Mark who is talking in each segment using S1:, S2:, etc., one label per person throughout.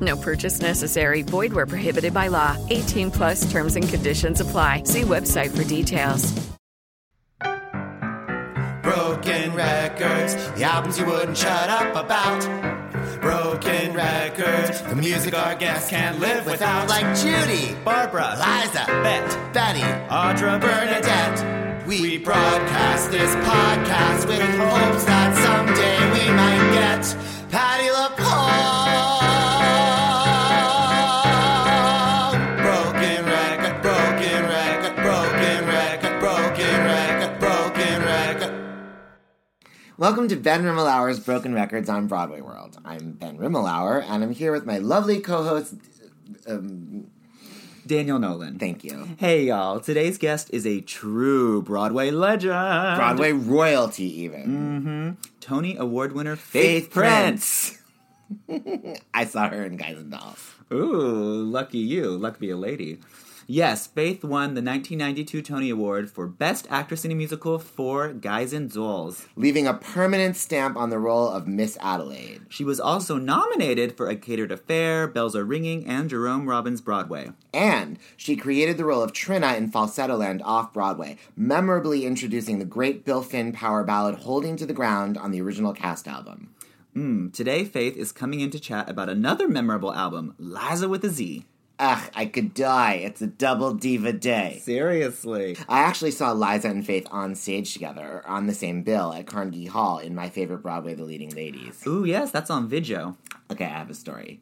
S1: No purchase necessary. Void where prohibited by law. 18 plus terms and conditions apply. See website for details.
S2: Broken records, the albums you wouldn't shut up about. Broken records, the music our guests can't live without. Like Judy, Barbara, Liza, Bet, Betty, Audra, Bernadette. We broadcast this podcast with hopes that someday we might get Patti LuPone.
S3: Welcome to Ben Rimalower's Broken Records on Broadway World. I'm Ben Rimalower, and I'm here with my lovely co-host. Um,
S4: Daniel Nolan.
S3: thank you,
S4: Hey y'all, today's guest is a true Broadway legend.
S3: Broadway royalty, even
S4: Tony Award winner
S3: Faith
S4: Faith Prince.
S3: I saw her in Guys and Dolls.
S4: Ooh, lucky you. Luck be a lady. Yes, Faith won the 1992 Tony Award for Best Actress in a Musical for Guys and Dolls.
S3: leaving a permanent stamp on the role of Miss Adelaide.
S4: She was also nominated for A Catered Affair, Bells Are Ringing, and Jerome Robbins Broadway.
S3: And she created the role of Trina in Falsettoland off Broadway, memorably introducing the great Bill Finn power ballad Holding to the Ground on the original cast album.
S4: Hmm, Today, Faith is coming in to chat about another memorable album, Liza with a Z.
S3: Ugh, I could die. It's a double diva day.
S4: Seriously.
S3: I actually saw Liza and Faith on stage together, on the same bill at Carnegie Hall in my favorite Broadway The Leading Ladies.
S4: Ooh, yes, that's on video.
S3: Okay, I have a story.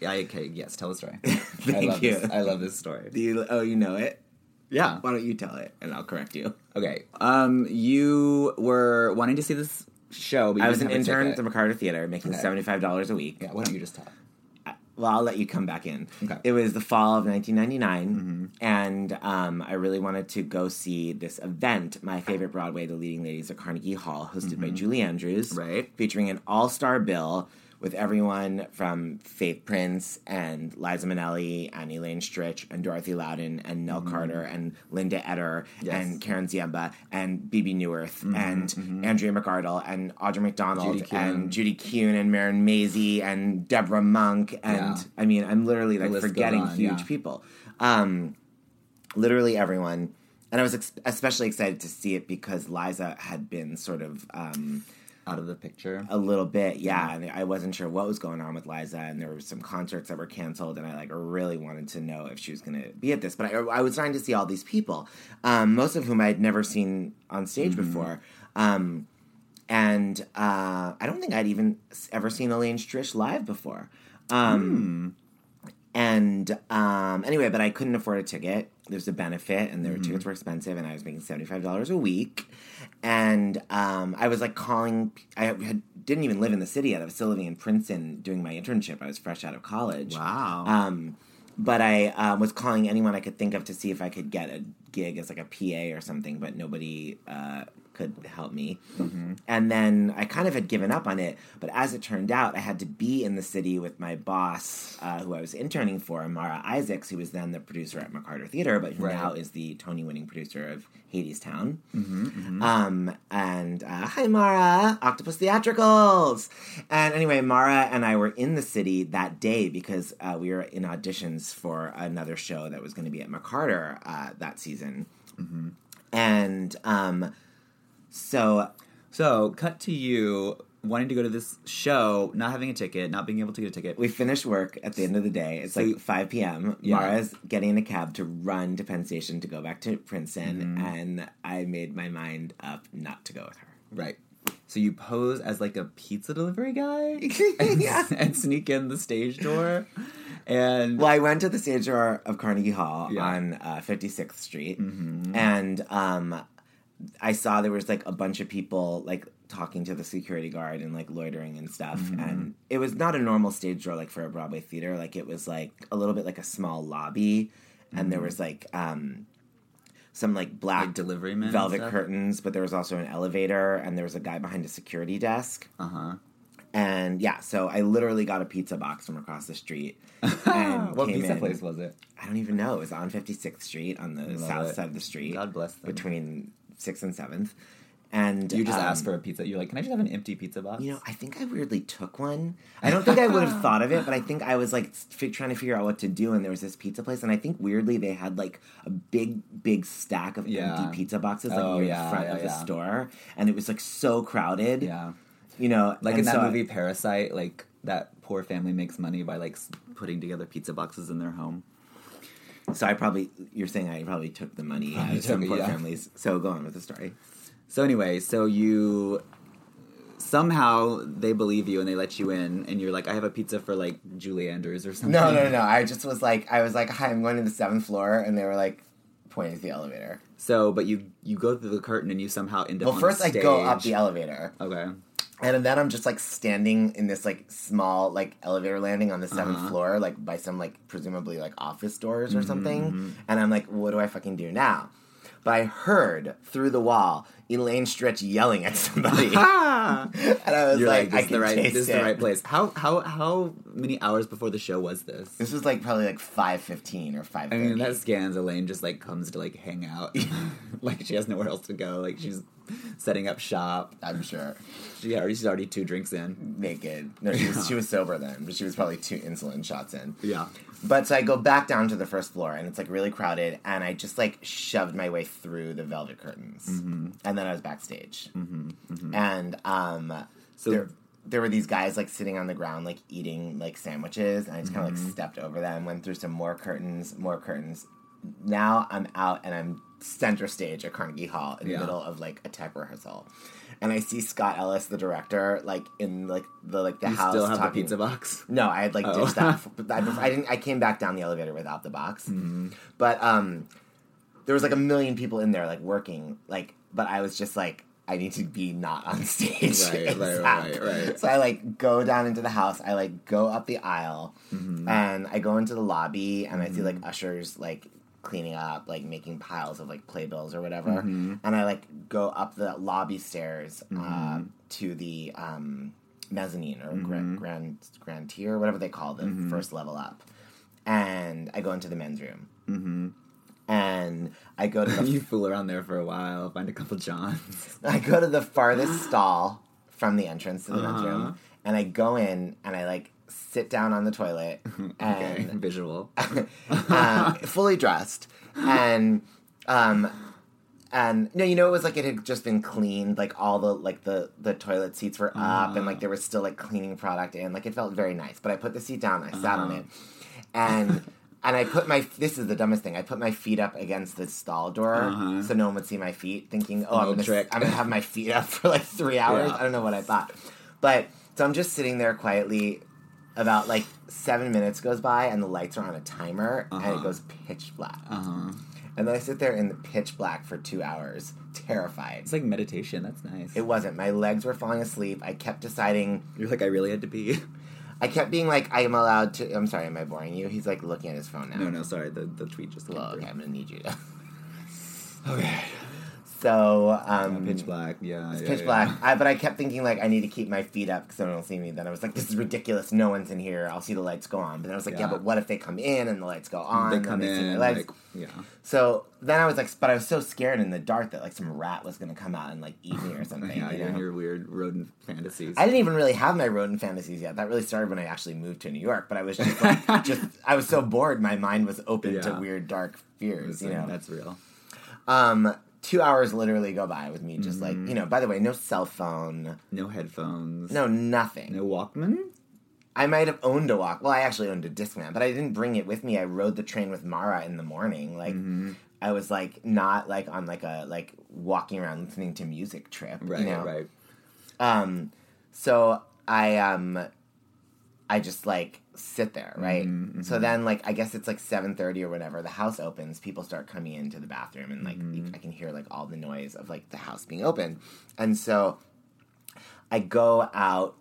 S4: Yeah, okay, yes, tell the story. I
S3: Thank
S4: love
S3: you.
S4: This, I love this story.
S3: Do you, oh, you know it?
S4: Yeah.
S3: Why don't you tell it, and I'll correct you.
S4: Okay. Um, you were wanting to see this show, but
S3: I was an intern at the. McCarter Theater, making
S4: Okay.
S3: $75 a week.
S4: Yeah, why don't you just talk?
S3: Well, I'll let you come back in.
S4: Okay. Mm-hmm.
S3: It was the fall of 1999, and um, I really wanted to go see this event, my favorite Broadway, The Leading Ladies at Carnegie Hall, hosted by Julie Andrews.
S4: Mm-hmm. Right.
S3: Featuring an all star bill with everyone from Faith Prince and Liza Minnelli and Elaine Stritch and Dorothy Loudon and Nell Carter and Linda
S4: Mm-hmm. Yes. Mm-hmm,
S3: and Karen Ziemba and Bebe Neuwirth and Andrea McArdle and Audra McDonald
S4: Judy
S3: and Judy Kuhn and Marin Mazzie and Deborah Monk and
S4: Yeah.
S3: I mean I'm literally like forgetting
S4: on,
S3: huge
S4: yeah.
S3: people, um, literally everyone, and I was ex- especially excited to see it because Liza had been sort of um,
S4: Out of the picture.
S3: a little bit, yeah, and I wasn't sure what was going on with Liza, and there were some concerts that were canceled, and I like really wanted to know if she was going to be at this, but I, I was trying to see all these people, um, most of whom I had never seen on stage before. Um, and uh, I don't think I'd even ever seen Elaine Stritch live before. Um, And um, anyway, but I couldn't afford a ticket. There's a benefit, and their tickets were expensive, and I was making seventy five dollars a week. And um, I was like calling. I had, didn't even live in the city yet. I was still living in Princeton doing my internship. I was fresh out of college.
S4: Wow.
S3: Um, but I uh, was calling anyone I could think of to see if I could get a gig as like a PA or something, but nobody uh, could help me. And then I kind of had given up on it. But as it turned out, I had to be in the city with my boss, uh, who I was interning for, Mara Isaacs, who was then the producer at McCarter Theater, but who
S4: Right.
S3: now is the Tony winning producer of Hadestown. Um, and uh, hi, Mara, Octopus Theatricals. And anyway, Mara and I were in the city that day because uh, we were in auditions for another show that was going to be at McCarter uh, that season. And um, so
S4: So, cut to you wanting to go to this show, not having a ticket, not being able to get a ticket.
S3: We finish work at the end of the day. It's
S4: So
S3: like 5 p.m.
S4: Yeah.
S3: Mara's getting in a cab to run to Penn Station to go back to Princeton,
S4: Mm-hmm.
S3: and I made my mind up not to go with her.
S4: Right. So you pose as like a pizza delivery guy and,
S3: Yeah.
S4: and sneak in the stage door. And
S3: Well, I went to the stage door of Carnegie Hall
S4: Yeah.
S3: on uh, 56th Street, and um, I saw there was like a bunch of people like talking to the security guard and like loitering and stuff. And it was not a normal stage door like for a Broadway theater. Like it was like a little bit like a small lobby, and there was like um, some like black
S4: Like delivery men
S3: velvet curtains, but there was also an elevator, and there was a guy behind a security desk.
S4: uh huh.
S3: And yeah, so I literally got a pizza box from across the street. And
S4: What
S3: came
S4: pizza
S3: in-
S4: place was it?
S3: I don't even know. It was on 56th Street on the south
S4: it.
S3: side of the street.
S4: God bless them.
S3: Between 6th and 7th. And
S4: You just
S3: um,
S4: asked for a pizza. You're like, can I just have an empty pizza box?
S3: You know, I think I weirdly took one. I don't think I would have thought of it, but I think I was like fi- trying to figure out what to do. And there was this pizza place, and I think weirdly they had like a big, big stack of
S4: Yeah.
S3: empty pizza boxes like
S4: Oh,
S3: near
S4: yeah,
S3: the front
S4: yeah,
S3: of the store, and it was like so crowded.
S4: yeah.
S3: You know,
S4: Like in that
S3: so
S4: movie Parasite, like that poor family makes money by like putting together pizza boxes in their home.
S3: So I probably, you're saying I probably took the money out of some poor
S4: yeah.
S3: families. So go on with the story.
S4: So anyway, so you somehow they believe you and they let you in, and you're like, I have a pizza for like Julie Andrews or something.
S3: No, no, no. I just was like, I was like, hi, I'm going to the seventh floor, and they were like, pointing to the elevator.
S4: So, but you you go through the curtain and you somehow end up.
S3: Well, first I go up the elevator,
S4: Okay.
S3: And then I'm just like standing in this like small like elevator landing on the 7th
S4: Uh-huh.
S3: floor, like by some like presumably like office doors or
S4: Mm-hmm,
S3: something. And I'm like, what do I fucking do now? But I heard through the wall Elaine Stritch yelling at somebody, and I was
S4: You're
S3: like,
S4: like, this is the right, this is the right place. How how how many hours before the show was this?
S3: This was like probably like five fifteen or five.
S4: I mean, that scans Elaine just like comes to like hang out, like she has nowhere else to go. Like she's setting up shop.
S3: I'm sure
S4: She already she's already two drinks in.
S3: naked. No, she was she was sober then, but she was probably two insulin shots in.
S4: Yeah.
S3: But so I go back down to the first floor, and it's like really crowded, and I just like shoved my way through the velvet curtains,
S4: Mm-hmm.
S3: and then I was backstage, and um,
S4: So-
S3: there there were these guys like sitting on the ground like eating like sandwiches, and I just kind of
S4: Mm-hmm.
S3: like stepped over them, went through some more curtains, more curtains. Now I'm out, and I'm center stage at Carnegie Hall in
S4: Yeah.
S3: the middle of like a tech rehearsal. And I see Scott Ellis, the director, like in like the like the
S4: You
S3: house.
S4: still have
S3: talking-
S4: the pizza box.
S3: no, I had like
S4: Oh.
S3: ditched that. I, I didn't. I came back down the elevator without the box.
S4: Mm-hmm.
S3: But um, there was like a million people in there, like working. Like, but I was just like, I need to be not on stage.
S4: Right, right, right, right.
S3: So I like go down into the house. I like go up the aisle,
S4: Mm-hmm.
S3: and I go into the lobby, and I see like ushers like cleaning up, like making piles of like playbills or whatever.
S4: Mm-hmm.
S3: And I like go up the lobby stairs uh, to the um, mezzanine or
S4: Mm-hmm.
S3: grand, grand grand tier, whatever they call the first level up. And I go into the men's room. And I go to the
S4: you fool around there for a while, find a couple johns.
S3: I go to the farthest stall from the entrance to the
S4: Uh-huh.
S3: room, and I go in and I like sit down on the toilet
S4: Okay,
S3: and
S4: visual.
S3: uh, fully dressed and um and no, you know, it was like it had just been cleaned, like all the like the the toilet seats were up, and like there was still like cleaning product in, like it felt very nice. But I put the seat down, I sat on it, and and I put my this is the dumbest thing. I put my feet up against the stall door so no one would see my feet, thinking, oh, I'm gonna
S4: trick.
S3: I'm gonna have my feet up for like three hours.
S4: Yeah.
S3: I don't know what I thought, but so I'm just sitting there quietly. About like seven minutes goes by, and the lights are on a timer, and it goes pitch black.
S4: Uh-huh.
S3: And then I sit there in the pitch black for two hours, terrified.
S4: It's like meditation. That's nice.
S3: It wasn't. My legs were falling asleep. I kept deciding.
S4: You're like, I really had to pee.
S3: I kept being like, I am allowed to. I'm sorry, am I boring you? He's like looking at his phone now.
S4: no, no, sorry. The the tweet just came
S3: Well,
S4: through.
S3: okay, I'm gonna need you to.
S4: Okay.
S3: So, um,
S4: Pitch black. Yeah.
S3: It's
S4: yeah,
S3: pitch
S4: yeah.
S3: black. I, but I kept thinking like I need to keep my feet up because no one will see me. Then I was like, this is ridiculous. No one's in here. I'll see the lights go on. But then I was like, yeah,
S4: Yeah.
S3: but what if they come in and the lights go on?
S4: They come
S3: my
S4: in. Like, yeah.
S3: So then I was like, but I was so scared in the dark that like some rat was gonna come out and like eat me or something.
S4: Yeah,
S3: you know?
S4: your weird rodent fantasies.
S3: I didn't even really have my rodent fantasies yet. That really started when I actually moved to New York. But I was just like, just I was so bored. My mind was open to weird, dark fears. You know.
S4: that's real.
S3: Um, two hours literally go by with me just like
S4: Mm-hmm.
S3: you know. By the way, no cell phone,
S4: No headphones.
S3: no nothing.
S4: No Walkman.
S3: I might have owned a walk. Well, I actually owned a Discman, but I didn't bring it with me. I rode the train with Mara in the morning. Like
S4: Mm-hmm.
S3: I was like not like on like a like walking around listening to music trip.
S4: Right.
S3: You know?
S4: Right.
S3: Um, so I um, I just like sit there, right?
S4: Mm-hmm,
S3: So then like I guess it's like seven thirty or whatever. The house opens. People start coming into the bathroom, and like
S4: Mm-hmm.
S3: I can hear like all the noise of like the house being open, and so I go out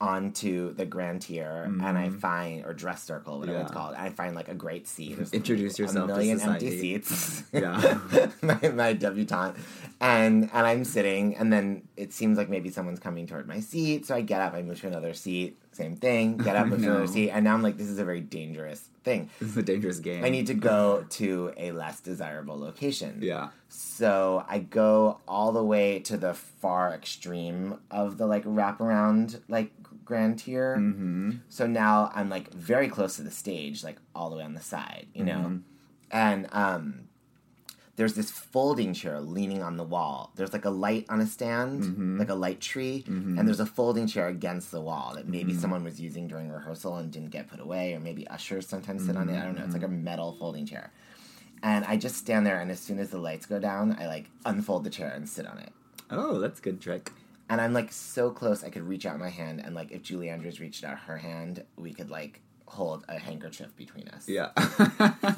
S3: onto the grand tier and I find or dress circle whatever it's
S4: Mm-hmm.
S3: Called and I find like a great seat There's
S4: Introduce yourself
S3: a million empty seats
S4: Yeah.
S3: my, my debutante and and I'm sitting and then it seems like maybe someone's coming toward my seat so I get up I move to another seat same thing get up move to another seat and now I'm like this is a very dangerous thing
S4: This is a dangerous game.
S3: I need to go to a less desirable location
S4: Yeah.
S3: so I go all the way to the far extreme of the like wraparound like grand tier. Mm-hmm. So now I'm like very close to the stage, like all the way on the side, you know. And um, there's this folding chair leaning on the wall. There's like a light on a stand, mm-hmm. like a light tree, mm-hmm. and there's a folding chair against the wall that maybe mm-hmm. someone was using during rehearsal and didn't get put away, or maybe ushers sometimes sit on it. I don't know. It's like a metal folding chair. And I just stand there, and as soon as the lights go down, I like unfold the chair and sit on it.
S4: Oh, that's a good trick.
S3: And I'm like so close, I could reach out my hand, and like if Julie Andrews reached out her hand, we could like hold a handkerchief between us,
S4: Yeah.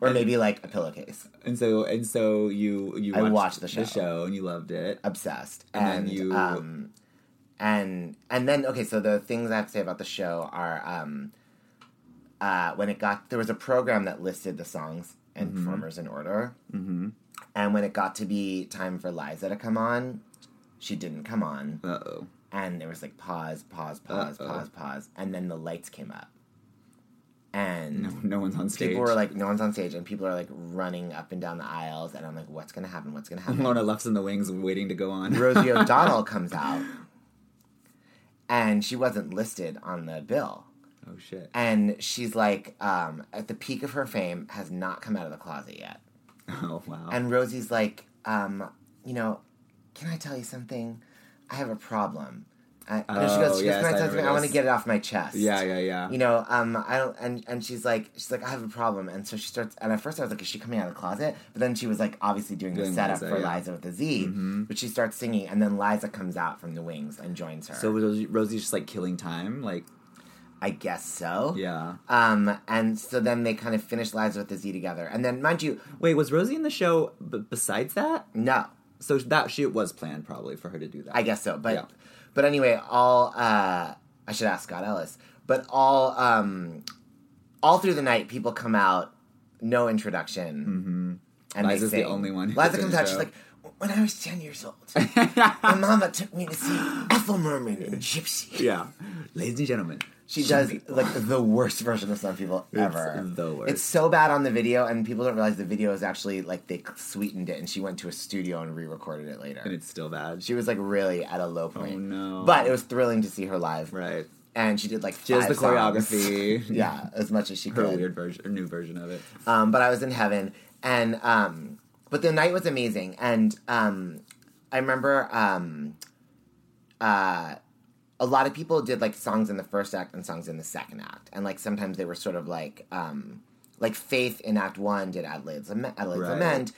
S3: or maybe like a pillowcase.
S4: and so and so you you watched,
S3: watched the show.
S4: the show and you loved it.
S3: Obsessed,
S4: And
S3: and,
S4: then you-
S3: um, and and then okay, so the things I have to say about the show are um, uh, when it got there was a program that listed the songs and
S4: Mm-hmm.
S3: performers in order, mm-hmm. and when it got to be time for Liza to come on, she didn't come on.
S4: Uh oh.
S3: and there was like pause, pause, pause,
S4: Uh-oh.
S3: pause, pause, and then the lights came up, and
S4: No, no one's on stage.
S3: people were like, no one's on stage, and people are like running up and down the aisles, and I'm like, what's gonna happen? What's gonna happen?
S4: Lorna Luft's in the wings waiting to go on.
S3: Rosie O'Donnell comes out, and she wasn't listed on the bill,
S4: oh shit.
S3: and she's like, um, at the peak of her fame, has not come out of the closet yet.
S4: Oh wow.
S3: And Rosie's like, um, you know, can I tell you something? I have a problem. I, no, she
S4: Oh,
S3: goes, she
S4: yes,
S3: goes, can I
S4: I
S3: tell something? I want to get it off my chest.
S4: yeah, yeah, yeah.
S3: You know, um, I don't, and and she's like, she's like, I have a problem, and so she starts. And at first, I was like, is she coming out of the closet? But then she was like, obviously doing,
S4: Doing
S3: the setup
S4: Liza,
S3: for
S4: yeah. Mm-hmm.
S3: Liza with the Z. But she starts singing, and then Liza comes out from the wings and joins her.
S4: so was Rosie's just like killing time, like
S3: I guess so.
S4: yeah.
S3: Um, and so then they kind of finish Liza with the Z together, and then mind you,
S4: Wait, was Rosie in the show? B- besides that,
S3: no,
S4: so that she was planned probably for her to do that.
S3: I guess so. But
S4: Yeah.
S3: But anyway, all uh I should ask Scott Ellis. But all um all through the night people come out, no introduction. Mm-hmm. And they
S4: Liza's the only one
S3: Liza comes out, she's like, when I was ten years old, my mama took me to see Ethel Merman in Gypsy.
S4: Yeah, ladies and gentlemen,
S3: She does like the worst version of some people ever.
S4: the worst.
S3: It's so bad on the video, and people don't realize the video is actually like they sweetened it, and she went to a studio and re-recorded it later.
S4: and it's still bad.
S3: She was like really at a low point.
S4: Oh, no.
S3: But it was thrilling to see her live.
S4: right.
S3: And she did like
S4: She
S3: five
S4: the choreography.
S3: yeah, as much as she
S4: Her
S3: could.
S4: weird version, or new version of it.
S3: Um, but I was in heaven, and um, but the night was amazing, and um, I remember um, uh, a lot of people did like songs in the first act and songs in the second act, and like sometimes they were sort of like um, like Faith in Act One did Adelaide's, Am- Adelaide's
S4: Right.
S3: Lament,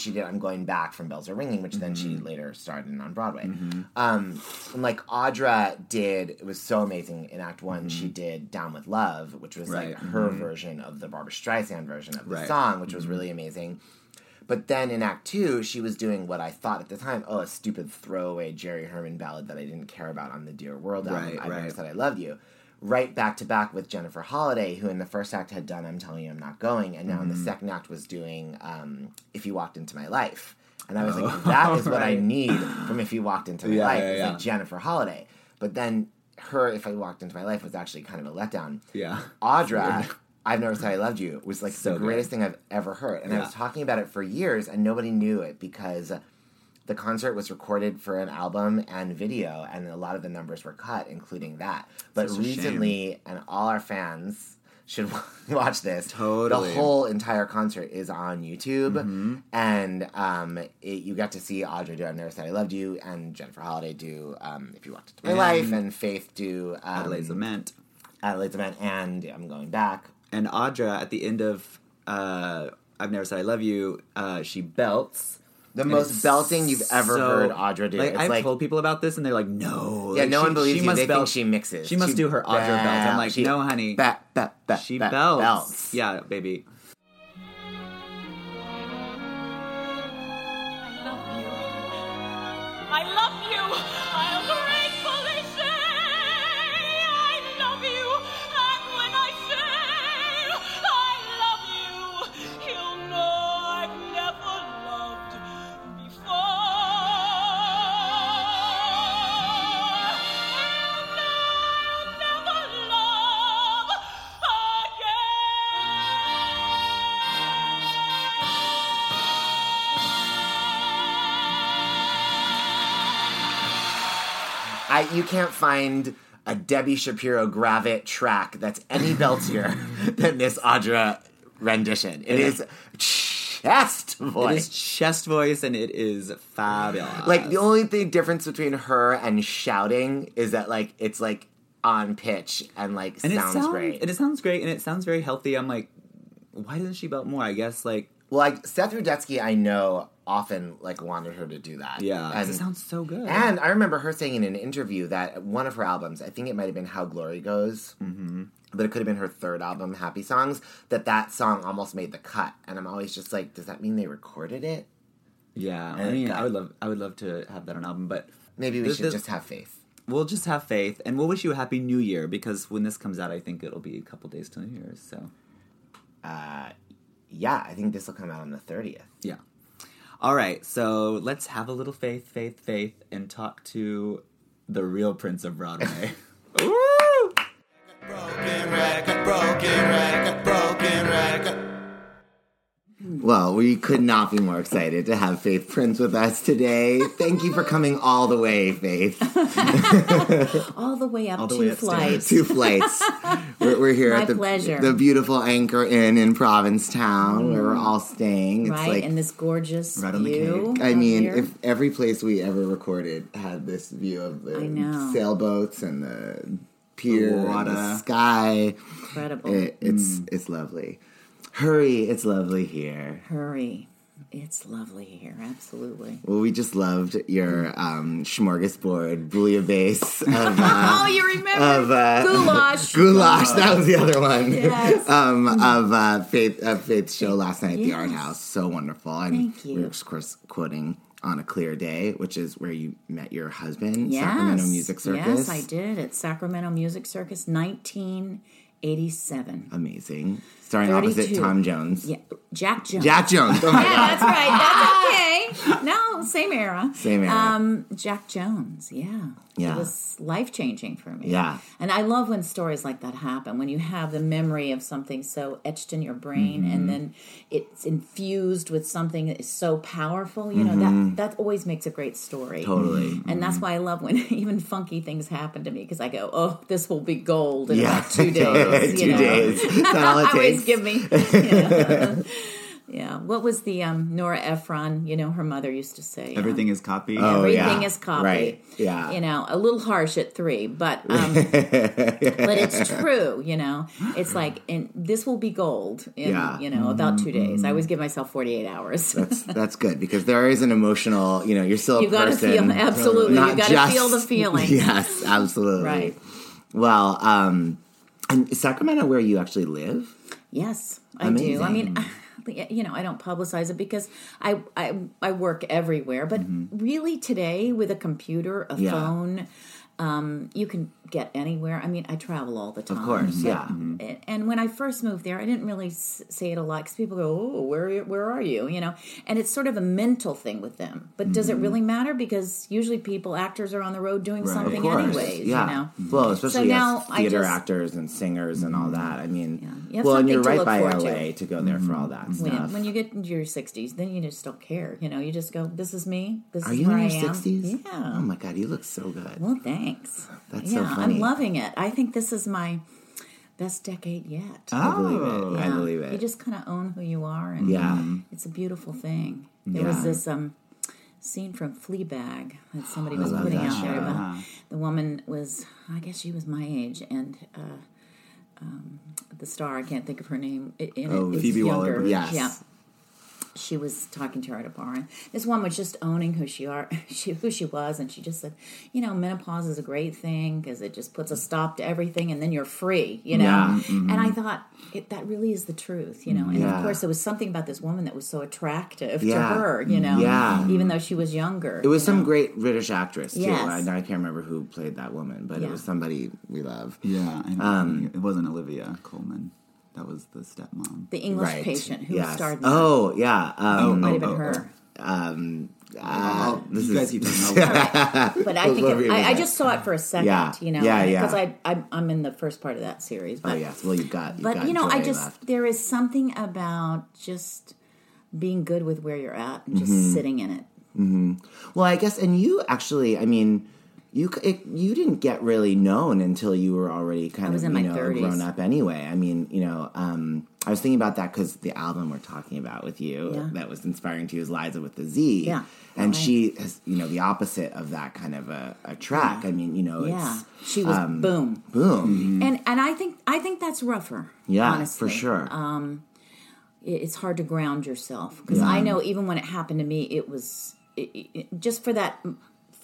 S5: she
S3: did "I'm Going Back" from Bells Are Ringing, which then
S4: Mm-hmm.
S3: she later starred in on Broadway. Um, and like Audra did, it was so amazing. In Act One, she did "Down with Love," which was
S4: Mm-hmm. Right.
S3: like her version of the Barbra Streisand version of the
S4: Right.
S3: song, which was really amazing. But then in Act Two, she was doing what I thought at the time, oh, a stupid throwaway Jerry Herman ballad that I didn't care about on the Dear World album.
S4: Right,
S3: I never said I loved you. Right back to back with Jennifer Holliday, who in the first act had done I'm Telling You I'm Not Going, and now in
S4: Mm-hmm.
S3: the second act was doing um, If You Walked Into My Life. And I was like, that is what I need from If You Walked Into My
S4: Yeah,
S3: Life.
S4: yeah,
S3: It's
S4: yeah.
S3: like Jennifer Holliday. But then her If I Walked Into My Life was actually kind of a letdown.
S4: Yeah.
S3: Audra, I've Never Said I Loved You was like
S4: So
S3: the
S4: good.
S3: greatest thing I've ever heard. And I was talking about it for years and nobody knew it because the concert was recorded for an album and video and a lot of the numbers were cut, including that. But
S4: a shame.
S3: recently, and all our fans should watch this.
S4: Totally.
S3: The whole entire concert is on YouTube,
S4: Mm-hmm.
S3: and um, it, you got to see Audra do "I've Never Said I Loved You" and Jennifer Holliday do um, "If You Walked Into My
S4: And
S3: Life" and Faith do um,
S4: Adelaide's Lament.
S3: Adelaide's Lament, and I'm going back.
S4: And Audra, at the end of uh, I've Never Said I Love You, uh, she belts.
S3: The
S4: And
S3: most belting you've ever
S4: so-
S3: heard Audra do.
S4: Like,
S3: It's
S4: I've
S3: like-
S4: told people about this, and they're like, "No."
S3: Yeah,
S4: Like,
S3: no
S4: she-
S3: one believes
S4: she
S3: you.
S4: must
S3: They
S4: belt-
S3: think she mixes.
S4: She must do her Audra belt. I'm like,
S3: She-
S4: no, honey.
S3: Bat, bat, bat,
S4: she belts.
S3: belts.
S4: Yeah, baby.
S5: I, you
S3: can't find a Debbie Shapiro Gravitte track that's any beltier than this Audra rendition. It is chest voice.
S4: is chest voice, and it is fabulous.
S3: like the only thing difference between her and shouting is that like it's like on pitch and like
S4: and
S3: sounds,
S4: it sounds
S3: great.
S4: And it sounds great, and it sounds very healthy. I'm like, why doesn't she belt more? I guess like
S3: well, like Seth Rudetsky, I know often like wanted her to do that.
S4: Yeah,
S3: and
S4: it sounds so good.
S3: And I remember her saying in an interview that one of her albums, I think it might have been How Glory Goes, mm-hmm. but it could have been her third album, Happy Songs, that that song almost made the cut. And I'm always just like, does that mean they recorded it?
S4: yeah, I mean,
S3: got-
S4: I would love, I would love to have that on album, but
S3: Maybe we
S4: This-
S3: should
S4: this-
S3: just have faith.
S4: we'll just have faith, and we'll wish you a happy New Year because when this comes out, I think it'll be a couple days till New Year's. So
S3: Yeah, I think this will come out on the 30th.
S4: yeah. All right, so let's have a little faith, faith, faith, and talk to the real Prince of Broadway. Woo!
S2: Broken record, broken record, broken record.
S3: Well, we could not be more excited to have Faith Prince with us today. Thank you for coming all the way, Faith.
S6: all the way up
S4: All the
S6: two
S4: way
S6: flights.
S3: Two flights. We're, we're here
S6: My
S3: at the,
S6: pleasure.
S3: the beautiful Anchor Inn in Provincetown, where we're all staying. It's
S6: right,
S3: like
S6: and this gorgeous
S4: Right on the
S6: view.
S3: I mean,
S6: here.
S3: if every place we ever recorded had this view of the sailboats and the pier,
S4: The
S3: and
S4: water.
S3: the sky,
S6: incredible.
S3: it, it's
S4: Mm.
S3: it's lovely. Hurry, it's lovely here.
S6: Hurry, it's lovely here. Absolutely.
S3: Well, we just loved your um, smorgasbord bouillabaisse of uh,
S6: oh, you remember
S3: of uh,
S6: goulash?
S3: goulash. That was the other one.
S6: Yes.
S3: um, of uh, Faith of Faith's show last night at the Art House. So wonderful. And
S6: Thank you.
S3: we were of course quoting on a clear day, which is where you met your husband,
S6: yes.
S3: Sacramento Music Circus.
S6: Yes, I did at Sacramento Music Circus, 1987.
S3: Amazing. Starring opposite Tom Jones.
S6: Yeah, Jack Jones.
S3: Jack Jones. Oh my
S6: Yeah,
S3: god.
S6: that's right. That's okay. No, same era.
S3: Same era.
S6: Um, Jack Jones. Yeah.
S3: Yeah.
S6: It was life changing for me.
S3: Yeah.
S6: And I love when stories like that happen. When you have the memory of something so etched in your brain,
S3: Mm-hmm.
S6: and then it's infused with something that is so powerful. You know that that always makes a great story.
S3: Mm-hmm. Totally.
S6: And that's why I love when even funky things happen to me because I go, "Oh, this will be gold in
S3: Yeah.
S6: about two days."
S3: Two
S6: know?
S3: days. That's all it
S6: Always give me. yeah. Yeah. What was the um, Nora Ephron? You know, her mother used to say.
S4: Everything is copy.
S3: Oh,
S6: everything
S3: yeah.
S6: is copy.
S3: Right. Yeah.
S6: You know, a little harsh at three, but um, but it's true. You know, it's like, and this will be gold in
S3: Yeah.
S6: you know about two days. I always give myself forty eight hours.
S3: That's that's good because there is an emotional. You know, you're still
S6: You gotta
S3: person.
S6: feel- absolutely. You gotta feel the feeling.
S3: Yes, absolutely.
S6: Right.
S3: Well, um, and is Sacramento where you actually live?
S6: Yes, I do. I mean, you know, I don't publicize it because I I, I work everywhere. But really, today with a computer, a
S3: Mm-hmm. Yeah.
S6: phone, um, you can get anywhere. I mean, I travel all the time.
S3: Of
S6: course,
S3: yeah. Mm-hmm.
S6: And, and when I first moved there, I didn't really s- say it a lot because people go, "Oh, where are you- where are you?" You know, and it's sort of a mental thing with them. But does it
S3: Mm-hmm.
S6: really matter? Because usually people, actors, are on the road doing something anyways.
S3: yeah.
S6: You know.
S3: Well, especially
S6: now
S3: theater
S6: just-
S3: actors and singers and all mm-hmm. that. I mean,
S6: You have
S3: well, and you're right by LA
S6: to.
S3: to. go there for all that mm-hmm.
S6: When,
S3: stuff.
S6: when you get into your 60s, then you just don't care. You know, you just go, this is me. This
S3: Are
S6: is
S3: you in
S6: I
S3: your
S6: am.
S3: sixties?
S6: Yeah.
S3: Oh my god, you look so good.
S6: Well, thanks.
S3: That's so
S6: yeah,
S3: funny.
S6: I'm loving it. I think this is my best decade yet.
S3: I believe it. I believe it.
S6: You just kind of own who you are, and
S3: Yeah.
S6: it's a beautiful thing. There
S3: Yeah.
S6: was this um scene from Fleabag that somebody was putting out there about the woman was, I guess she was my age, and uh, um, the star I can't think of her name. It, in
S4: Oh,
S6: it
S4: Phoebe. Waller-Bridge.
S3: Yes.
S6: Yeah she was talking to her at a bar and this one was just owning who she are she who she was and she just said you know menopause is a great thing because it just puts a stop to everything and then you're free you know
S3: Yeah.
S6: and i thought it, that really is the truth you know and
S3: Yeah.
S6: of course there was something about this woman that was so attractive
S3: Yeah.
S6: to her you know
S3: Yeah.
S6: even though she was younger
S3: It was some
S6: know.
S3: great British actress too.
S6: Yes.
S3: I, I can't remember who played that woman, but it was somebody we love.
S4: Yeah, I know.
S3: Um,
S4: it wasn't Olivia Colman. That was the stepmom.
S6: the english
S3: right.
S6: patient who
S3: Yes.
S6: starred in that.
S3: Oh yeah. Um,
S6: might have been
S4: oh, oh.
S6: her
S3: um,
S4: Oh,
S3: this
S4: you
S3: is-
S4: guys keep talking about
S6: but I think it, I, I just saw it for a second,
S3: Yeah.
S6: you know,
S3: Yeah, yeah.
S6: because I, I I'm in the first part of that series. But
S3: oh yes. Well, you've got. You've
S6: but
S3: got
S6: you know i just
S3: left.
S6: there is something about just being good with where you're at and just
S3: Mm-hmm.
S6: sitting in it
S3: Well, I guess, and you actually, I mean, you it, you didn't get really known until you were already kind of you know
S6: 30s.
S3: grown up anyway. I mean, you know, um, I was thinking about that because the album we're talking about with you
S6: Yeah.
S3: that was inspiring to you is Liza with the Z.
S6: Yeah.
S3: and
S6: Right.
S3: she is you know the opposite of that kind of a, a track. I mean, you know,
S6: yeah
S3: it's
S6: she was
S3: um,
S6: boom
S3: boom.
S6: and and i think i think that's rougher
S3: Yeah,
S6: honestly
S3: for sure.
S6: It- it's hard to ground yourself because i know even when it happened to me it was it, it, just for that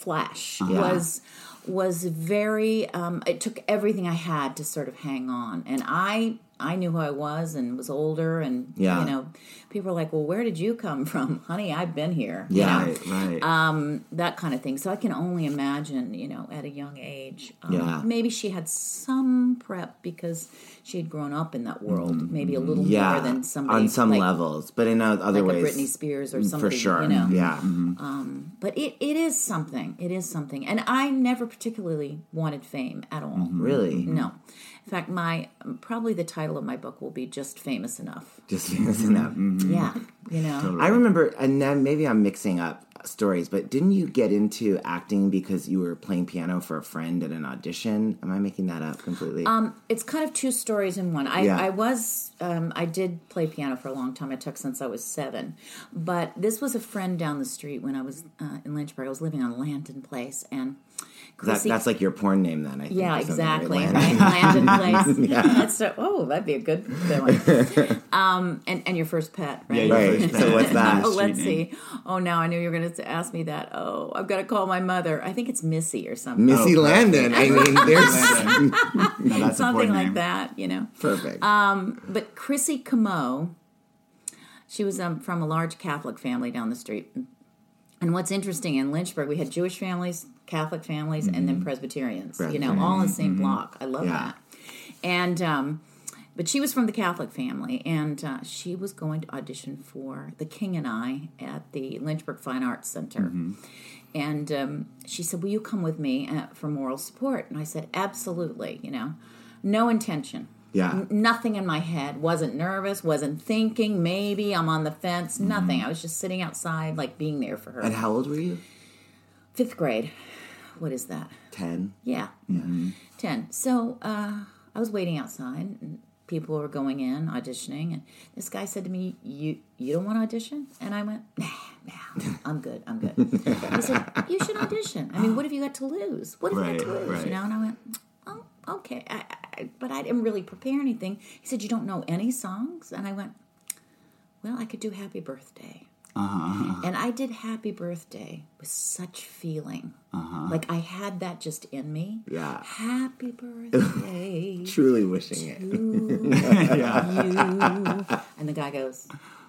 S6: flash
S3: Yeah.
S6: was was very um, it took everything i had to sort of hang on and i i knew who i was and was older and
S3: Yeah.
S6: you know people were like well where did you come from honey i've been here you
S3: Yeah.
S6: know?
S4: Right, right.
S6: that kind of thing. So I can only imagine, you know, at a young age. Um,
S3: Yeah.
S6: Maybe she had some prep because she had grown up in that world, maybe a little
S3: Mm-hmm. yeah,
S6: more than somebody
S3: on some
S6: like,
S3: levels, but in other
S6: like
S3: ways,
S6: Britney Spears or something.
S3: for sure.
S6: you know.
S3: Yeah,
S6: But it, it is something. It is something. And I never particularly wanted fame at all.
S3: Mm-hmm. really.
S6: No. In fact, my probably the title of my book will be just famous enough.
S3: Just in that.
S6: Yeah, you know.
S3: I remember, and then maybe I'm mixing up stories, but didn't you get into acting because you were playing piano for a friend at an audition? Am I making that up completely?
S6: Um, it's kind of two stories in one. I,
S3: Yeah.
S6: I was, um, I did play piano for a long time. I took since I was seven, but this was a friend down the street when I was uh, in Lynchburg. I was living on Landon Place, and
S3: that,
S6: Chrissy,
S3: that's like your porn name, then. I think,
S6: yeah, exactly.
S3: right?
S6: Right?
S3: Landon.
S6: Landon Place. That's so, oh, that'd be a good, good one. um, and and your first pet, right?
S4: Yeah,
S3: Right.
S4: first
S3: So what's that?
S6: Oh, let's see. Oh, now I knew you were going to ask me that. Oh, I've got to call my mother. I think it's Missy or something.
S3: Missy
S4: Oh,
S3: Landon. I mean, there's
S4: No, that's
S6: something
S4: porn
S6: like
S4: name.
S6: that, you know.
S3: perfect.
S6: Um, But Chrissy Camo, she was um, from a large Catholic family down the street. And what's interesting in Lynchburg, we had Jewish families, Catholic families, and then Presbyterians. You know, all in the same block. I love
S3: Yeah.
S6: that. And um, but she was from the Catholic family, and uh, she was going to audition for The King and I at the Lynchburg Fine Arts Center. And um, she said, "Will you come with me uh, for moral support?" And I said, "Absolutely." You know, no intention.
S3: Yeah.
S6: N- nothing in my head. Wasn't nervous. Wasn't thinking. Maybe I'm on the fence. Nothing. I was just sitting outside, like being there for her.
S3: and how old were you?
S6: Fifth grade. What is that?
S3: Ten.
S6: Yeah. 10. So uh, I was waiting outside, and people were going in auditioning, and this guy said to me, "You you don't want to audition?" And I went, "Nah, nah, I'm good, I'm good." he said, "You should audition. I mean, what have you got to lose? What have you got to lose?"
S4: right.
S6: You know? And I went, "Oh, okay." I, I, but I didn't really prepare anything. He said, "You don't know any songs?" And I went, "Well, I could do Happy Birthday."
S4: Uh-huh.
S6: And I did Happy Birthday with such feeling.
S4: Uh-huh.
S6: Like I had that just in me.
S3: Yeah.
S6: Happy birthday
S3: Truly wishing it.
S6: to you. And the guy goes,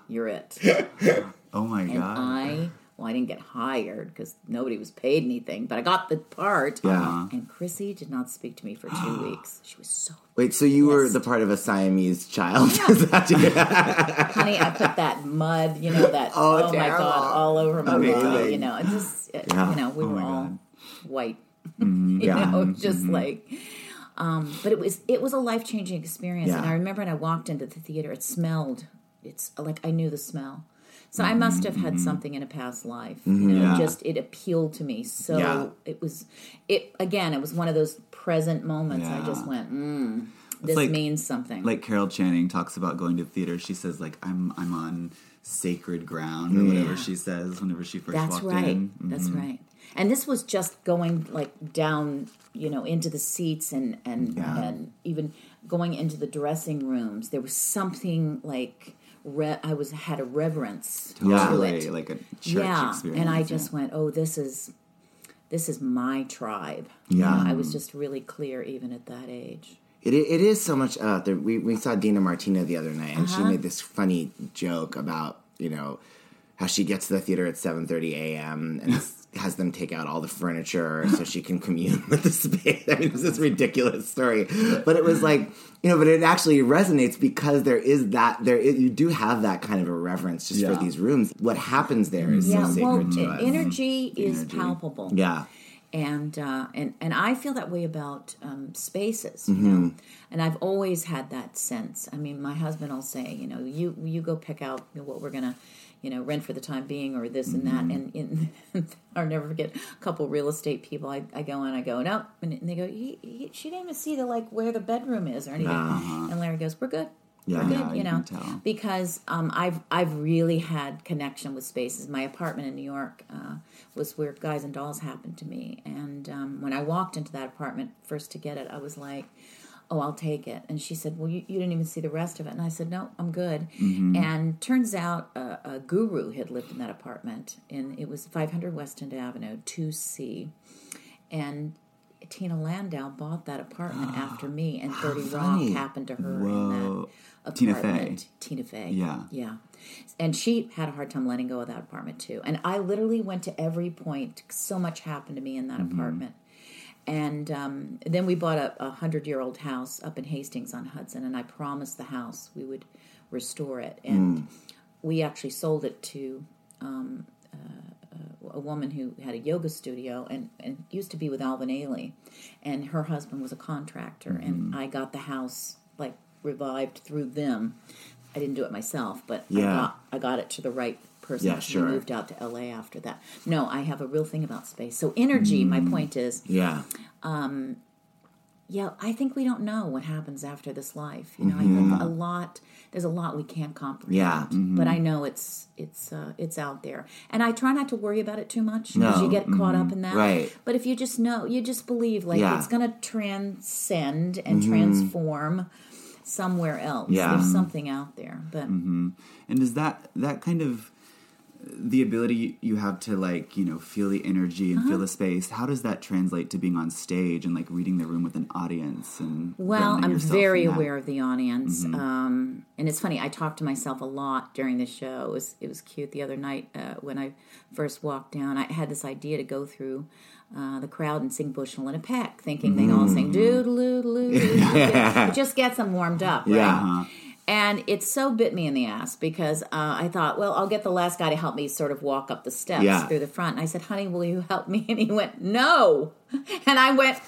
S6: You're it.
S4: Oh my
S6: And
S4: god.
S6: I, well, I didn't get hired because nobody was paid anything, but I got the part.
S3: Yeah.
S6: And Chrissy did not speak to me for two weeks. She was so,
S3: Wait, so you were the part of a Siamese child? You?
S6: honey, I put that mud, you know, that,
S3: Oh,
S6: oh, my. God, all over my
S3: Amazing.
S6: body. You know, it just,
S3: Yeah.
S6: you know, we
S4: Oh
S6: were all
S4: God.
S6: white.
S3: yeah.
S6: you know, just like. Um, but it was it was a life changing experience, and I remember when I walked into the theater, it smelled. It's like I knew the smell, so I must have had something in a past life. You know,
S4: Yeah.
S6: just it appealed to me. So
S3: Yeah.
S6: it was it again. It was one of those present moments. I just went, mm, this
S4: like-
S6: means something.
S4: like Carol Channing talks about going to theater. She says like I'm I'm on sacred ground or whatever she says whenever she first
S6: That's
S4: walked
S6: right.
S4: in.
S6: That's
S4: Mhm.
S6: right. And this was just going like down, you know, into the seats and and and even going into the dressing rooms. There was something like re- I was had a reverence to
S4: Totally,
S6: it.
S4: like a church
S6: yeah,
S4: experience.
S6: and I
S4: yeah.
S6: just went, "Oh, this is this is my tribe."
S3: Yeah.
S6: You know, I was just really clear even at that age.
S3: It, it is so much. Uh, there, we we saw Dina Martina the other night, and
S6: Uh-huh.
S3: she made this funny joke about you know how she gets to the theater at seven thirty a.m. and has them take out all the furniture so she can commune with the space. I mean, it's this is ridiculous story, but it was like you know, but it actually resonates because there is that there is, you do have that kind of a reverence just
S4: Yeah.
S3: for these rooms. What happens there is
S6: Yeah,
S3: so
S6: well,
S3: sacred to
S6: e-
S3: us.
S6: energy is
S4: energy.
S6: palpable.
S3: Yeah.
S6: and uh, and and I feel that way about um, spaces, you
S3: Mm-hmm.
S6: know. And I've always had that sense. I mean, my husband will say, you know, you you go pick out what we're gonna, you know, rent for the time being, or this and
S3: Mm-hmm.
S6: that. And in, I'll never forget a couple real estate people. I, I go in, I go, nope, and they go, he, he, she didn't even see the like where the bedroom is or anything. And Larry goes, we're good.
S3: Yeah.
S6: we're good,
S4: Yeah,
S6: you
S4: you
S6: know, because um, I've I've really had connection with spaces. My apartment in New York uh, was where Guys and Dolls happened to me, and um, when I walked into that apartment first to get it, I was like, "Oh, I'll take it." And she said, "Well, you, you didn't even see the rest of it," and I said, "No, I'm good." And turns out a, a guru had lived in that apartment, and it was 500 West End Avenue, 2C, and. Tina Landau bought that apartment after me, and 30 Rock happened to her
S4: Whoa.
S6: in that apartment.
S4: Tina Fey.
S6: Tina Fey.
S4: Yeah.
S6: Yeah. And she had a hard time letting go of that apartment too. And I literally went to every point. So much happened to me in that
S4: Mm-hmm.
S6: apartment. And um, then we bought a, a hundred year old house up in Hastings on Hudson, and I promised the house we would restore it. And
S4: Mm.
S6: we actually sold it to um, uh, a woman who had a yoga studio and, and used to be with Alvin Ailey, and her husband was a contractor, and
S3: Mm-hmm.
S6: I got the house like revived through them. I didn't do it myself, but I got I got it to the right person.
S3: Yeah, sure.
S6: Moved out to LA after that. No, I have a real thing about space. So energy. My
S3: Mm.
S6: point is,
S3: Yeah.
S6: yeah, I think we don't know what happens after this life. You know, I think a lot. There's a lot we can't comprehend.
S3: Mm-hmm. Yeah.
S6: but I know it's it's uh, it's out there, and I try not to worry about it too much because
S3: No.
S6: you get caught up in that.
S3: Right.
S6: But if you just know, you just believe, like
S3: Yeah. Mm-hmm.
S6: it's going to transcend and transform somewhere else.
S3: Yeah.
S6: There's something out there, but
S4: And is that that kind of the ability you have to like you know feel the energy and
S6: Uh-huh.
S4: feel the space? How does that translate to being on stage and like reading the room with an audience and
S6: Well, I'm very aware of the audience, um, and it's funny. I talk to myself a lot during the show. It was it was cute the other night uh, when I first walked down. I had this idea to go through uh, the crowd and sing "Bushel in a Peck," thinking they all sing "doodaloo doo." It just gets them warmed up, right?
S3: Yeah.
S6: And it so bit me in the ass because uh, I thought, well, I'll get the last guy to help me sort of walk up the steps
S3: Yeah.
S6: through the front. And I said, honey, will you help me? And he went, no. And I went,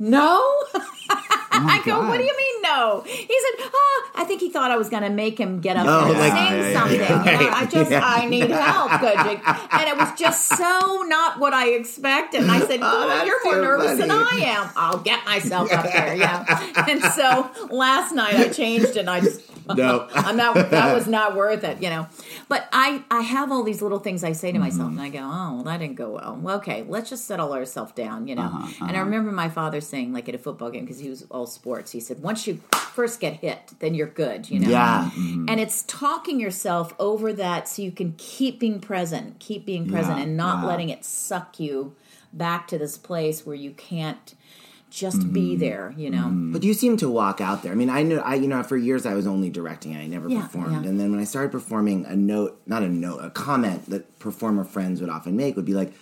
S6: no? I go, what do you mean, no? no. He said, oh, I think he thought I was going to make him get up
S3: Oh,
S6: and
S3: like-
S6: sing
S3: yeah,
S6: something.
S3: yeah,
S6: you know. I just. I need help. And it was just so not what I expected. And I said,
S3: Oh,
S6: you're more nervous than. I am. I'll get myself up there, yeah. And so last night I changed and I just,
S3: No.
S6: I'm not, that was not worth it, you know. But I, I have all these little things I say to myself, and I go, oh, well, that didn't go well. Well, okay, let's just settle ourselves down, you know. Uh-huh, uh-huh. And I remember my father saying, like at a football game, because he was all sports, he said, once you first get hit, then you're good, you know.
S3: Yeah.
S6: And it's talking yourself over that so you can keep being present, keep being present,
S4: Yeah,
S6: and not
S4: yeah.
S6: letting it suck you back to this place where you can't just be
S3: Mm-hmm.
S6: there, you know.
S3: But you seem to walk out there. I mean, I know, I you know, for years I was only directing. I never
S6: Yeah,
S3: performed,
S6: yeah.
S3: and then when I started performing, a note, not a note, a comment that performer friends would often make would be like,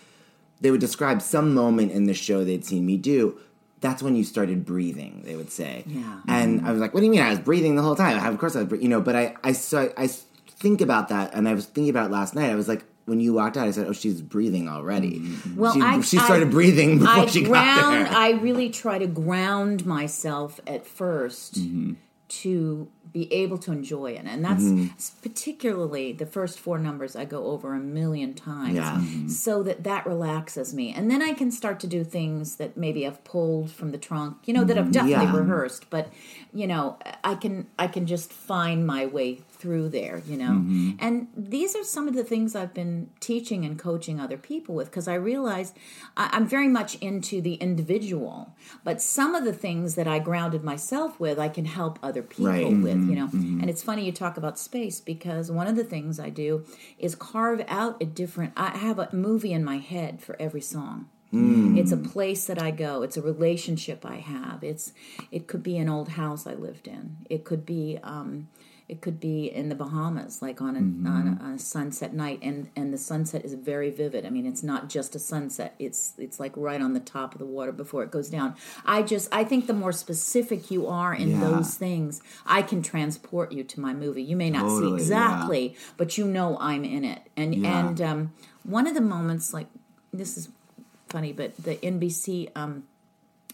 S3: they would describe some moment in the show they'd seen me do. That's when you started breathing. They would say,
S6: Yeah.
S3: and I was like, "What do you mean? I was breathing the whole time? Of course I was, you know." But I, I, so I think about that, and I was thinking about it last night. I was like. When you walked out, I said, "Oh, she's breathing already."
S6: Well,
S3: she,
S6: I-
S3: she
S6: I-
S3: started breathing before
S6: I
S3: she
S6: ground.
S3: got there.
S6: I really try to ground myself at 1st to be able to enjoy it, and that's
S3: Mm-hmm.
S6: particularly the first four numbers I go over a million times,
S3: Yeah.
S6: so that that relaxes me, and then I can start to do things that maybe I've pulled from the trunk, you know, that I've definitely
S3: Mm-hmm. Yeah.
S6: rehearsed, but you know, I can I can just find my way through there, you know.
S3: Mm-hmm.
S6: And these are some of the things I've been teaching and coaching other people with because I realized I, I'm very much into the individual, but some of the things that I grounded myself with, I can help other people
S3: Right.
S6: with, you know. And it's funny you talk about space because one of the things I do is carve out a different. I have a movie in my head for every song. It's a place that I go. It's a relationship I have. It's it could be an old house I lived in. It could be um, it could be in the Bahamas, like on a, on, a, on a sunset night, and and the sunset is very vivid. I mean, it's not just a sunset. It's it's like right on the top of the water before it goes down. I just I think the more specific you are in
S4: Yeah.
S6: those things, I can transport you to my movie. You may not see
S4: Totally, yeah.
S6: exactly, but you know I'm in it. And
S4: Yeah.
S6: and um, one of the moments, like this is funny, but the NBC um,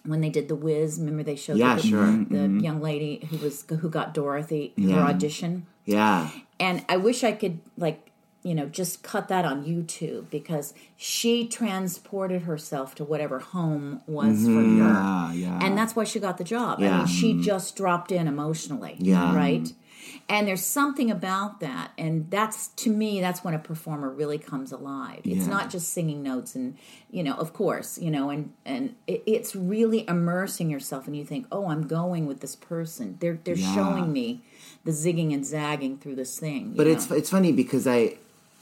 S6: when they did the Wiz. remember they showed
S3: Yeah,
S6: the,
S3: sure.
S6: the mm-hmm. young lady who was who got Dorothy her audition,
S3: yeah.
S6: and I wish I could like you know just cut that on YouTube because she transported herself to whatever home was for mm-hmm. her.
S4: Yeah, yeah.
S6: And that's why she got the job. I mean, she mm-hmm. just dropped in emotionally.
S3: Yeah.
S6: Right? And there's something about that. And that's, to me, that's when a performer really comes alive. It's
S4: Yeah.
S6: not just singing notes and, you know, of course, you know, and, and it, it's really immersing yourself and you think, oh, I'm going with this person. They're, they're
S4: Yeah.
S6: showing me the zigging and zagging through this thing.
S3: But
S6: know?
S3: it's it's funny because I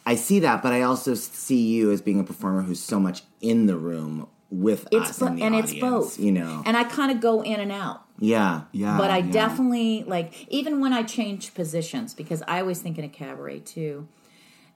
S3: I see that, but I also see you as being a performer who's so much in the room with
S6: it's
S3: us
S6: bo- and
S3: audience,
S6: it's both.
S3: You know,
S6: And I kind of go in and out.
S3: Yeah,
S4: yeah,
S6: but I
S4: yeah.
S6: definitely like even when I change positions because I always think in a cabaret too.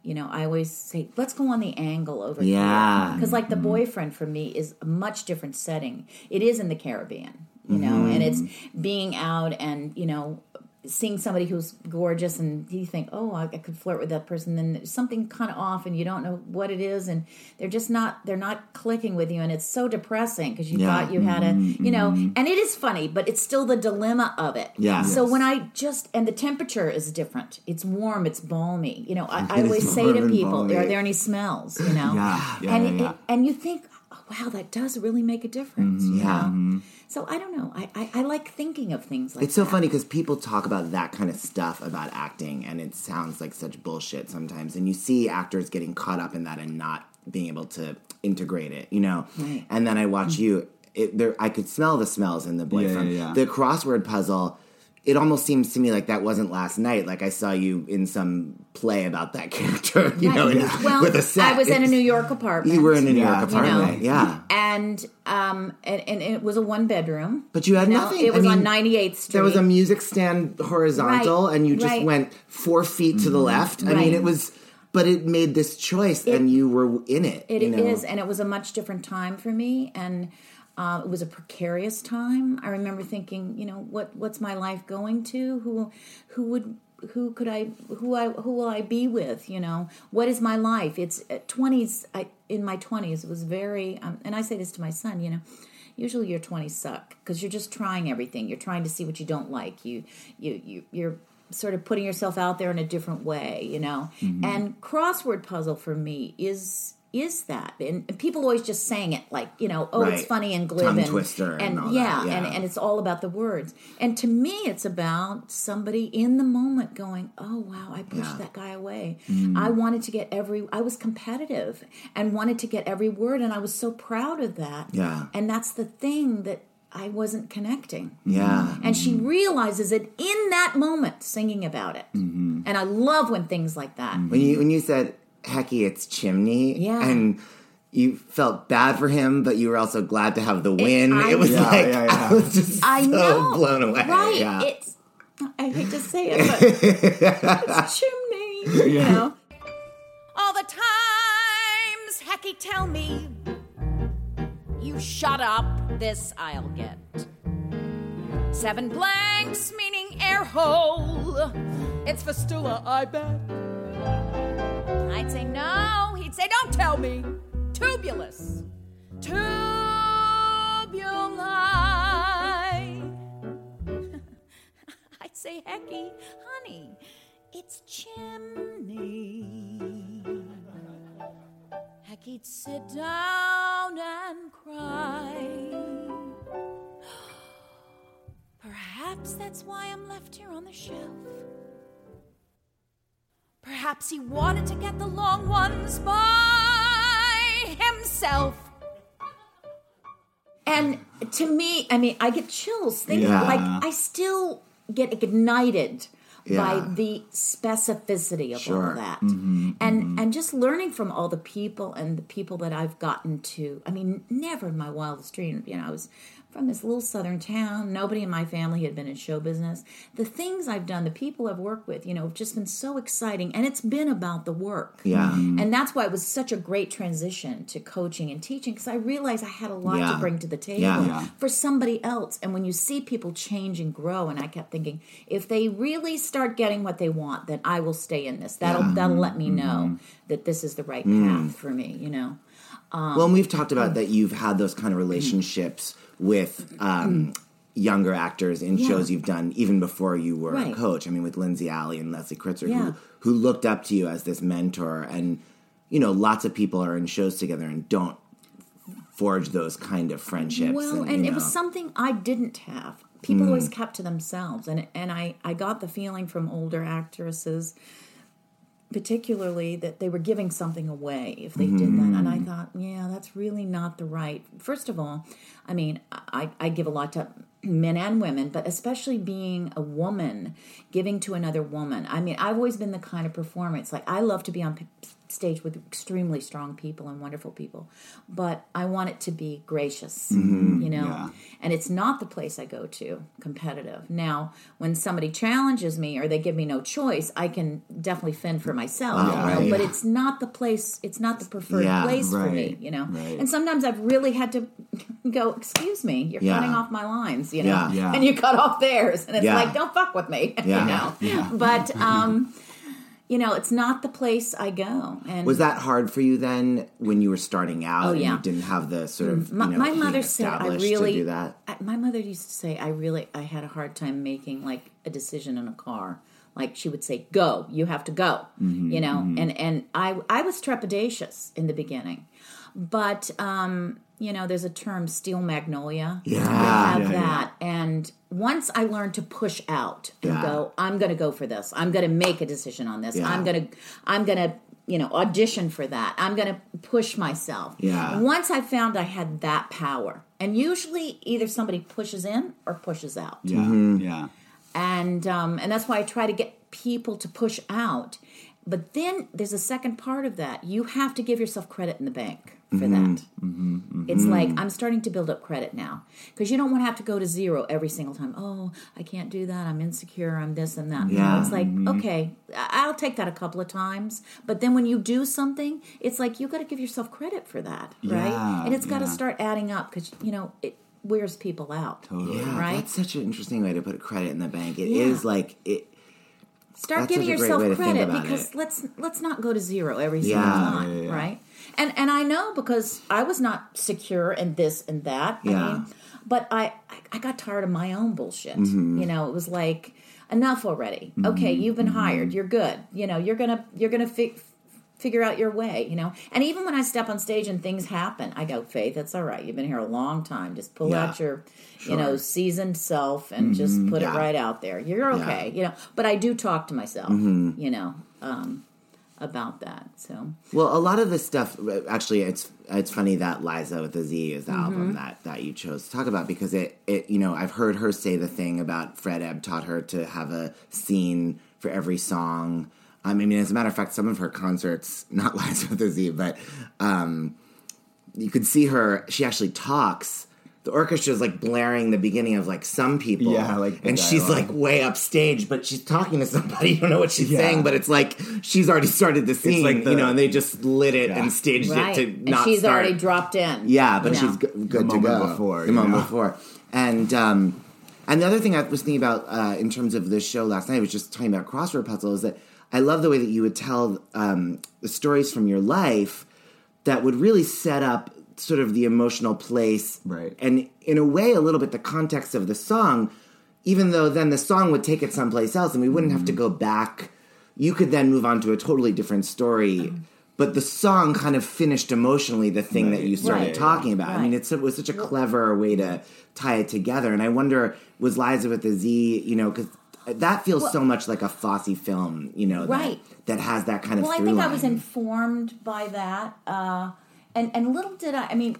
S6: You know, I always say, "Let's go on the angle over
S3: Yeah. Mm-hmm.
S6: because like the boyfriend for me is a much different setting. It is in the Caribbean, you know,
S3: Mm-hmm.
S6: and it's being out and you know seeing somebody who's gorgeous and you think, oh, I, I could flirt with that person. Then something kind of off and you don't know what it is, and they're just not they're not clicking with you, and it's so depressing because you
S3: Yeah. Mm-hmm.
S6: thought you had a you know, and it is funny, but it's still the dilemma of it.
S3: Yeah.
S6: So when I just and the temperature is different. It's warm. It's balmy. You know, I, I always say to people,
S3: balmy.
S6: "Are there any smells?" You know,
S4: Yeah, yeah,
S6: and
S4: yeah,
S6: it-. And you think, "Wow, that does really make a difference." you
S3: Yeah.
S6: know? So I don't know. I, I I like thinking of things like
S3: It's so
S6: that.
S3: funny because people talk about that kind of stuff about acting, and it sounds like such bullshit sometimes. And you see actors getting caught up in that and not being able to integrate it, you know.
S6: Right.
S3: And then I watch mm. you. It, there, I could smell the smells in the boyfriend.
S4: yeah, yeah.
S3: The crossword puzzle. It almost seems to me like that wasn't last night. Like I saw you in some play about that character, you
S6: Right.
S3: know, in-
S6: Well,
S3: with a set.
S6: I was in a New York apartment.
S3: You were in a New
S4: Yeah,
S3: York
S4: you know.
S3: apartment, yeah.
S6: and um and, and it was a one bedroom.
S3: But you had
S6: Now,
S3: nothing.
S6: It
S3: I
S6: was on Ninety Eighth Street.
S3: There was a music stand horizontal,
S6: Right,
S3: and you just
S6: right.
S3: went four feet to the left. I mean, it was, but it made this choice, and you were in it.
S6: It
S3: you
S6: is, and it was a much different time for me, and uh, it was a precarious time. I remember thinking, you know, what what's my life going to? Who who would who could I who I who will I be with? You know, what is my life? It's twenties. I in my twenties. It was very, um, and I say this to my son. You know, usually your 20s suck because you're just trying everything. You're trying to see what you don't like. You you, you you're sort of putting yourself out there in a different way, you know. And crossword puzzle for me is is that and, people always just saying it like you know oh it's funny and glib
S3: Tongue
S6: and,
S3: twister and
S6: and
S3: all
S6: yeah,
S3: that, yeah.
S6: and and it's all about the words and to me it's about somebody in the moment going oh wow i pushed
S3: Yeah.
S6: that guy away
S3: Mm.
S6: i wanted to get every i was competitive and wanted to get every word and i was so proud of that
S3: Yeah.
S6: and that's the thing that i wasn't connecting
S3: Yeah.
S6: and she realizes it in that moment singing about it
S3: Mm-hmm.
S6: and i love when things like that
S3: When you when you said Hecky, it's chimney.
S6: Yeah.
S3: And you felt bad for him, but you were also glad to have the win.
S6: I-
S3: It, was
S6: Yeah,
S3: like
S4: yeah, yeah.
S3: I was just
S6: I
S3: so
S6: know.
S3: blown away.
S6: Right.
S3: Yeah.
S6: It's I hate to say it, but it's chimney. You know?
S5: All the times Hecky tell me, you shut up, this I'll get. Seven blanks meaning air hole. It's fistula, I bet. I'd say no. He'd say, don't tell me. Tubulus. Tubuli. I'd say, Hecky, honey, it's chimney. Hecky'd sit down and cry. Perhaps that's why I'm left here on the shelf. Perhaps he wanted to get the long ones by himself.
S6: And to me, I mean, I get chills thinking
S3: Yeah.
S6: like I still get ignited
S3: Yeah.
S6: by the specificity of all
S3: Sure.
S6: of that. Mm-hmm, and mm-hmm. and just learning from all the people and the people that I've gotten to. I mean, never in my wildest dream, you know, I was from this little southern town. Nobody in my family had been in show business. The things I've done, the people I've worked with, you know, have just been so exciting and it's been about the work.
S3: Yeah. Mm-hmm.
S6: And that's why it was such a great transition to coaching and teaching because I realized I had a lot
S3: Yeah.
S6: to bring to the table
S3: Yeah. Yeah.
S6: for somebody else. And when you see people change and grow, and I kept thinking, if they really start getting what they want, then I will stay in this. That'll that'll let me mm-hmm. know that this is the right mm. path for me. You know.
S3: Well, and we've talked about um, that you've had those kind of mm-hmm. relationships with um, younger actors in
S6: Yeah.
S3: shows you've done even before you were
S6: Right.
S3: a coach. I mean, with Lindsay Alley and Leslie Kritzer,
S6: Yeah.
S3: who who looked up to you as this mentor, and you know, lots of people are in shows together and don't forge those kind of friendships.
S6: Well, and,
S3: you
S6: it was something I didn't have. People always kept to themselves, and and I I got the feeling from older actresses, particularly that they were giving something away if they did that, and I mm-hmm. thought, yeah, that's really not the right. First of all, I mean, I I give a lot to men and women, but especially being a woman, giving to another woman. I mean, I've always been the kind of performer. It's like I love to be on stage with extremely strong people and wonderful people, but I want it to be gracious, you know.
S4: yeah.
S6: And it's not the place I go to competitive. Now, when somebody challenges me or they give me no choice, I can definitely fend for myself, you know,
S3: right.
S6: but it's not the place, it's not the preferred
S3: Yeah,
S6: place for me, you know.
S4: right.
S6: And sometimes I've really had to go, "Excuse me, you're
S3: Yeah.
S6: cutting off my lines," you know. And you cut off theirs, and it's like, "Don't fuck with me," you know. But um you know, it's not the place I go. And
S3: Was that hard for you then when you were starting out?
S6: Oh,
S3: and
S6: yeah.
S3: you didn't have the sort of
S6: my,
S3: you know,
S6: my mother said I really
S3: to do that.
S6: I, my mother used to say I really I had a hard time making like a decision in a car. Like she would say, "Go, you have to go,"
S3: Mm-hmm,
S6: you know, and and I I was trepidatious in the beginning, but um, you know, there's a term steel magnolia.
S3: Yeah,
S6: I have
S4: yeah, yeah.
S6: that, and once I learned to push out and
S3: Yeah.
S6: go, I'm going to go for this. I'm going to make a decision on this.
S3: Yeah.
S6: I'm going to I'm going to you know audition for that. I'm going to push myself.
S3: Yeah.
S6: Once I found I had that power, and usually either somebody pushes in or pushes out,
S4: Yeah,
S3: Mm-hmm.
S4: yeah.
S6: and um, and that's why I try to get people to push out. But then there's a second part of that. You have to give yourself credit in the bank for
S3: Mm-hmm.
S6: that. Mm-hmm. Mm-hmm. It's like I'm starting to build up credit now because you don't want to have to go to zero every single time. Oh, I can't do that. I'm insecure. I'm this and that.
S3: Yeah.
S6: it's like mm-hmm. okay, I- I'll take that a couple of times. But then when you do something, it's like you got to give yourself credit for that, right?
S4: Yeah,
S6: And it's got to
S4: yeah.
S6: start adding up because you know it wears people out.
S4: Totally.
S3: Yeah,
S6: Right?
S3: that's such an interesting way to put credit in the bank. It is
S6: Yeah.
S3: like it.
S6: start
S3: That's
S6: giving
S3: such a great
S6: yourself
S3: way to think
S6: credit because
S3: it.
S6: let's let's not go to zero every single
S3: Yeah,
S6: time,
S4: yeah, yeah.
S6: right? And and I know because I was not secure in this and that. I
S3: Yeah.
S6: mean, but I, I I got tired of my own bullshit.
S3: Mm-hmm.
S6: You know, it was like enough already. Okay, you've been hired. You're good. You know, you're gonna you're gonna fi- figure out your way. You know, and even when I step on stage and things happen, I go, Faith, that's all right. You've been here a long time. Just pull
S3: Yeah.
S6: out your you know seasoned self and just put
S3: Mm-hmm. Yeah.
S6: it right out there. You're okay. You know, but I do talk to myself.
S3: Mm-hmm.
S6: You know. Um, about that, so
S3: Well, a lot of this stuff, actually, it's it's funny that Liza with the Z is the
S6: Mm-hmm.
S3: album that that you chose to talk about because it it you know I've heard her say the thing about Fred Ebb taught her to have a scene for every song. Um, I mean, as a matter of fact, some of her concerts, not Liza with the Z, but um, you could see her. She actually talks. The orchestra is like blaring the beginning of like some people,
S4: Yeah, like the
S3: and she's like way upstage, but she's talking to somebody. You don't know what she's
S4: Yeah.
S3: saying, but it's like she's already started the scene,
S4: like the-
S3: you know, and they just lit it
S4: Yeah.
S3: and staged
S6: right,
S3: it to
S6: and
S3: not
S6: she's
S3: start.
S6: already dropped in.
S3: Yeah, but
S6: you
S3: she's g- good to go
S4: before,
S3: the
S4: you
S3: moment
S4: know?
S3: before, and um, and the other thing I was thinking about uh, in terms of this show last night I was just talking about crossword puzzle is that I love the way that you would tell um, the stories from your life that would really set up sort of the emotional place,
S4: Right.
S3: And in a way, a little bit the context of the song, even though then the song would take it someplace else, and we wouldn't have to go back. You could then move on to a totally different story. But the song kind of finished emotionally the thing that you started
S6: Right.
S3: talking about. I mean, it's, it was such a clever way to tie it together. And I wonder, was Liza with the Z, you know, because that feels so much like a Fosse film, you know,
S6: Right.
S3: that, has that kind of
S6: Well, I
S3: through
S6: think I was informed by that. Uh, and, and little did I, I mean,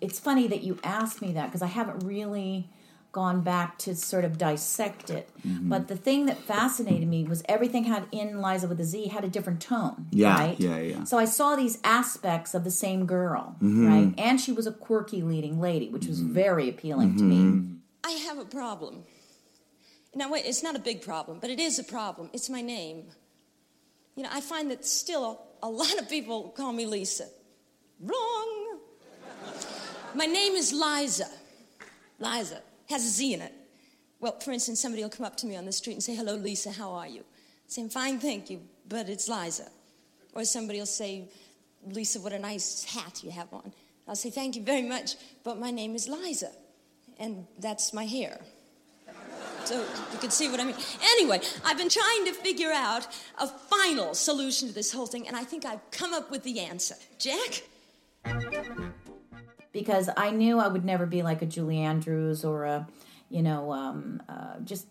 S6: it's funny that you asked me that because I haven't really gone back to sort of dissect it.
S3: Mm-hmm.
S6: But the thing that fascinated me was everything had in Liza with a Z had a different tone.
S3: Yeah,
S6: right?
S4: yeah, yeah.
S6: So I saw these aspects of the same girl,
S3: Mm-hmm.
S6: right? And she was a quirky leading lady, which was very appealing to me.
S7: I have a problem. Now, wait, it's not a big problem, but it is a problem. It's my name. You know, I find that still a, a lot of people call me Lisa. Wrong. My name is Liza. Liza has a Z in it. Well, for instance, somebody will come up to me on the street and say, Hello, Lisa, how are you? I say, I'm fine, thank you, but it's Liza. Or somebody will say, Lisa, what a nice hat you have on. I'll say, Thank you very much, but my name is Liza, and that's my hair. So you can see what I mean. Anyway, I've been trying to figure out a final solution to this whole thing, and I think I've come up with the answer. Jack?
S6: Because I knew I would never be like a Julie Andrews or a, you know, um, uh, just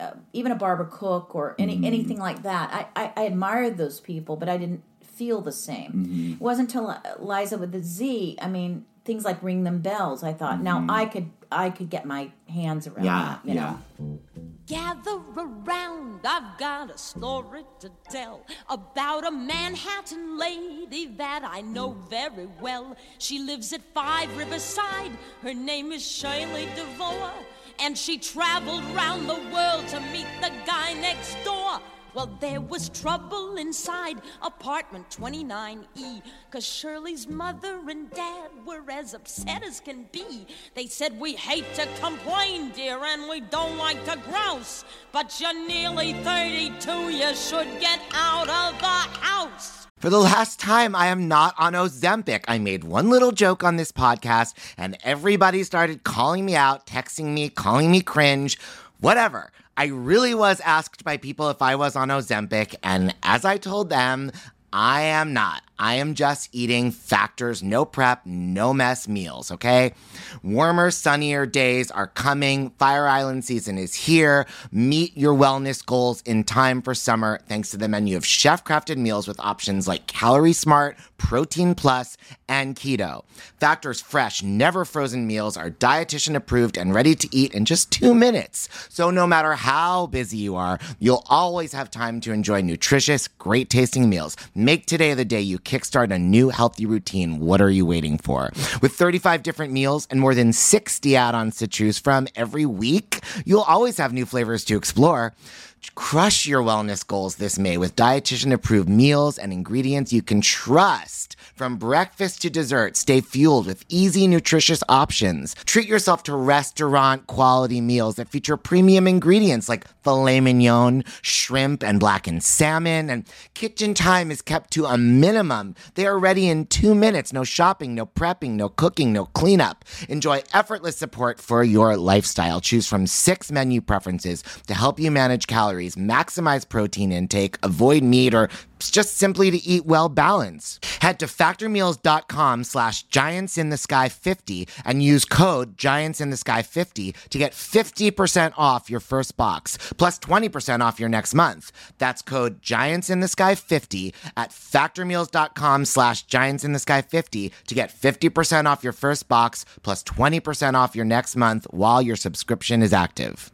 S6: uh, even a Barbara Cook or any anything like that. I, I, I admired those people, but I didn't feel the same. It wasn't until Liza with the Z. I mean, things like Ring Them Bells. I thought now I could I could get my hands around
S3: Yeah,
S6: that. You
S3: yeah.
S6: know.
S5: Gather around, I've got a story to tell about a Manhattan lady that I know very well. She lives at Five Riverside. Her name is Shirley DeVore, and she traveled round the world to meet the guy next door. Well, there was trouble inside apartment 29E, cause Shirley's mother and dad were as upset as can be. They said, We hate to complain, dear, and we don't like to grouse, but you're nearly 32, you should get out of the house.
S3: For the last time, I am not on Ozempic. I made one little joke on this podcast, and everybody started calling me out, texting me, calling me cringe, whatever. I really was asked by people if I was on Ozempic, and as I told them, I am not. I am just eating factors, no prep, no mess meals, okay? Warmer, sunnier days are coming. Fire Island season is here. Meet your wellness goals in time for summer thanks to the menu of chef crafted meals with options like Calorie Smart, Protein Plus, and Keto. Factor's fresh, never frozen meals are dietitian approved and ready to eat in just two minutes. So no matter how busy you are, you'll always have time to enjoy nutritious, great tasting meals. Make today the day you kickstart a new healthy routine. What are you waiting for? With 35 different meals and more than 60 add ons to choose from every week, you'll always have new flavors to explore. Crush your wellness goals this May with dietitian approved meals and ingredients you can trust. From breakfast to dessert, stay fueled with easy, nutritious options. Treat yourself to restaurant quality meals that feature premium ingredients like filet mignon, shrimp, and blackened salmon. And kitchen time is kept to a minimum. They are ready in two minutes. No shopping, no prepping, no cooking, no cleanup. Enjoy effortless support for your lifestyle. Choose from six menu preferences to help you manage calories, maximize protein intake, avoid meat, or just simply to eat well balanced. Head to factormeals.com slash giants in the sky 50 and use code giants in the sky 50 to get 50% off your first box plus 20% off your next month. That's code giants in the sky 50 at factormeals.com slash giants in the sky 50 to get 50% off your first box plus 20% off your next month while your subscription is active.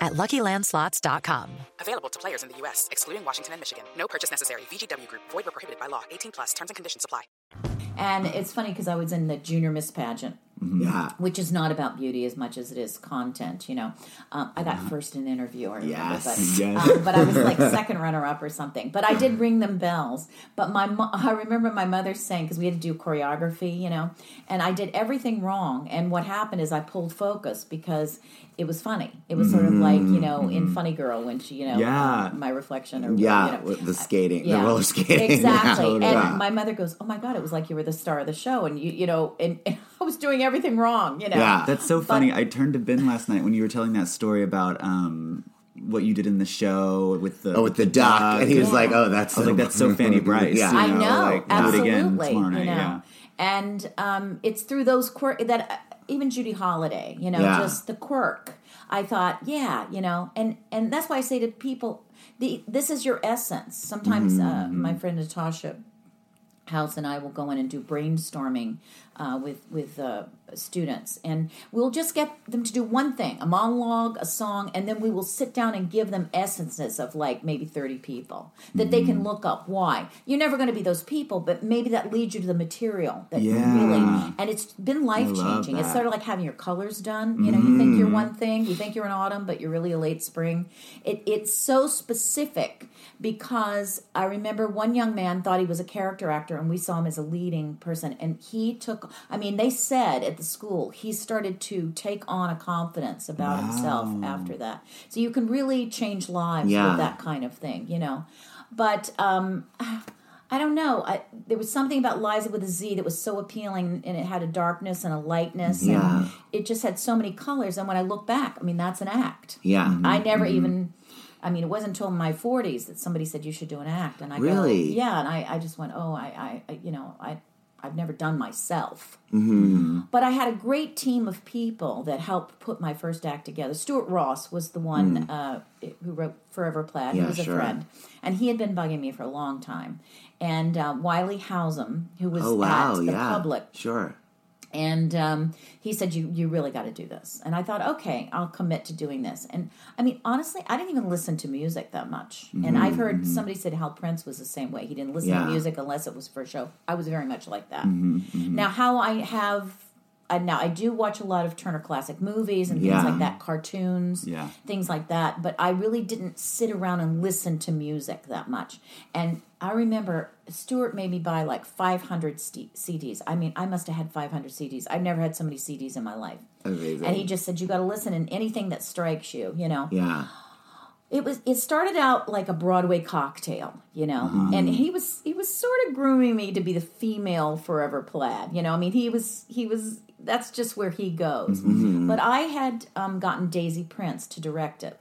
S8: at LuckyLandSlots.com.
S9: Available to players in the U.S., excluding Washington and Michigan. No purchase necessary. VGW Group. Void or prohibited by law. 18 plus. Terms and conditions apply.
S6: And it's funny because I was in the junior Miss pageant.
S3: Yeah.
S6: Which is not about beauty as much as it is content, you know. Um, I got
S4: Uh-huh.
S6: first in interview, I remember,
S3: Yes,
S6: but,
S4: yes.
S6: um, but I was like second runner up or something. But I did ring them bells. But my, mo- I remember my mother saying because we had to do choreography, you know, and I did everything wrong. And what happened is I pulled focus because it was funny. It was sort of like you know in Funny Girl when she, you know,
S4: Mm-hmm. Yeah.
S6: um, my reflection or
S3: Yeah,
S6: you know,
S3: with the skating,
S6: yeah.
S3: the roller skating.
S6: Exactly.
S3: Yeah,
S6: and
S3: yeah.
S6: my mother goes, "Oh my god, it was like you were the star of the show, and you, you know, and, and I was doing everything wrong, you know."
S3: Yeah.
S4: That's so
S6: But-
S4: funny. I turned to Ben last night when you were telling that story about um, what you did in the show with the
S3: Oh, with the duck, and he was like, "Oh, that's
S4: I was
S3: so
S4: like, that's so Fanny Brice.
S3: Yeah.
S4: you
S6: I know,
S4: like, do it
S6: absolutely.
S4: again tomorrow night.
S6: you know,
S4: Yeah.
S6: and um, it's through those quirk that even Judy Holliday, you know,
S3: Yeah.
S6: just the quirk. I thought, yeah, you know, and and that's why I say to people, the this is your essence. Sometimes uh,
S3: Mm-hmm.
S6: my friend Natasha House and I will go in and do brainstorming uh, with with uh, students, and we'll just get them to do one thing: a monologue, a song, and then we will sit down and give them essences of like maybe thirty people that they
S4: Mm-hmm.
S6: can look up. Why you're never going to be those people, but maybe that leads you to the material that
S4: Yeah.
S6: really. And it's been life changing. It's sort of like having your colors done. You know, you think you're one thing, you think you're in autumn, but you're really a late spring. It, it's so specific because I remember one young man thought he was a character actor, and we saw him as a leading person. And he took, I mean, they said at the school, he started to take on a confidence about himself after that. So you can really change lives
S3: Yeah.
S6: with that kind of thing, you know. But, um, I don't know. I, there was something about Liza with a Z that was so appealing, and it had a darkness and a lightness,
S3: Yeah.
S6: and it just had so many colors. And when I look back, I mean, that's an act.
S3: Yeah.
S6: I never even. I mean, it wasn't until my forties that somebody said you should do an act, and I
S3: Really?
S6: go, yeah, and I, I just went, oh, I, I, you know, I, I've never done myself, mm-hmm. but I had a great team of people that helped put my first act together. Stuart Ross was the one uh, who wrote Forever Plaid.
S3: Yeah,
S6: he was a friend, and he had been bugging me for a long time. And uh, Wiley Hausam, who was
S3: Oh wow,
S6: at the
S3: yeah.
S6: public,
S3: Sure.
S6: And um, he said you you really got to do this. And i thought okay i'll commit to doing this. And i mean honestly i didn't even listen to music that much. And i've heard mm-hmm. somebody said hal prince was the same way. He didn't listen
S3: Yeah.
S6: to music unless it was for a show. I was very much like that. Mm-hmm. Mm-hmm. Now how i have uh, now I do watch a lot of Turner Classic Movies and things
S3: Yeah.
S6: like that, cartoons,
S4: Yeah.
S6: things like that. But I really didn't sit around and listen to music that much. And I remember Stuart made me buy like 500 st- CDs. I mean, I must have had 500 CDs. I've never had so many CDs in my life.
S3: Amazing.
S6: And he just said, "You got to listen, and anything that strikes you, you know."
S3: Yeah.
S6: It was. It started out like a Broadway cocktail, you know, and he was he was sort of grooming me to be the female Forever Plaid, you know. I mean, he was he was. That's just where he goes. But I had um, gotten Daisy Prince to direct it,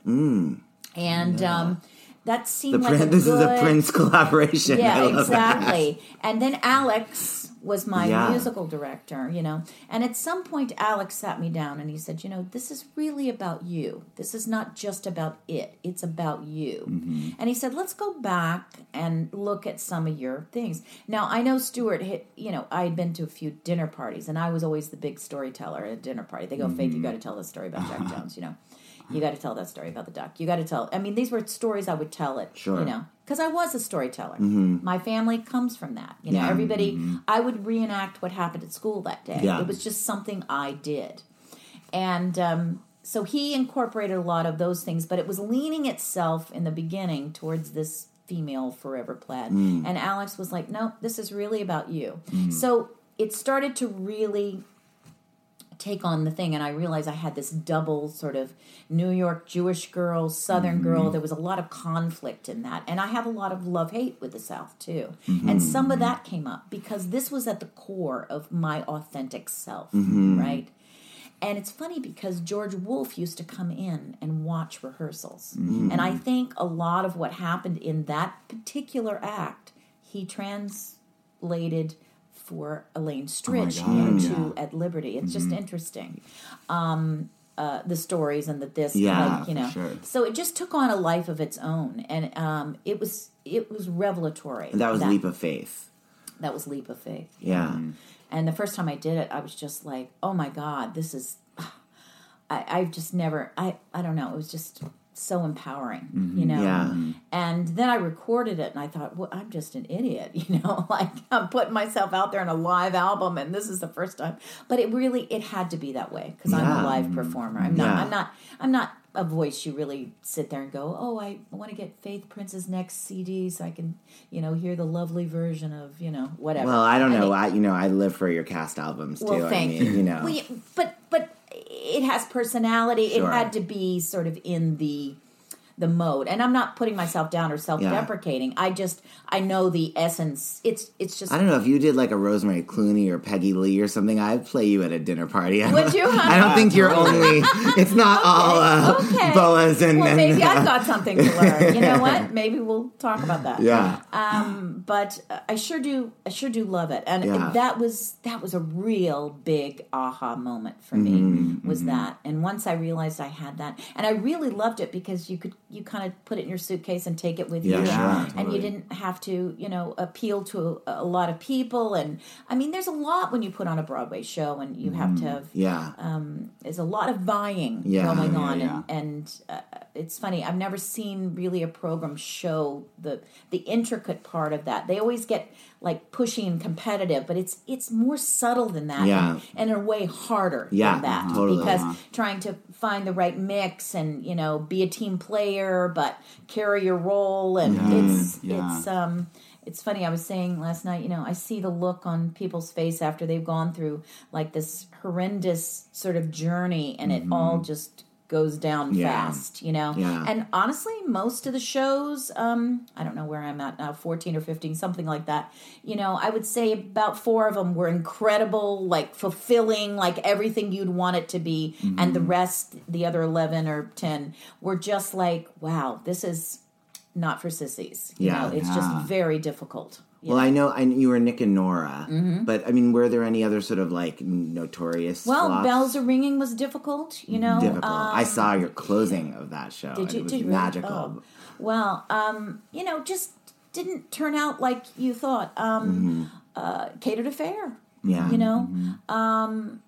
S6: and um, that seemed
S3: The
S6: like
S3: Prin-
S6: a
S3: this is a Prince collaboration.
S6: Yeah,
S3: love that.
S6: exactly. And then Alex was my
S3: Yeah.
S6: musical director, you know. And at some point, Alex sat me down and he said, You know, this is really about you. This is not just about it, it's about you. Mm-hmm. And he said, Let's go back and look at some of your things. Now, I know Stuart hit, you know, I had been to a few dinner parties and I was always the big storyteller at a dinner party. They go, Faith, you mm-hmm. got to tell the story about Jack Jones, you know. You got to tell that story about the duck. You got to tell. I mean, these were stories I would tell it.
S3: Sure.
S6: You know, because I was a storyteller. My family comes from that. You know,
S3: Yeah.
S6: everybody. I would reenact what happened at school that day.
S3: Yeah.
S6: It was just something I did, and um, so he incorporated a lot of those things. But it was leaning itself in the beginning towards this female forever plaid,
S3: Mm.
S6: and Alex was like, "No, this is really about you." So it started to really take on the thing and i realized i had this double sort of new york jewish girl southern mm-hmm. girl. There was a lot of conflict in that and i have a lot of love hate with the south too. And mm-hmm. some of mm-hmm. that came up because this was at the core of my authentic self right? And it's funny because George Wolfe used to come in and watch rehearsals. And I think a lot of what happened in that particular act, he translated for Elaine Stritch
S4: God,
S6: into At Liberty. It's just interesting. Um, uh, the stories and the this,
S3: Yeah,
S6: like, you know.
S4: sure.
S6: So it just took on a life of its own, and um, it was it was revelatory.
S3: And that was leap of faith.
S6: that was leap of faith.
S3: Yeah.
S6: And the first time I did it, I was just like, "Oh my god, this is." I, I've just never. I I don't know. It was just so empowering, mm-hmm. you know.
S3: Yeah.
S6: And then I recorded it, and I thought, "Well, I'm just an idiot," you know. Like I'm putting myself out there in a live album, and this is the first time. But it really, it had to be that way because I'm a live performer. I'm not.
S3: Yeah.
S6: I'm not. I'm not a voice you really sit there and go, "Oh, I want to get Faith Prince's next CD so I can, you know, hear the lovely version of, you know, whatever."
S3: Well, I don't know.
S6: mean-
S3: I, you know, I live for your cast albums too.
S6: well,
S3: I
S6: thank
S3: mean,
S6: you.
S3: you know.
S6: Well, yeah, but but it has personality.
S3: Sure.
S6: It had to be sort of in the the mode, and I'm not putting myself down or self deprecating. I just I know the essence. It's it's just
S3: I don't know if you did like a Rosemary Clooney or Peggy Lee or something. I'd play you at a dinner party. I
S6: Would
S3: don't-
S6: you?
S3: I don't think you're only. It's not all uh,
S6: okay.
S3: boas and.
S6: well,
S3: and,
S6: maybe
S3: uh,
S6: I've got something to learn. You know what? Maybe we'll talk about that.
S3: Yeah.
S6: Um, but I sure do. I sure do love it, and
S3: Yeah.
S6: that was that was a real big aha moment for me.
S3: Mm-hmm,
S6: was that? And once I realized I had that, and I really loved it because you could you kind of put it in your suitcase and take it with
S3: Yeah,
S6: you,
S3: sure,
S6: and
S4: totally.
S6: you didn't have to you know appeal to a, a lot of people. And I mean, there's a lot when you put on a Broadway show, and you have to have
S3: Mm-hmm. Yeah.
S6: um, there's a lot of vying
S3: Yeah,
S6: going on,
S4: yeah.
S6: and, and uh, it's funny. I've never seen really a program show the the intricate part of that. They always get like pushy and competitive, but it's it's more subtle than that,
S3: Yeah.
S6: and, and in a way harder
S3: Yeah,
S6: than that
S3: totally.
S6: because
S3: Uh-huh.
S6: trying to find the right mix and you know be a team player, but carry your role, and it's
S4: yeah.
S6: it's um. It's funny. I was saying last night. You know, I see the look on people's face after they've gone through like this horrendous sort of journey, and it all just goes down
S3: Mm-hmm. Yeah.
S6: fast. You know,
S3: Yeah.
S6: and honestly, most of the shows, um, I don't know where I'm at now, 14 or 15, something like that. You know, I would say about four of them were incredible, like fulfilling, like everything you'd want it to be. And
S3: Mm-hmm.
S6: the rest, the other 11 or 10, were just like, wow, this is not for sissies. You
S3: Yeah.
S6: know, it's
S4: Yeah.
S6: just very difficult.
S3: Well, I know I, you were Nick and Nora, but I mean, were there any other sort of like notorious?
S6: Well,
S3: flops?
S6: bells are ringing was difficult, you know.
S3: difficult. I
S6: um,
S3: saw your closing of that show.
S6: Did you?
S3: It was
S6: did
S3: magical.
S6: Oh. Well, um, you know, just didn't turn out like you thought. Um, uh, catered affair.
S3: Mm-hmm. Yeah.
S6: You know, um,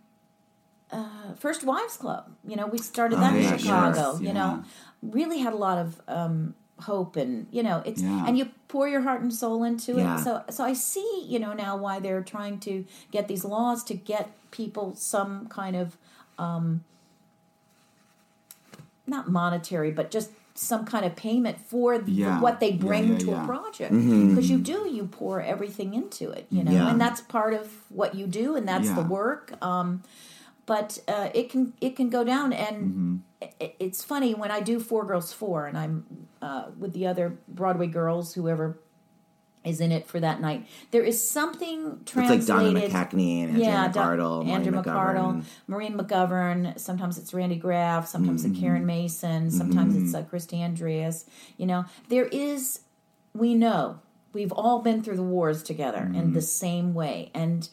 S6: uh, First Wives Club. You know, we started that
S3: Oh, yeah,
S6: in Chicago.
S4: sure.
S6: You
S4: Yeah.
S6: know, really had a lot of um, hope, and you know, it's
S4: Yeah.
S6: and you pour your heart and soul into
S3: Yeah.
S6: it. So, so I see, you know, now why they're trying to get these laws to get people some kind of um not monetary, but just some kind of payment for
S4: Yeah.
S6: what they bring
S4: yeah,
S6: to
S4: yeah.
S6: a project.
S3: Mm-hmm.
S6: Because you do, you pour everything into it, you know, and that's part of what you do, and that's the work. Um, but uh, it can it can go down, and
S4: Mm-hmm.
S6: i it's funny when I do Four Girls Four, and I'm uh, with the other Broadway girls, whoever is in it for that night. There is something
S3: It's like Donna
S6: translated.
S3: McKechnie and Andrea
S6: Yeah,
S3: McArdle,
S6: Andrew McArdle,
S3: McGovern.
S6: Maureen McGovern. Sometimes it's Randy Graff. Sometimes
S3: Mm-hmm.
S6: it's Karen Mason. Sometimes it's uh, Christy Andreas. You know, there is. We know we've all been through the wars together in
S3: Mm-hmm.
S6: the same way, and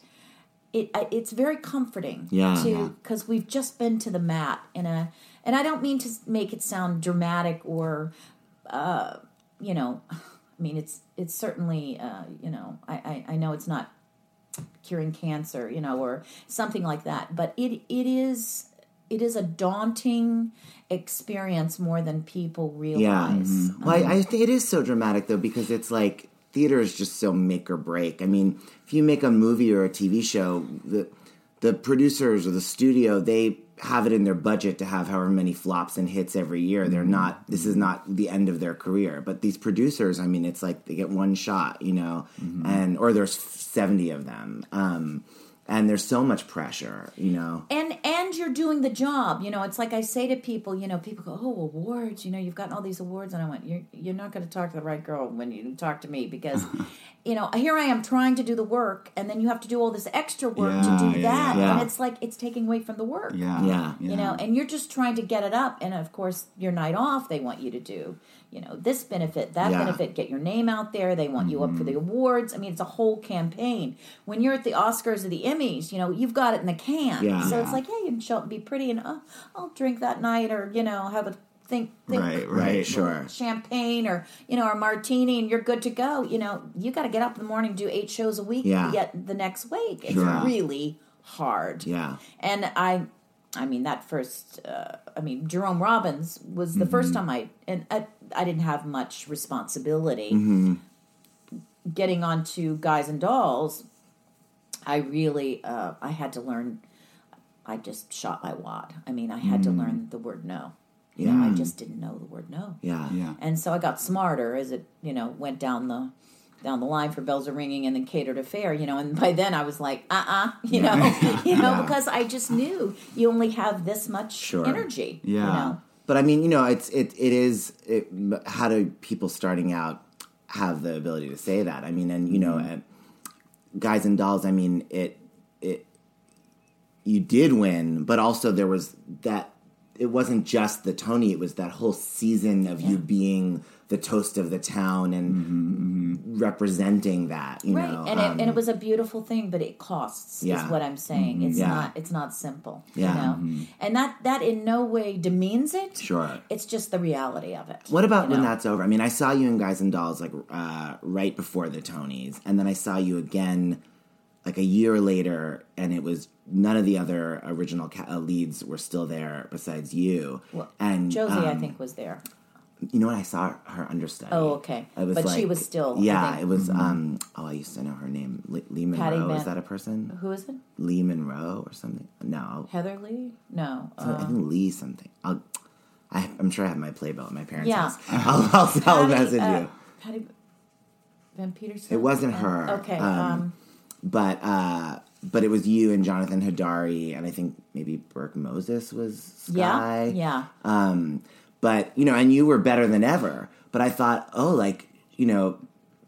S6: it it's very comforting.
S3: Yeah.
S6: to because we've just been to the mat in a, and I don't mean to make it sound dramatic or, uh, you know, I mean it's it's certainly uh, you know I, I I know it's not curing cancer, you know, or something like that. But it it is it is a daunting experience more than people realize.
S3: Yeah. mm-hmm. Well, I, I think it is so dramatic though because it's like theater is just so make or break. I mean, if you make a movie or a TV show, the the producers or the studio they have it in their budget to have however many flops and hits every year. They're not. This is not the end of their career. But these producers, I mean, it's like they get one shot, you know, and or there's seventy of them. Um, and there's so much pressure, you know.
S6: and and you're doing the job you know it's like i say to people you know people go oh awards you know you've gotten all these awards and i went you're, you're not going to talk to the right girl when you talk to me because you know here i am trying to do the work and then you have to do all this extra work
S4: Yeah,
S6: to do
S4: yeah,
S6: that
S3: yeah.
S6: and it's like it's taking away from the work
S4: Yeah.
S3: Yeah.
S6: you know and you're just trying to get it up and of course your night off they want you to do you know this benefit that
S3: Yeah.
S6: benefit get your name out there they want you up for the awards i mean it's a whole campaign when you're at the oscars or the emmys you know you've got it in the can
S3: Yeah.
S6: so it's like yeah you can show up and be pretty and oh, i'll drink that night or you know have a think, think
S4: Right,
S3: right, sure.
S6: champagne or you know a martini and you're good to go you know you got to get up in the morning do eight shows a week
S3: Yeah.
S6: yet the next week it's
S3: Sure.
S6: really hard
S3: Yeah.
S6: and I, I mean that first, uh, I mean Jerome Robbins was the first time I and I, I didn't have much responsibility. Getting onto Guys and Dolls, I really uh, I had to learn. I just shot my wad. I mean, I had to learn the word no. You know, I just didn't know the word no.
S3: Yeah.
S4: Yeah.
S6: And so I got smarter as it, you know, went down the down the line for bells are ringing and then catered affair, you know, and by then I was like, uh uh you know, you know,
S4: Yeah.
S6: because I just knew you only have this much
S3: Sure.
S6: energy.
S4: Yeah.
S6: You know.
S3: But I mean, you know, it's it it is. It, how do people starting out have the ability to say that? I mean, and you know,
S4: Mm-hmm.
S3: guys and dolls. I mean, it it you did win, but also there was that. It wasn't just the Tony; it was that whole season of you being the toast of the town and representing that. You
S6: Mm-hmm, Right.
S3: know,
S6: and
S3: um,
S6: it, and it was a beautiful thing, but it costs
S3: Yeah.
S6: is what I'm saying. It's
S3: Yeah.
S6: not it's not simple.
S3: Yeah.
S6: You know? And that that in no way demeans it.
S3: Sure.
S6: It's just the reality of it.
S3: What about
S6: you
S3: when
S6: know?
S3: that's over? I mean, I saw you in Guys and Dolls like uh, right before the Tonys, and then I saw you again like a year later, and it was none of the other original ca- uh, leads were still there besides you.
S6: Well,
S3: and
S6: Josie, I
S3: um,
S6: think, was there.
S3: You know what? I saw her understudy.
S6: Oh, okay.
S3: Was
S6: But she was still, I
S3: Yeah,
S6: mm-hmm.
S3: it was. um Oh, I used to know her name. Lee, Lee Monroe.
S6: Man-
S3: Is that a person?
S6: Who is it?
S3: Lee Monroe or something? No,
S6: Heather Lee? No.
S3: I
S6: Uh,
S3: think Lee something. I'll. I, I'm sure I have my playbill at my parents'
S6: Yeah.
S3: house. I'll, I'll, I'll message
S6: uh,
S3: you.
S6: Patty Van Peterson?
S3: It wasn't
S6: Uh,
S3: her.
S6: Okay.
S3: Um,
S6: Um,
S3: but uh but it was you and Jonathan Hadary and I think maybe Burke Moses was
S6: yeah. Yeah.
S3: Um but you know, and you were better than ever. But I thought, oh, like, you know,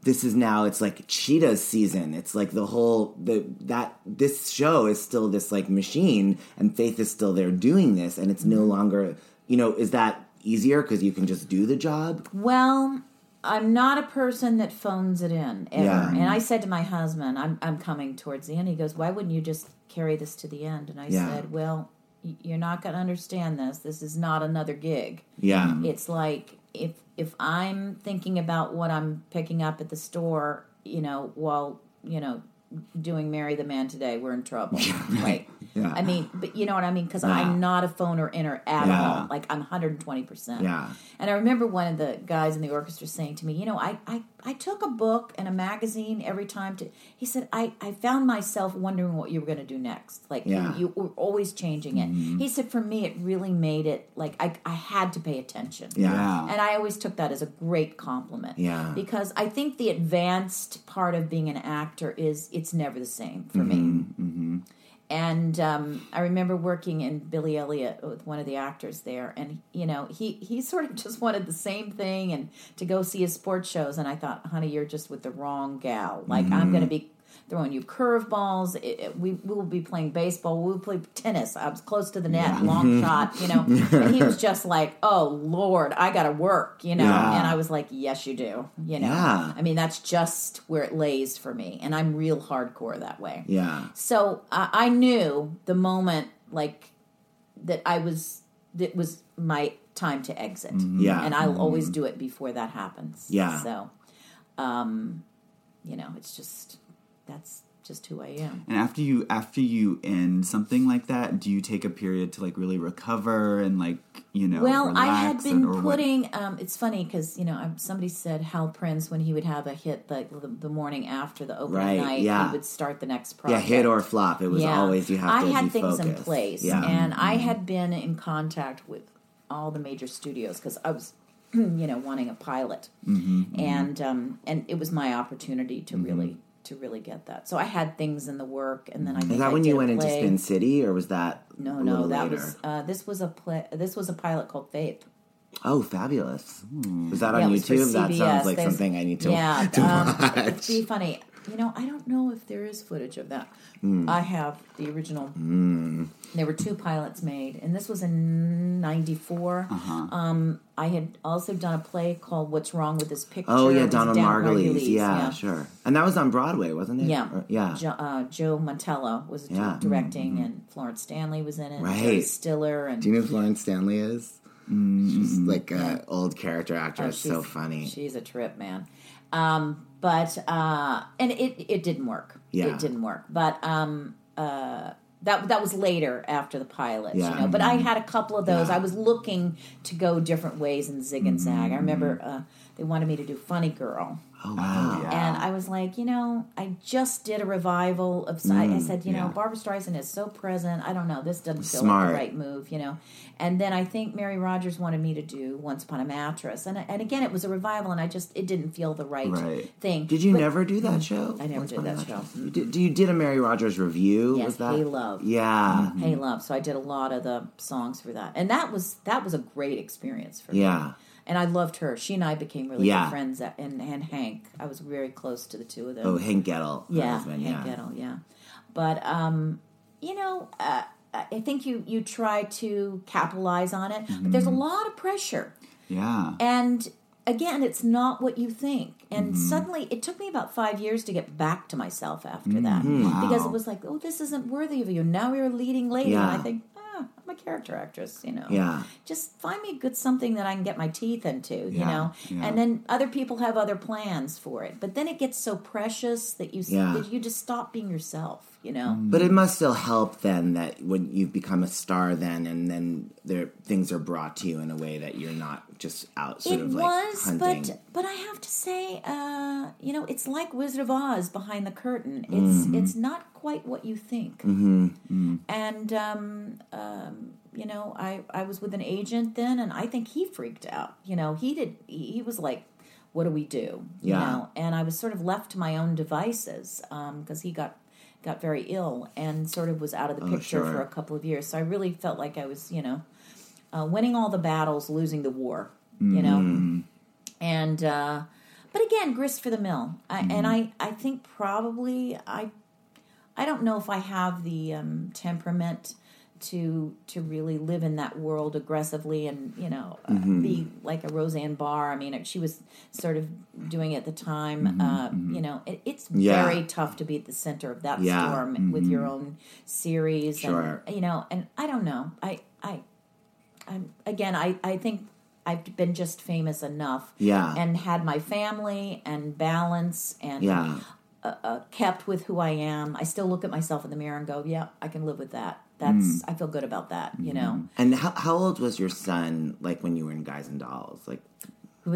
S3: this is now it's like Cheetah's season. It's like the whole the that this show is still this like machine and Faith is still there doing this and it's
S6: Mm-hmm.
S3: no longer you know, is that easier because you can just do the job?
S6: Well, I'm not a person that phones it in ever.
S3: Yeah.
S6: And I said to my husband, I'm, I'm coming towards the end. He goes, Why wouldn't you just carry this to the end? And I
S3: Yeah.
S6: said, Well, you're not going to understand this. This is not another gig.
S3: Yeah.
S6: It's like if if I'm thinking about what I'm picking up at the store, you know, while you know doing "Marry the Man" today, we're in trouble, right?
S3: Yeah.
S6: I mean, but you know what I mean because
S3: Yeah.
S6: I'm not a phoner inner at
S3: Yeah.
S6: all. Like I'm 120 percent.
S3: Yeah.
S6: And I remember one of the guys in the orchestra saying to me, you know, I, I, I took a book and a magazine every time to, he said, I, I found myself wondering what you were going to do next. Like
S3: Yeah. Mm-hmm.
S6: you, you were always changing it. He said, for me, it really made it like I, I had to pay attention.
S3: Yeah.
S6: And I always took that as a great compliment.
S3: Yeah.
S6: Because I think the advanced part of being an actor is it's never the same for
S3: Mm-hmm.
S6: me. And um, I remember working in Billy Elliot with one of the actors there, and you know he he sort of just wanted the same thing and to go see his sports shows. And I thought, honey, you're just with the wrong gal. Like I'm going to be throwing you curveballs. We we will be playing baseball. We will play tennis. I was close to the net, long mm-hmm. shot. You know, and he was just like, "Oh Lord, I got to work." You know,
S3: Yeah.
S6: and I was like, "Yes, you do." You know,
S3: Yeah.
S6: I mean, that's just where it lays for me, and I'm real hardcore that way.
S3: Yeah.
S6: So I I knew the moment, like that, I was that was my time to exit. Mm-hmm.
S3: Yeah.
S6: and I'll always mm-hmm. do it before that happens.
S3: Yeah.
S6: So, um, you know, it's just that's just who I am.
S4: And after you after you end something like that, do you take a period to like really recover and like you know?
S6: well, I had been
S4: and-
S6: putting. Um, it's funny because you know somebody said Hal Prince when he would have a hit like the, the morning after the opening
S3: Right,
S6: night,
S3: yeah.
S6: he would start the next project.
S3: Yeah, hit or flop. It was always you have
S6: I
S3: to
S6: had
S3: be
S6: things in place,
S3: Yeah.
S6: and I had been in contact with all the major studios because I was, you know, wanting a pilot,
S3: Mm-hmm,
S6: and um, and it was my opportunity to really to really get that. So I had things in the work, and then I think
S3: Is that
S6: I
S3: when
S6: did
S3: you went into. Spin City, or was that
S6: No,
S3: a
S6: no, that
S3: later?
S6: was uh, this was a play. This was a pilot called Faith.
S3: Oh, fabulous! Was that
S6: Yeah,
S3: on
S6: it was
S3: YouTube? That sounds like
S6: There's-
S3: something I need to,
S6: yeah,
S3: to
S6: um,
S3: watch.
S6: It'd be funny. You know, I don't know if there is footage of that.
S3: Hmm.
S6: I have the original. There were two pilots made, and this was in '94.
S3: Uh-huh.
S6: Um, I had also done a play called "What's Wrong with This Picture."
S3: Oh yeah, Donald
S6: Dan
S3: Margulies. Yeah, sure. And that was on Broadway, wasn't it?
S6: Yeah,
S3: Or- yeah.
S6: Jo, uh, Joe Mantello was
S3: Yeah. Mm-hmm.
S6: directing, and Florence Stanley was in it.
S3: Right.
S6: Jerry Stiller and
S3: Do you know who Florence Stanley is? She's like an old character actress.
S6: Oh,
S3: so funny.
S6: She's a trip, man. Um, but uh, and it it didn't work.
S3: Yeah.
S6: It didn't work. But um, uh, that that was later after the pilot.
S3: Yeah.
S6: You know, but I had a couple of those.
S3: Yeah.
S6: I was looking to go different ways and zig and zag. I remember uh, they wanted me to do Funny Girl.
S3: Oh wow.
S6: And I was like, you know, I just did a revival of. I, I said, you know,
S4: yeah.
S6: Barbra Streisand is so present. I don't know. This doesn't feel
S3: Smart.
S6: like the right move, you know. And then I think Mary Rodgers wanted me to do Once Upon a Mattress, and and again, it was a revival, and I just it didn't feel the right,
S4: Right.
S6: thing.
S3: Did you
S6: But-
S3: never do that show?
S6: I never
S3: Once
S6: did
S3: Upon a
S6: that
S3: Mattress?
S6: show.
S3: You did, you did a Mary Rodgers revue?
S6: Yes,
S3: was that?
S6: Hey Love.
S3: Yeah. Mm-hmm. Mm-hmm.
S6: Hey Love. So I did a lot of the songs for that, and that was that was a great experience for me.
S3: Yeah.
S6: And I loved her. She and I became really
S3: Yeah.
S6: good friends. At, and and Hank, I was very close to the two of them.
S3: Oh, Hank Gettle.
S6: yeah,
S3: husband,
S6: Hank
S3: yeah.
S6: Gettle, yeah. But um, you know, uh, I think you you try to capitalize on it, but there's a lot of pressure,
S4: Yeah.
S6: and again, it's not what you think. And
S3: Mm-hmm.
S6: suddenly, it took me about five years to get back to myself after
S3: Mm-hmm.
S6: that because it was like, oh, this isn't worthy of you. Now you're a leading lady, and I think. I'm a character actress, you know.
S3: Yeah.
S6: Just find me good something that I can get my teeth into, you
S4: Yeah,
S6: know.
S4: yeah.
S6: And then other people have other plans for it, but then it gets so precious that you
S3: Yeah.
S6: that you just stop being yourself, you know.
S3: But it must still help then that when you've become a star then and then there things are brought to you in a way that you're not just out sort
S6: it
S3: of like It
S6: was,
S3: hunting.
S6: but but I have to say, uh, you know, it's like Wizard of Oz behind the curtain. It's it's not quite what you think. Mm-hmm. And um, um, you know, I I was with an agent then, and I think he freaked out. You know, he did. He, he was like. What do we do? You
S3: Yeah.
S6: know, and I was sort of left to my own devices because he got got very ill and sort of was out of the picture
S3: Oh, sure.
S6: for a couple of years. So I really felt like I was, you know, uh, winning all the battles, losing the war. You know,
S3: Mm-hmm.
S6: and uh, but again, grist for the mill. I,
S3: Mm-hmm.
S6: And I, I think probably I, I don't know if I have the um, temperament to to really live in that world aggressively and you know uh,
S3: Mm-hmm.
S6: be like a Roseanne Barr. I mean, she was sort of doing it at the time. uh, You know, it, it's
S3: Mm-hmm, Yeah.
S6: very tough to be at the center of that
S3: Yeah.
S6: storm with your own series.
S3: Sure.
S6: And, you know, and I don't know. I I I'm, again, I, I think I've been just famous enough.
S3: Yeah.
S6: And had my family and balance and
S3: Yeah.
S6: uh, uh, kept with who I am. I still look at myself in the mirror and go, yeah, I can live with that. That's, I feel good about that, you know.
S3: And how, how old was your son like when you were in Guys and Dolls? Like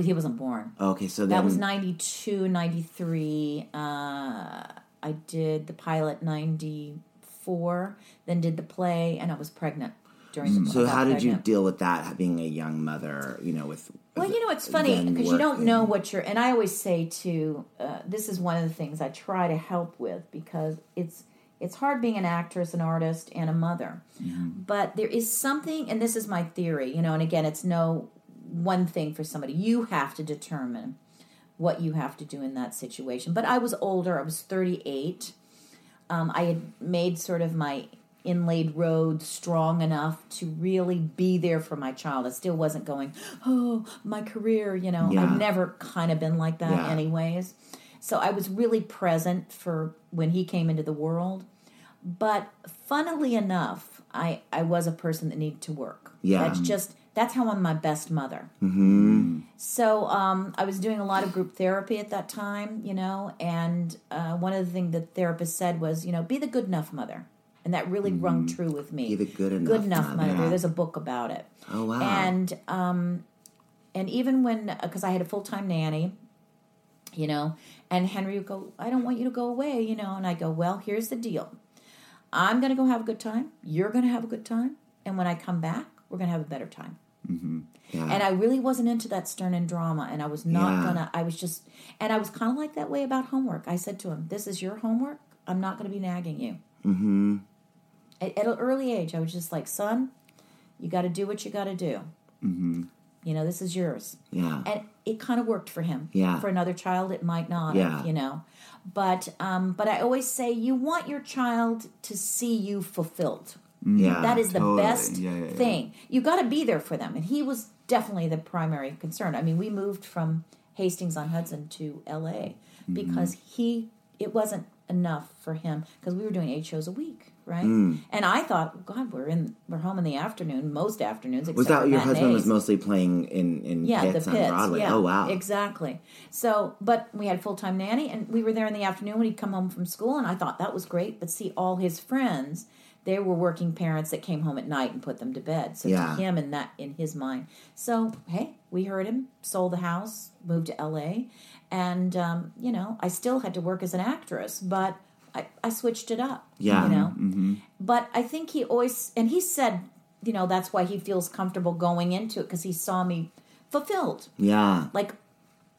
S6: He wasn't born.
S3: okay, so then
S6: That was 92, 93. Uh, I did the pilot 94, then did the play, and I was pregnant during the
S3: So how did you deal with that being a young mother, you know, with
S6: Well, you know, it's funny because you don't know what you're, and I always say to, uh, this is one of the things I try to help with because it's it's hard being an actress, an artist, and a mother. But there is something, and this is my theory, you know, and again, it's no one thing for somebody. You have to determine what you have to do in that situation. But I was older. I was 38. Um, I had made sort of my inlaid road strong enough to really be there for my child. I still wasn't going, oh, my career, you know.
S3: Yeah.
S6: I've never kind of been like that,
S3: Yeah.
S6: anyways. So I was really present for when he came into the world. But funnily enough, I, I was a person that needed to work.
S3: Yeah.
S6: That's just, that's how I'm my best mother.
S3: Mm-hmm.
S6: So um, I was doing a lot of group therapy at that time, you know, and uh, one of the things the therapist said was, you know, be the good enough mother. And that really rung true with me.
S3: Mm-hmm. Be the good enough
S6: good enough
S3: mother.
S6: mother. There's a book about it.
S3: Oh, wow.
S6: And um, and even when because I had a full time nanny, you know, and Henry would go, I don't want you to go away, you know, and I go, well, here's the deal. I'm going to go have a good time. You're going to have a good time. And when I come back, we're going to have a better time.
S3: Yeah.
S6: And I really wasn't into that stern and drama, and I was not
S3: Yeah.
S6: gonna. I was just, and I was kind of like that way about homework. I said to him, "This is your homework. I'm not going to be nagging you." Mm-hmm. At, at an early age, I was just like, "Son, you got to do what you got to do. Mm-hmm. You know, this is yours."
S3: yeah.
S6: And it kind of worked for him.
S3: Yeah.
S6: For another child, it might not.
S3: Yeah.
S6: You know, but um, but I always say you want your child to see you fulfilled.
S3: yeah.
S6: That is the best
S4: Yeah, yeah, yeah.
S6: thing. You got to be there for them, and he was definitely the primary concern. I mean, we moved from Hastings on Hudson to L.A.
S3: Mm-hmm.
S6: because he it wasn't enough for him because we were doing eight shows a week, right?
S3: Mm.
S6: And I thought, God, we're in we're home in the afternoon most afternoons.
S3: was that your husband was mostly playing in in
S6: Yeah,
S3: pits
S6: the
S3: on
S6: pits.
S3: Broadway?
S6: Yeah,
S3: oh wow.
S6: exactly. So, but we had full time nanny, and we were there in the afternoon when he'd come home from school, and I thought that was great. But see, all his friends, they were working parents that came home at night and put them to bed. So
S3: Yeah.
S6: to him, and that in his mind. So hey, we heard him, sold the house, moved to L.A., and um, you know, I still had to work as an actress, but I, I switched it up.
S3: Yeah.
S6: you know. But I think he always, and he said, you know, that's why he feels comfortable going into it because he saw me fulfilled
S3: yeah.
S6: like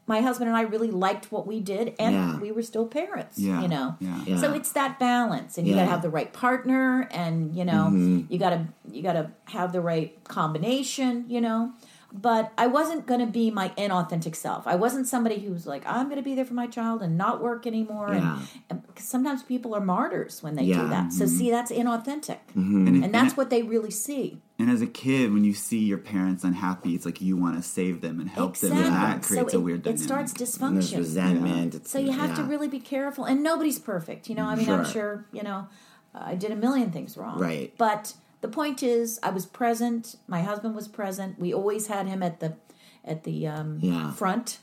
S6: my husband and I really liked what we did, and
S3: Yeah.
S6: we were still parents.
S4: Yeah,
S6: You know,
S4: yeah.
S3: Yeah.
S6: so it's that balance, and you got to have the right partner, and you know,
S3: Mm-hmm.
S6: you got to you got to have the right combination. You know, but I wasn't going to be my inauthentic self. I wasn't somebody who was like, I'm going to be there for my child and not work anymore.
S3: Yeah.
S6: And, and 'cause sometimes people are martyrs when they
S3: Yeah.
S6: do that. So see, that's inauthentic,
S3: Mm-hmm.
S6: and that's what they really see.
S4: And as a kid, when you see your parents unhappy, it's like you want to save them and help them, and that creates
S6: so
S4: a
S6: it,
S4: weird
S6: it
S4: dynamic.
S6: starts
S3: And
S6: dysfunction.
S3: resentment. It's-
S6: So you have to really be careful, and nobody's perfect. You know, I mean, I'm
S3: Sure.
S6: sure you know I did a million things wrong.
S3: Right.
S6: But the point is, I was present. My husband was present. We always had him at the at the um,
S3: Yeah.
S6: front.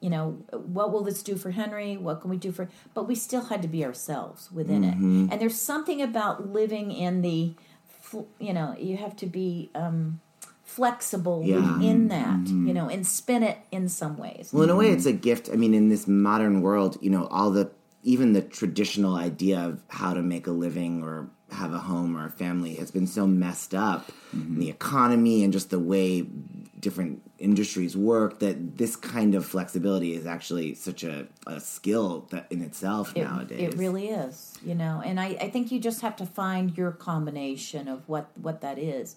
S6: You know, what will this do for Henry? What can we do for? But we still had to be ourselves within
S3: Mm-hmm.
S6: it. And there's something about living in the, you know, you have to be. Um, flexible
S3: Yeah. Mm-hmm.
S6: within that you know and spin it in some ways
S3: Well, in a way, it's a gift. I mean, in this modern world, you know, all the even the traditional idea of how to make a living or have a home or a family has been so messed up. in The economy and just the way different industries work that this kind of flexibility is actually such a, a skill that in itself
S6: It,
S3: nowadays.
S6: it really is, you know, and I, I think you just have to find your combination of what, what that is.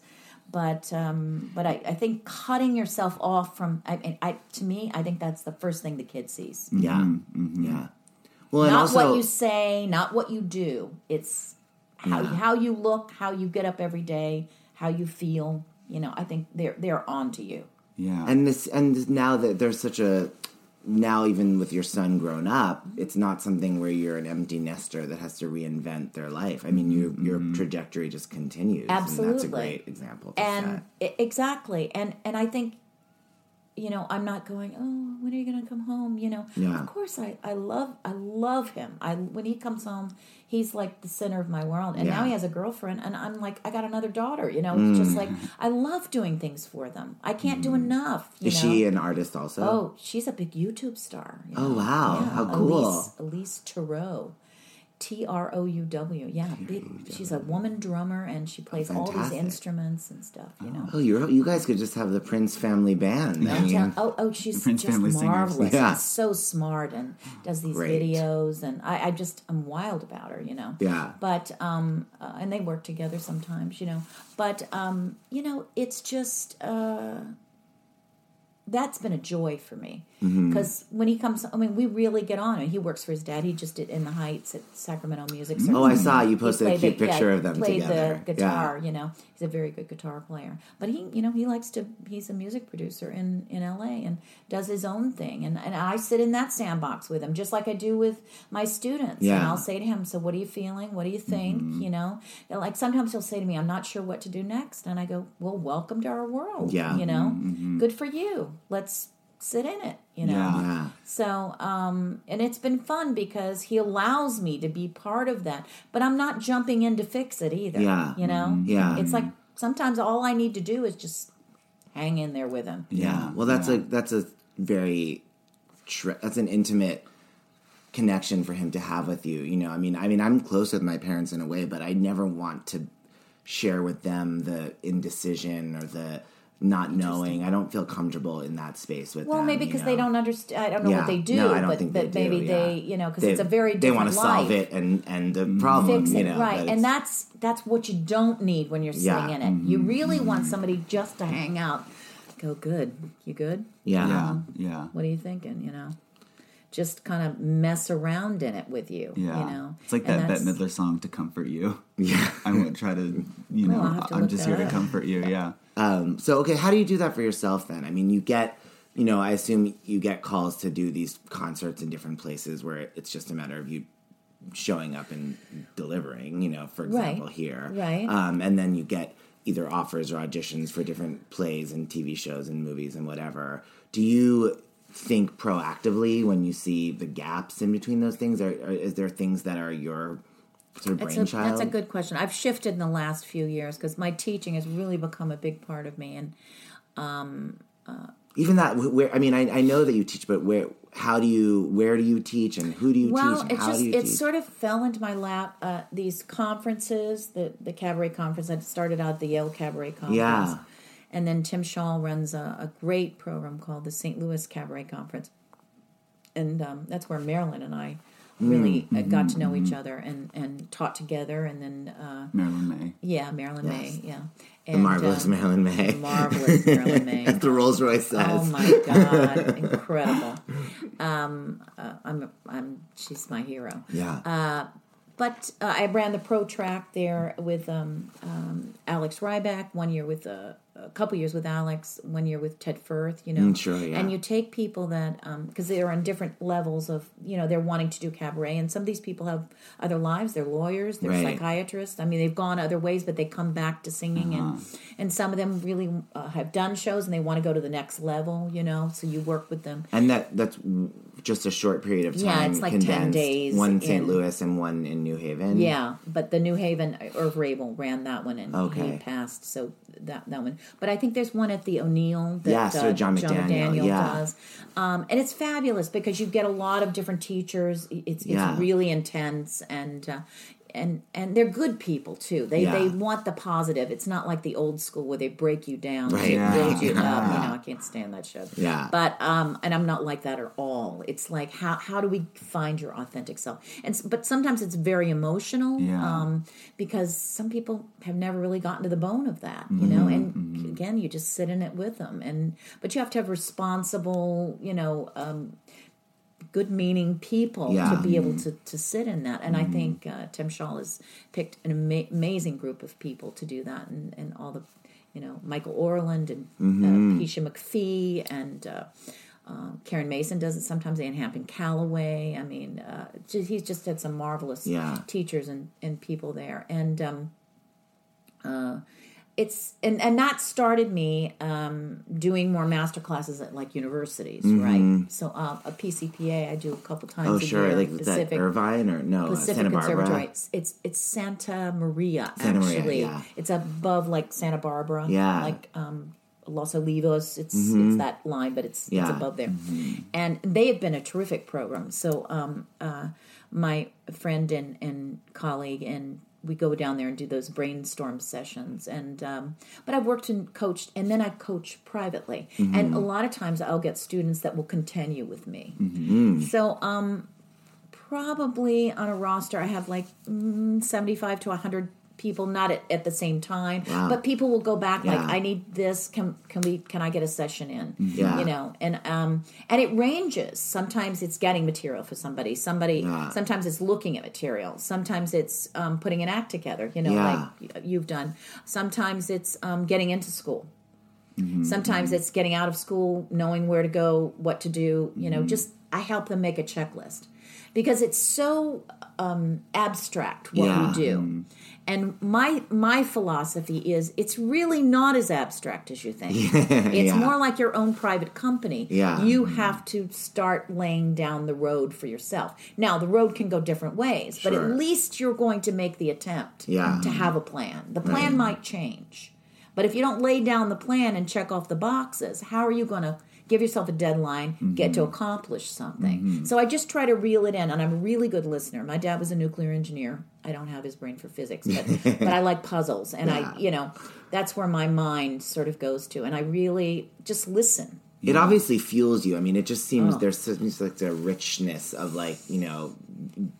S6: But um, but I, I think cutting yourself off from I, I to me I think that's the first thing the kid sees.
S3: Yeah, yeah. Well,
S6: not
S3: also,
S6: what you say, not what you do. It's how how you look, how you get up every day, how you feel. You know, I think they're they're on to you.
S4: yeah.
S3: and this and now that there's such a now even with your son grown up it's not something where you're an empty nester that has to reinvent their life i mean you, your mm-hmm. trajectory just continues and that's a great example to
S6: and
S3: set.
S6: exactly and and i think you know i'm not going oh when are you going to come home you know
S3: Yeah.
S6: of course i i love i love him i when he comes home he's like the center of my world and now
S3: Yeah. Mm.
S6: he has a girlfriend and i'm like i got another daughter you know it's just like i love doing things for them i can't do enough you
S3: is
S6: know?
S3: she an artist also
S6: oh she's a big youtube star you
S3: Oh, wow.
S6: Yeah,
S3: How cool.
S6: elise, elise Trouw. T R O U W, yeah. Big, she's a woman drummer, and she plays all these instruments and stuff. You know,
S3: oh you're, you guys could just have the prince family band I mean,
S6: oh, oh, she's just
S4: singers.
S6: marvelous.
S3: Yeah.
S6: and so smart and does these
S3: Great.
S6: videos, and I, I just I'm wild about her, you know.
S3: Yeah.
S6: But um, uh, and they work together sometimes, you know. But um, you know, it's just uh, that's been a joy for me
S3: Mm-hmm.
S6: because when he comes, I mean, we really get on. And he works for his dad. He just did in the Heights at Sacramento Music. Center.
S3: Oh, I saw you posted a cute
S6: the- yeah,
S3: picture of them
S6: played
S3: together.
S6: the guitar. You know, he's a very good guitar player. But he, you know, he likes to. He's a music producer in in L.A. and does his own thing. And and I sit in that sandbox with him, just like I do with my students. And
S3: Yeah.
S6: I'll say to him, "So what are you feeling? What do you think?"
S3: Mm-hmm.
S6: You know, And, like sometimes he'll say to me, "I'm not sure what to do next," and I go, "Well, welcome to our world.
S3: Yeah.
S6: you know,
S3: Mm-hmm.
S6: good for you. Let's." Sit in it you know
S4: Yeah.
S3: Yeah.
S6: so, um, and it's been fun because he allows me to be part of that, but I'm not jumping in to fix it either.
S3: Yeah.
S6: You know?
S3: Yeah.
S6: It's like sometimes all I need to do is just hang in there with him.
S3: Yeah. Well, that's a that's a very tre- that's an intimate connection for him to have with you. You know, I mean, I mean, I'm close with my parents in a way, but I never want to share with them the indecision or the not knowing. I don't feel comfortable in that space with
S6: Well,
S3: them.
S6: maybe
S3: you
S6: because
S3: know?
S6: they don't understand. I don't know
S3: Yeah.
S6: what they do,
S3: No, I don't
S6: but,
S3: think
S6: but
S3: they do,
S6: maybe
S3: yeah.
S6: they, you know, because it's a very
S3: they
S6: different
S3: want to
S6: life.
S3: solve it and and the mm-hmm. problem.
S6: Fix it
S3: you know,
S6: right, and that's that's what you don't need when you're sitting
S3: Yeah.
S6: in it. You mm-hmm. really want mm-hmm. somebody just to hang out. Go good. You good?
S3: yeah.
S4: Yeah, yeah,
S6: What are you thinking? You know, just kind of mess around in it with you.
S4: yeah.
S6: You know,
S4: it's like
S6: And
S4: that Bette Midler song "To Comfort You."
S3: Yeah.
S4: I won't try to, you
S6: Well,
S4: know,
S6: I'll have to
S4: I'm just
S6: that
S4: here to comfort you. Yeah.
S3: Um, so okay, how do you do that for yourself then? I mean, you get, you know, I assume you get calls to do these concerts in different places where it's just a matter of you showing up and delivering. You know, for example,
S6: Right.
S3: here,
S6: Right.
S3: Um, and then you get either offers or auditions for different plays and TV shows and movies and whatever. Do you think proactively when you see the gaps in between those things? Or, or is there things that are your
S6: That's a, that's a good question. I've shifted in the last few years because my teaching has really become a big part of me, and
S3: even that where i mean I, I know that you teach but where how do you where do you teach and who do you
S6: well,
S3: teach
S6: it's
S3: how
S6: just it
S3: teach
S6: sort of fell into my lap. Uh, these conferences, the the cabaret conference, I started out the Yale Cabaret Conference.
S3: Yeah.
S6: And then Tim Schall runs a, a great program called the St. Louis Cabaret Conference, and um, that's where Marilyn and I really
S3: Mm,
S6: uh, got to know
S3: mm-hmm.
S6: each other and and taught together. And then uh,
S4: Marilyn Maye.
S6: yeah, Marilyn
S3: Yes.
S6: Maye, yeah,
S3: the
S6: and,
S3: marvelous
S6: um,
S3: marilyn maye
S6: marvelous Marilyn Maye.
S3: as the rolls royce says
S6: Oh my god, incredible! Um, uh, I'm, I'm, she's my hero.
S3: yeah
S6: But uh, I ran the pro track there with um, um, Alex Rybeck. One year with uh, a couple years with Alex. One year with Ted Firth. You know,
S3: Mm, sure, yeah.
S6: And you take people that because they're on different levels of you know they're wanting to do cabaret, and some of these people have other lives. They're lawyers. They're
S3: Right.
S6: psychiatrists. I mean, they've gone other ways, but they come back to singing,
S3: Uh-huh.
S6: and and some of them really uh, have done shows and they want to go to the next level. You know, so you work with them.
S3: and that that's just a short period of time
S6: Yeah, it's like 10 days
S3: one in st louis and one in new haven
S6: Yeah, but the New Haven Erv Raible ran that one and
S3: Okay.
S6: he passed. So that that one. But I think there's one at the O'Neill that
S3: Yeah, so
S6: uh,
S3: John McDaniel, yeah.
S6: does, um, and it's fabulous because you get a lot of different teachers. It's it's
S3: Yeah.
S6: really intense and. Uh, and, and they're good people too. They
S3: Yeah.
S6: they want the positive. It's not like the old school where they break you down,
S3: Right. Yeah.
S6: build you up. You know, I can't stand that show.
S3: Yeah.
S6: But um, and I'm not like that at all. It's like how how do we find your authentic self? And but sometimes it's very emotional.
S4: Yeah.
S6: Um, because some people have never really gotten to the bone of that, you know.
S3: Mm-hmm,
S6: And again, you just sit in it with them, and but you have to have responsible, you know, um, good meaning people
S3: Yeah. Mm-hmm.
S6: to be able to to sit in that. And I think uh, Tim Schall has picked an ama- amazing group of people to do that, and and all the, you know, Michael Orland and
S3: Mm-hmm.
S6: uh, Keisha McPhee and. Uh, um, Karen Mason does it sometimes. Ann Hampton Callaway. I mean, uh, ju- he's just had some marvelous
S3: Yeah.
S6: teachers and, and people there. And um, uh, it's and, and that started me um, doing more master classes at like universities, right? So uh, a PCPA I do a couple times.
S3: Mm-hmm. oh
S6: a
S3: sure
S6: year,
S3: like was that irvine or no uh, santa barbara.
S6: It's, it's it's Santa Maria
S3: Santa Maria,
S6: actually.
S3: yeah.
S6: It's above like Santa Barbara.
S3: Yeah.
S6: Like um Los Olivos. It's it's that line, but it's
S3: Yeah.
S6: it's above there. And they have been a terrific program. So um uh my friend and, and colleague and we go down there and do those brainstorm sessions. And um, but i've worked and coached and then i coach privately. And a lot of times i'll get students that will continue with me. So um probably on a roster i have like mm, 75 to 100 people not at, at the same time
S3: Wow.
S6: but people will go back
S3: Yeah.
S6: like i need this can can we can i get a session in
S3: Yeah.
S6: you know and um and it ranges sometimes it's getting material for somebody somebody
S3: Yeah.
S6: sometimes it's looking at material sometimes it's um, putting an act together you know like you've done sometimes it's um, getting into school
S3: Mm-hmm.
S6: sometimes it's getting out of school knowing where to go what to do you
S3: Mm-hmm.
S6: know just i help them make a checklist because it's so um, abstract what
S3: Yeah.
S6: we do and my my philosophy is it's really not as abstract as you think it's
S3: Yeah.
S6: more like your own private company
S3: Yeah.
S6: you have to start laying down the road for yourself now the road can go different ways but at least you're going to make the attempt
S3: Yeah.
S6: to have a plan the plan might change but if you don't lay down the plan and check off the boxes, how are you going to give yourself a deadline, get to mm-hmm. accomplish something? Mm-hmm. So I just try to reel it in, and I'm a really good listener. My dad was a nuclear engineer. I don't have his brain for physics, but but I like puzzles, and
S3: Yeah.
S6: I, you know, that's where my mind sort of goes to, and I really just listen.
S3: It obviously fuels you. I mean, it just seems
S6: Oh.
S3: there's seems like a richness of like you know,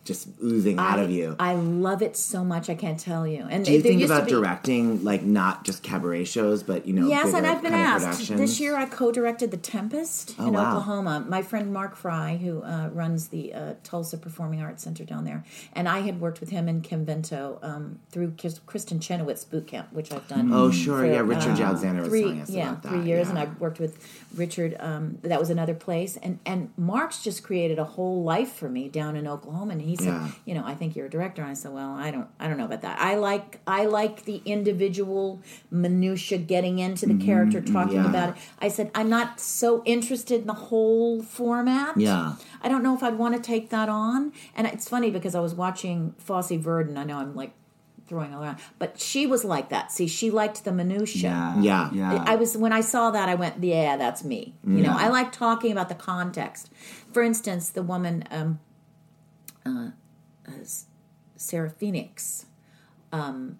S3: just oozing out of you.
S6: I love it so much. I can't tell you. And
S3: Do you think about
S6: be-
S3: directing like not just cabaret shows, but you know?
S6: Yes, and I've been asked. This year I co directed The Tempest
S3: Oh,
S6: in
S3: wow.
S6: Oklahoma. My friend Mark Fry, who uh, runs the uh, Tulsa Performing Arts Center down there, and I had worked with him and Kim Vento um, through Kristin Chenoweth's boot camp, which I've done.
S3: Oh, sure.
S6: for,
S3: Yeah, Richard
S6: uh,
S3: Alexander was
S6: three,
S3: telling us
S6: yeah,
S3: about that.
S6: three years,
S3: yeah.
S6: and I worked with Richard. Um, that was another place, and and Mark's just created a whole life for me down in Oklahoma. And he said,
S3: Yeah.
S6: you know, I think you're a director. And I said, well, I don't, I don't know about that. I like, I like the individual minutia, getting into the character, talking
S3: Mm-hmm. yeah.
S6: about it. I said, I'm not so interested in the whole format.
S3: Yeah.
S6: I don't know if I'd want to take that on. And it's funny because I was watching Fosse Verdon. I know I'm like throwing around, but she was like that. See, she liked the minutia.
S4: Yeah.
S3: Yeah.
S4: Yeah.
S6: I was when I saw that I went, yeah, that's me. You know, I like talking about the context. For instance, the woman um, uh, uh, Sarah Phoenix um,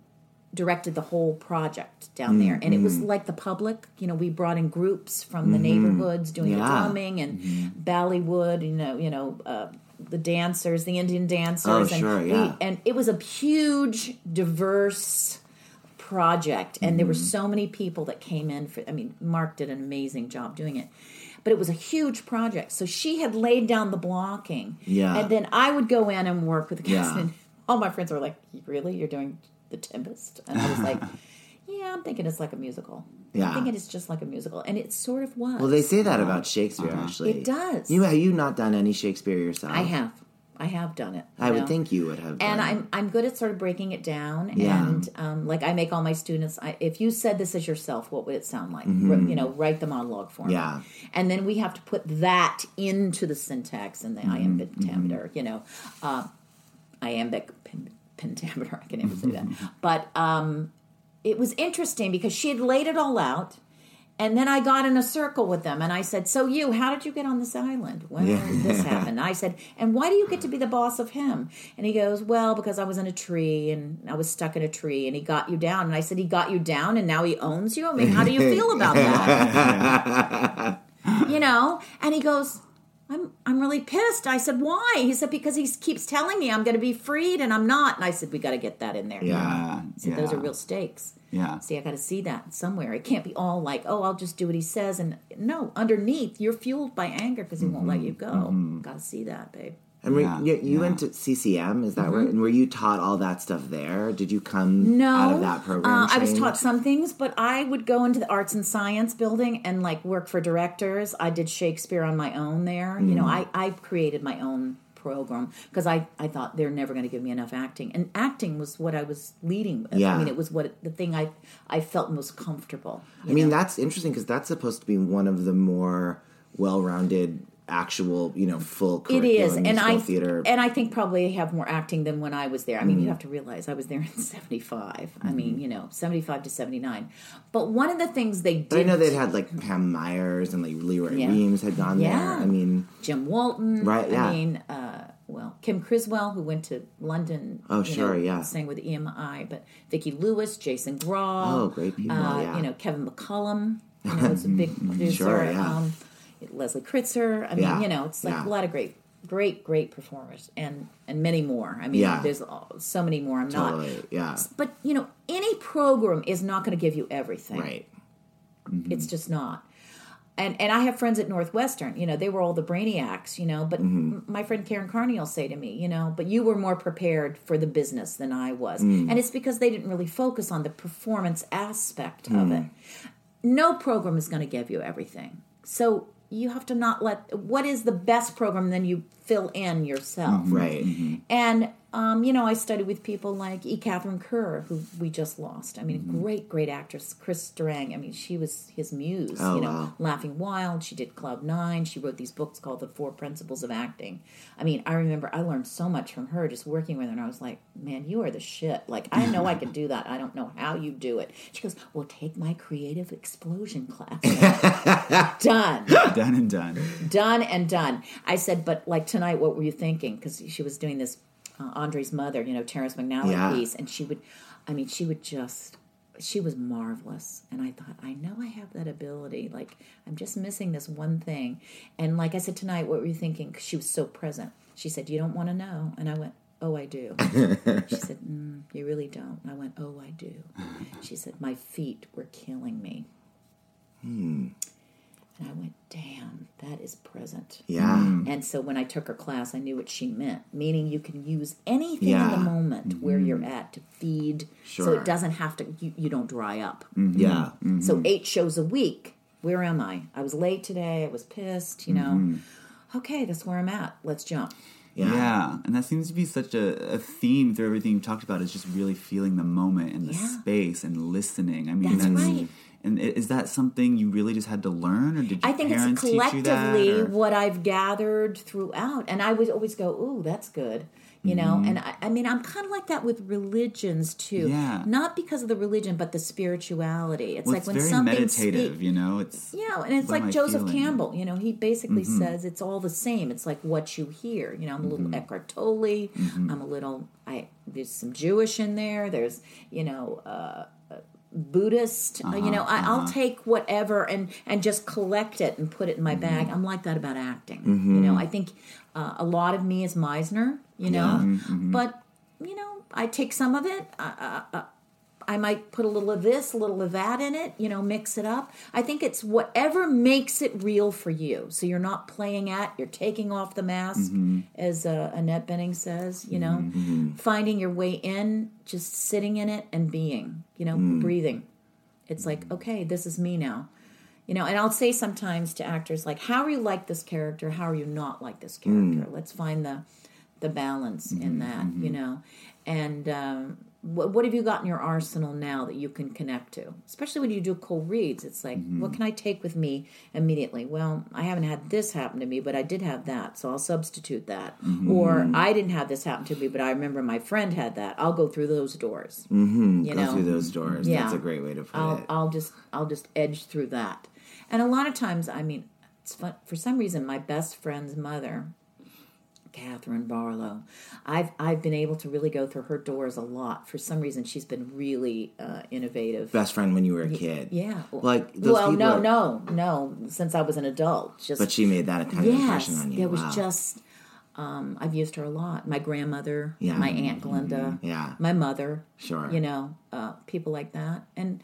S6: directed the whole project down there, and it was like the public. You know, we brought in groups from the neighborhoods doing the
S3: Yeah.
S6: drumming and Bollywood. You know, you know. Uh, the dancers, the Indian dancers,
S3: Oh,
S6: and
S3: sure,
S6: we- and it was a huge, diverse project and
S3: Mm-hmm.
S6: there were so many people that came in for i mean mark did an amazing job doing it but it was a huge project so she had laid down the blocking
S3: Yeah.
S6: and then i would go in and work with the cast
S3: Yeah.
S6: and all my friends were like really you're doing the tempest and i was like yeah i'm thinking it's like a musical
S3: Yeah.
S6: i'm thinking it's just like a musical and it sort of was
S3: Well, they say that about uh-huh. Shakespeare. Uh-huh. Actually,
S6: It does.
S3: You have you not done any Shakespeare yourself?
S6: i have i have done it
S3: I
S6: you
S3: would think you would have.
S6: and I'm I'm good at sort of breaking it down.
S3: Yeah.
S6: And um, like I make all my students, I, if you said this as yourself, what would it sound like?
S3: Mm-hmm.
S6: R- you know, write the monologue for me.
S3: Yeah.
S6: And then we have to put that into the syntax and the
S3: Mm-hmm.
S6: iambic pentameter. You know, uh, iambic pentameter. I can never say that. But um, it was interesting because she had laid it all out. And then I got in a circle with them and I said, So, you, how did you get on this island? When did this happen? I said, And why do you get to be the boss of him? And he goes, Well, because I was in a tree and I was stuck in a tree and he got you down. And I said, He got you down and now he owns you? I mean, how do you feel about that? you know? And he goes, I'm I'm really pissed. I said, Why? He said, Because he keeps telling me I'm going to be freed and I'm not. And I said, We got to get that in there.
S4: Yeah.
S6: See,
S4: yeah.
S6: those are real stakes.
S4: Yeah.
S6: See, I got to see that somewhere. It can't be all like, oh, I'll just do what he says. And no, underneath, you're fueled by anger because he won't let mm-hmm, you go. Mm-hmm. Got to see that, babe.
S3: And were,
S4: Yeah,
S3: you, you
S4: yeah. Mm-hmm.
S3: went to CCM, is that right? And were you taught all that stuff there? Did you come
S6: No,
S3: out of that program?
S6: uh, I was taught some things, but I would go into the arts and science building and like work for directors. I did Shakespeare on my own there. You know,
S3: Mm.
S6: I I created my own program because I I thought they're never going to give me enough acting, and acting was what I was leading with.
S3: Yeah.
S6: I mean, it was what the thing I I felt most comfortable.
S3: I mean, that's interesting because that's supposed to be one of the more well-rounded, actual, you know, full
S6: It is, and I
S3: theater.
S6: and I think probably have more acting than when I was there. I mean,
S3: Mm.
S6: you have to realize I was there in '75. I
S3: Mm-hmm.
S6: mean, you know, '75 to '79. But one of the things they did,
S3: but I know they'd had like Pam Myers and like Leroy
S6: Yeah.
S3: Weems had gone
S6: Yeah.
S3: there. I mean,
S6: Jim Walton,
S3: Right, yeah.
S6: I mean, uh, well, Kim Criswell, who went to London.
S3: Oh, sure,
S6: know,
S3: yeah.
S6: sang with EMI, but Vicki Lewis, Jason Graae,
S3: Oh, great people,
S6: uh,
S3: yeah.
S6: You know, Kevin McCollum, you know, it's a big producer.
S3: Sure, yeah.
S6: um, Leslie Kritzer. I mean,
S3: Yeah,
S6: you know, it's like
S3: yeah.
S6: a lot of great great, great performers, and and many more. I mean,
S3: Yeah.
S6: there's so many more. I'm
S3: Totally.
S6: not.
S3: Yeah.
S6: But you know, any program is not going to give you everything.
S3: Right. Mm-hmm.
S6: It's just not. And and I have friends at Northwestern. You know, they were all the brainiacs. You know, but mm-hmm. m- my friend Karen Carney will say to me, you know, but you were more prepared for the business than I was, mm. and it's because they didn't really focus on the performance aspect of mm. it. No program is going to give you everything, so you have to not let. What is the best program? Then you fill in yourself.
S3: Right.
S6: And um, you know, I studied with people like E. Katherine Kerr, who we just lost. I mean,
S3: Mm-hmm.
S6: great, great actress. Chris Durang. I mean, she was his muse.
S3: Oh,
S6: you know,
S3: wow.
S6: Laughing Wild. She did Cloud Nine. She wrote these books called The Four Principles of Acting. I mean, I remember I learned so much from her just working with her, and I was like, man, you are the shit. Like, I know I can do that. I don't know how you do it. She goes, well, take my creative explosion class. Done
S4: Done and done.
S6: done and done. I said, but like tonight, what were you thinking? Because she was doing this uh, Andre's mother, you know, Terrence McNally
S3: Yeah.
S6: piece, and she would, I mean, she would just, she was marvelous. And I thought, I know I have that ability. Like, I'm just missing this one thing. And like I said tonight, what were you thinking? 'Cause she was so present. She said, You don't want to know. And I went, Oh, I do. she said, mm, You really don't. And I went, Oh, I do. She said, My feet were killing me. And I went, damn, that is present.
S3: Yeah. Mm.
S6: And so when I took her class, I knew what she meant, meaning you can use anything
S3: Yeah.
S6: in the moment mm-hmm. where you're at to feed,
S3: Sure.
S6: so it doesn't have to, you, you don't dry up. Mm-hmm.
S3: Yeah.
S6: So mm-hmm. eight shows a week. Where am I? I was late today. I was pissed, you know. Okay, that's where I'm at. Let's jump.
S3: Yeah.
S4: Yeah. and that seems to be such a, a theme through everything you've talked about is just really feeling the moment and the
S6: Yeah.
S4: space and listening. I mean,
S6: That's right.
S4: And is that something you really just had to learn, or did your
S6: I think it's
S4: parents teach you that?
S6: collectively what I've gathered throughout, and I would always go, "Ooh, that's good," you know. And I, I mean, I'm kind of like that with religions too.
S4: Mm-hmm. Yeah.
S6: Not because of the religion, but the spirituality. It's
S4: well,
S6: like
S4: it's
S6: when
S4: very
S6: something
S4: meditative,
S6: speak-
S4: you know. It's
S6: Yeah, and it's like Joseph
S4: feeling? Mm-hmm.
S6: Campbell. You know, he basically says it's all the same. It's like what you hear. You know, I'm a little Eckhart Tolle.
S4: Mm-hmm.
S6: I'm a little. I there's some Jewish in there. There's you know. Uh, Buddhist, uh, you know, I,
S4: Uh-huh,
S6: I'll take whatever and and just collect it and put it in my
S4: Mm-hmm.
S6: bag. I'm like that about acting. You know, I think uh, a lot of me is Meisner. You know,
S4: Mm-hmm,
S6: but you know, I take some of it. Uh, uh, uh, I might put a little of this, a little of that in it, you know, mix it up. I think it's whatever makes it real for you. So you're not playing at, you're taking off the mask, mm-hmm. as uh, Annette Bening says, you know, mm-hmm. finding your way in, just sitting in it and being, you know, mm. breathing. It's like, mm-hmm. okay, this is me now. You know, and I'll say sometimes to actors like, how are you like this character? How are you not like this character? Mm. Let's find the the balance in that, you know. And um, what, what have you got in your arsenal now that you can connect to? Especially when you do cold reads, it's like, what can I take with me immediately? Well, I haven't had this happen to me, but I did have that, so I'll substitute that. Or I didn't have this happen to me, but I remember my friend had that. I'll go through those doors.
S3: Mm-hmm.
S6: You
S3: Go
S6: know.
S3: through those doors.
S6: Yeah.
S3: That's a great way to put
S6: I'll,
S3: it.
S6: I'll just I'll just edge through that. And a lot of times, I mean, it's fun. For some reason, my best friend's mother, Catherine Barlow, I've I've been able to really go through her doors a lot. For some reason, she's been really uh, innovative.
S3: Best friend when you were a kid.
S6: yeah.
S3: Like those
S6: well, no,
S3: are-
S6: no, no. Since I was an adult, just
S3: But she made that kind of
S6: yes,
S3: impression on you.
S6: there was
S3: Wow.
S6: just. Um, I've used her a lot. My grandmother,
S3: Yeah.
S6: my aunt Glenda,
S3: Yeah.
S6: my mother,
S3: Sure.
S6: you know, uh, people like that, and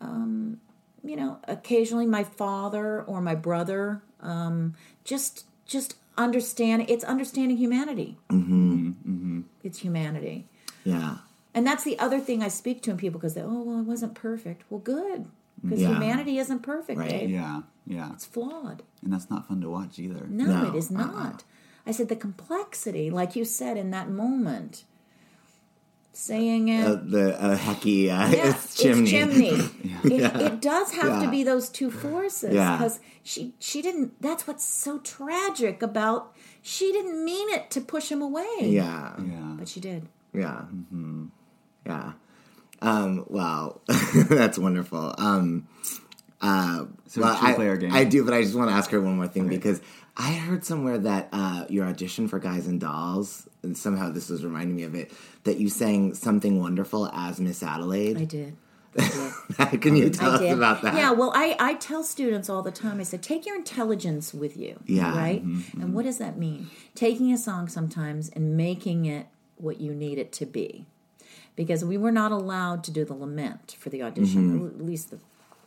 S6: um, you know, occasionally my father or my brother, um, just just understand. It's understanding humanity. Mm-hmm. It's humanity,
S3: Yeah.
S6: and that's the other thing I speak to in people because they, oh, well, I wasn't perfect. Well, good, because
S3: Yeah.
S6: humanity isn't perfect.
S3: Right.
S6: Dave.
S4: Yeah, yeah,
S6: It's flawed.
S4: and that's not fun to watch either.
S6: No,
S3: No,
S6: it is not. I said the complexity, like you said in that moment, saying it.
S3: Uh, the uh, hecky uh,
S6: yeah,
S3: it's chimney.
S6: chimney. It, it does have
S3: Yeah.
S6: to be those two forces
S3: Yeah.
S6: because she she didn't. That's what's so tragic about. She didn't mean it to push him away.
S3: Yeah.
S4: Yeah,
S6: but she did.
S3: Yeah. Yeah. Um, wow. That's wonderful. Um, uh,
S4: So
S3: well,
S4: should we
S3: I,
S4: play our game?
S3: I do, but I just want to ask her one more thing because I heard somewhere that uh, your audition for Guys and Dolls, and somehow this was reminding me of it, that you sang something wonderful as Miss Adelaide.
S6: I did.
S3: Can you tell
S6: I
S3: us
S6: did.
S3: about that?
S6: Yeah, well, I, I tell students all the time, I said, take your intelligence with you.
S3: Yeah.
S6: Right?
S3: Mhm,
S6: And what does that mean? Taking a song sometimes and making it what you need it to be. Because we were not allowed to do the lament for the audition,
S3: Mhm.
S6: at least the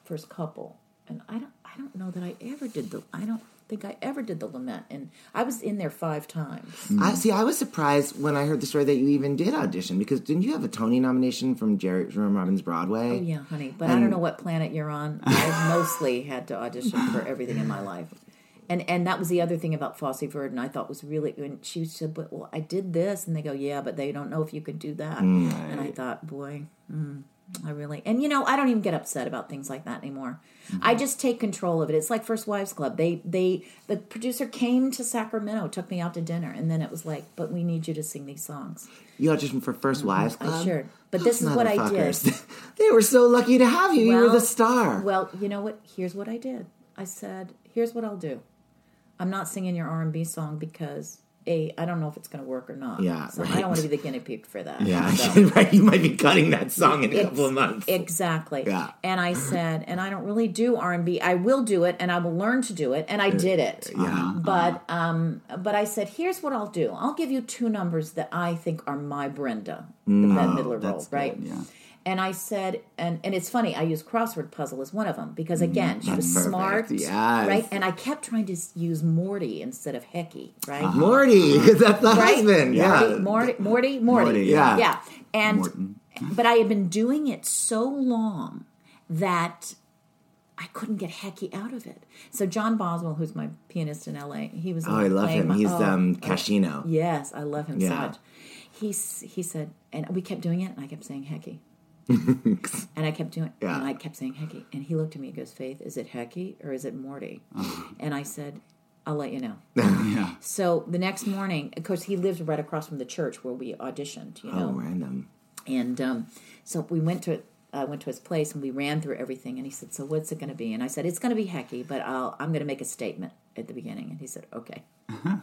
S6: first couple. And I don't I don't know that I ever did the I don't think I ever did the lament. And I was in there five times.
S3: I see. I was surprised when I heard the story that you even did audition because didn't you have a Tony nomination from Jerry Jerome Robbins Broadway?
S6: Oh yeah, honey. But I don't know what planet you're on. I've mostly had to audition for everything in my life. And and that was the other thing about Fosse Verdon I thought was really and she said, But well, I did this and they go, Yeah, but they don't know if you could do that.
S3: Mm.
S6: And I thought, boy, mm, I really and you know, I don't even get upset about things like that anymore. I just take control of it. It's like First Wives Club. They they the producer came to Sacramento, took me out to dinner, and then it was like, But we need you to sing these songs.
S3: You auditioned for First Wives Club.
S6: Mm-hmm. I sure. But this is what I did.
S3: They were so lucky to have you. you were the star.
S6: Well, you know what? Here's what I did. I said, "Here's what I'll do. I'm not singing your R&B song because a I don't know if it's going to work or not.
S3: Yeah,
S6: so I don't want to be the guinea pig for that.
S3: yeah,
S6: So-
S3: right. You might be cutting that song in a
S6: Ex-
S3: couple of months.
S6: Exactly.
S3: Yeah.
S6: And I said, and I don't really do R and B. I will do it, and I will learn to do it, and I did it.
S3: Yeah.
S6: But um, but I said, here's what I'll do. I'll give you two numbers that I think are my Brenda, the
S4: Mm.
S6: Bette Midler role, right?
S4: good, yeah.
S6: And I said, and and it's funny. I use crossword puzzle as one of them because again, she was
S3: That's
S6: smart,
S3: yes.
S6: right? And I kept trying to use Morty instead of Hecky, right?
S3: Uh-huh. Morty, because that's the
S6: right?
S3: husband. Yeah.
S6: Morty, Morty, Morty, Morty.
S3: Morty, yeah.
S6: yeah. And but I had been doing it so long that I couldn't get Hecky out of it. So John Boswell, who's my pianist in LA, he was.
S3: Oh, I love him.
S6: my-
S3: He's
S6: oh,
S3: um
S6: oh,
S3: Casino.
S6: Yes, I love him so
S3: Yeah.
S6: much. He's he said, and we kept doing it, and I kept saying Hecky. and I kept doing
S3: Yeah.
S6: and I kept saying Hecky. And he looked at me and goes, Faith, is it Hecky or is it Morty? Uh-huh. And I said, I'll let you know.
S4: yeah.
S6: So the next morning, of course, he lives right across from the church where we auditioned, you know.
S3: Oh, random.
S6: And um, so we went to I went to his place and we ran through everything. And he said, "So what's it going to be?" And I said, "It's going to be Hecky, but I'll, I'm going to make a statement at the beginning." And he said, "Okay." Uh-huh.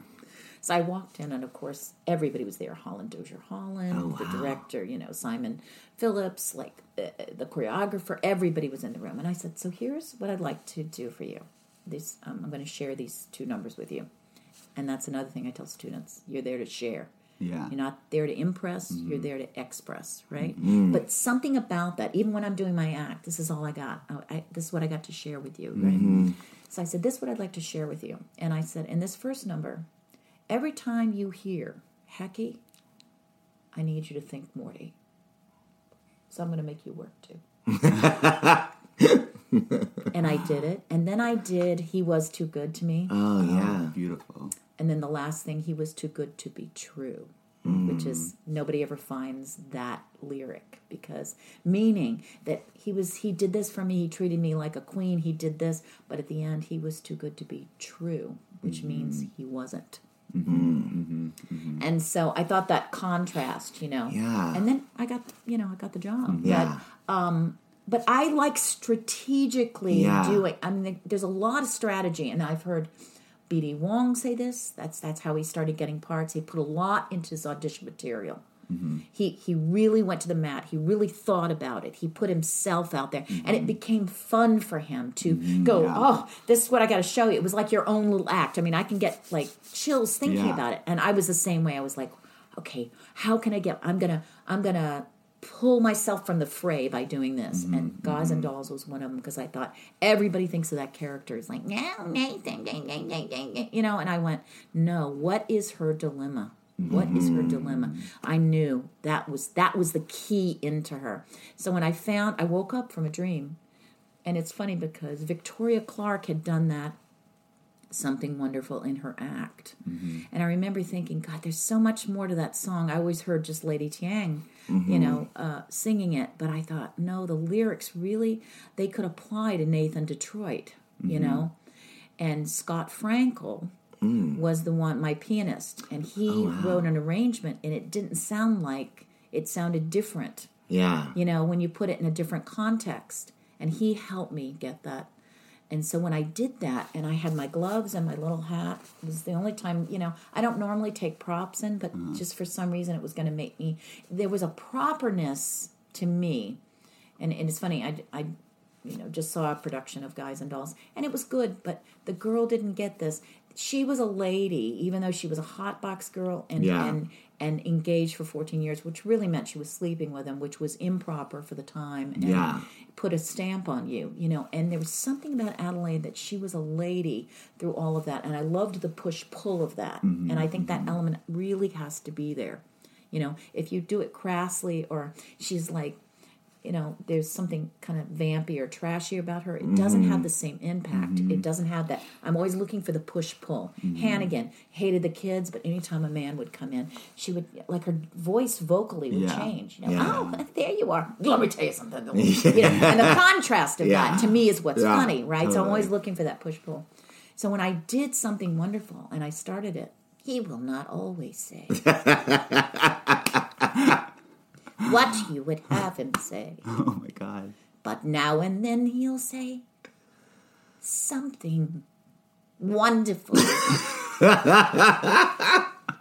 S6: So I walked in, and of course, everybody was there. Holland Dozier Holland, the director, you know, Simon Phillips, like uh, the choreographer. Everybody was in the room, and I said, "So here's what I'd like to do for you. These, um, I'm going to share these two numbers with you." And that's another thing I tell students: you're there to share.
S4: Yeah.
S6: You're not there to impress, you're
S3: Mm-hmm.
S6: there to express, right?
S4: Mm.
S6: But something about that, even when I'm doing my act, this is all I got. Oh, I, this is what I got to share with you, right?
S3: Mm-hmm.
S6: So I said, This is what I'd like to share with you. And I said, In this first number, every time you hear Hecky, I need you to think Morty. So I'm going to make you work too. and I did it. And then I did He Was Too Good to Me.
S3: Oh, um, yeah.
S4: Beautiful.
S6: And then the last thing, he was too good to be true, which is mm. nobody ever finds that lyric because meaning that he was he did this for me, he treated me like a queen, he did this, but at the end he was too good to be true, which means mm-hmm. he wasn't. And so I thought that contrast, you know.
S3: Yeah.
S6: And then I got, you know, I got the job.
S3: Yeah.
S6: But, um, but I like strategically
S3: Yeah.
S6: doing. I mean, there's a lot of strategy, and I've heard B.D. Wong say this. That's that's how he started getting parts. He put a lot into his audition material. Mm-hmm. He he really went to the mat. He really thought about it. He put himself out there, and it mm-hmm. became fun for him to mm-hmm. go. Oh, this is what I got to show you. It was like your own little act. I mean, I can get like chills thinking
S4: Yeah.
S6: about it, and I was the same way. I was like, okay, how can I get? I'm gonna I'm gonna pull myself from the fray by doing this. And Guys and Dolls was one of them because I thought everybody thinks of that character as like no Nathan, ding, ding, ding, ding, ding," you know. And I went, no, what is her dilemma? What is her mm-hmm. dilemma? I knew that was that was the key into her. So when I found, I woke up from a dream, and it's funny because Victoria Clark had done that something wonderful in her act. Mm-hmm. And I remember thinking, God, there's so much more to that song. I always heard just Lady Thiang, you mm-hmm. know, uh, singing it, but I thought, no, the lyrics really they could apply to Nathan Detroit, you know, and Scott Frankel. Mm. Was the one my pianist, and he oh, wrote an arrangement, and it didn't sound like it sounded different
S3: Yeah.
S6: you know, when you put it in a different context. And he helped me get that. And so when I did that, and I had my gloves and my little hat, it was the only time, you know, I don't normally take props in, but mm. just for some reason it was going to make me, there was a properness to me And, and it's funny, I, I, you know, just saw a production of Guys and Dolls, and it was good, but the girl didn't get this. She was a lady, even though she was a hot box girl and
S3: Yeah.
S6: and and engaged for 14 years, which really meant she was sleeping with him, which was improper for the time. And
S3: Yeah.
S6: put a stamp on you, you know. And there was something about Adelaide that she was a lady through all of that, and I loved the push pull of that. Mm-hmm, and I think that mm-hmm. element really has to be there. You know, if you do it crassly or she's like, you know, there's something kind of vampy or trashy about her. It doesn't have mm-hmm. the same impact. It mm-hmm. doesn't have that. I'm always looking for the push pull. Mm-hmm. Hannigan hated the kids, but anytime a man would come in, she would like her voice vocally would
S4: Yeah.
S6: change. You know,
S3: Yeah.
S6: oh, there you are. Let me tell you something. You know, and the contrast of
S3: Yeah.
S6: that to me is what's funny, right? So I'm always looking for that push pull. So when I did something wonderful and I started it, he will not always say what you would have him say,
S4: Oh my god.
S6: but now and then he'll say something wonderful.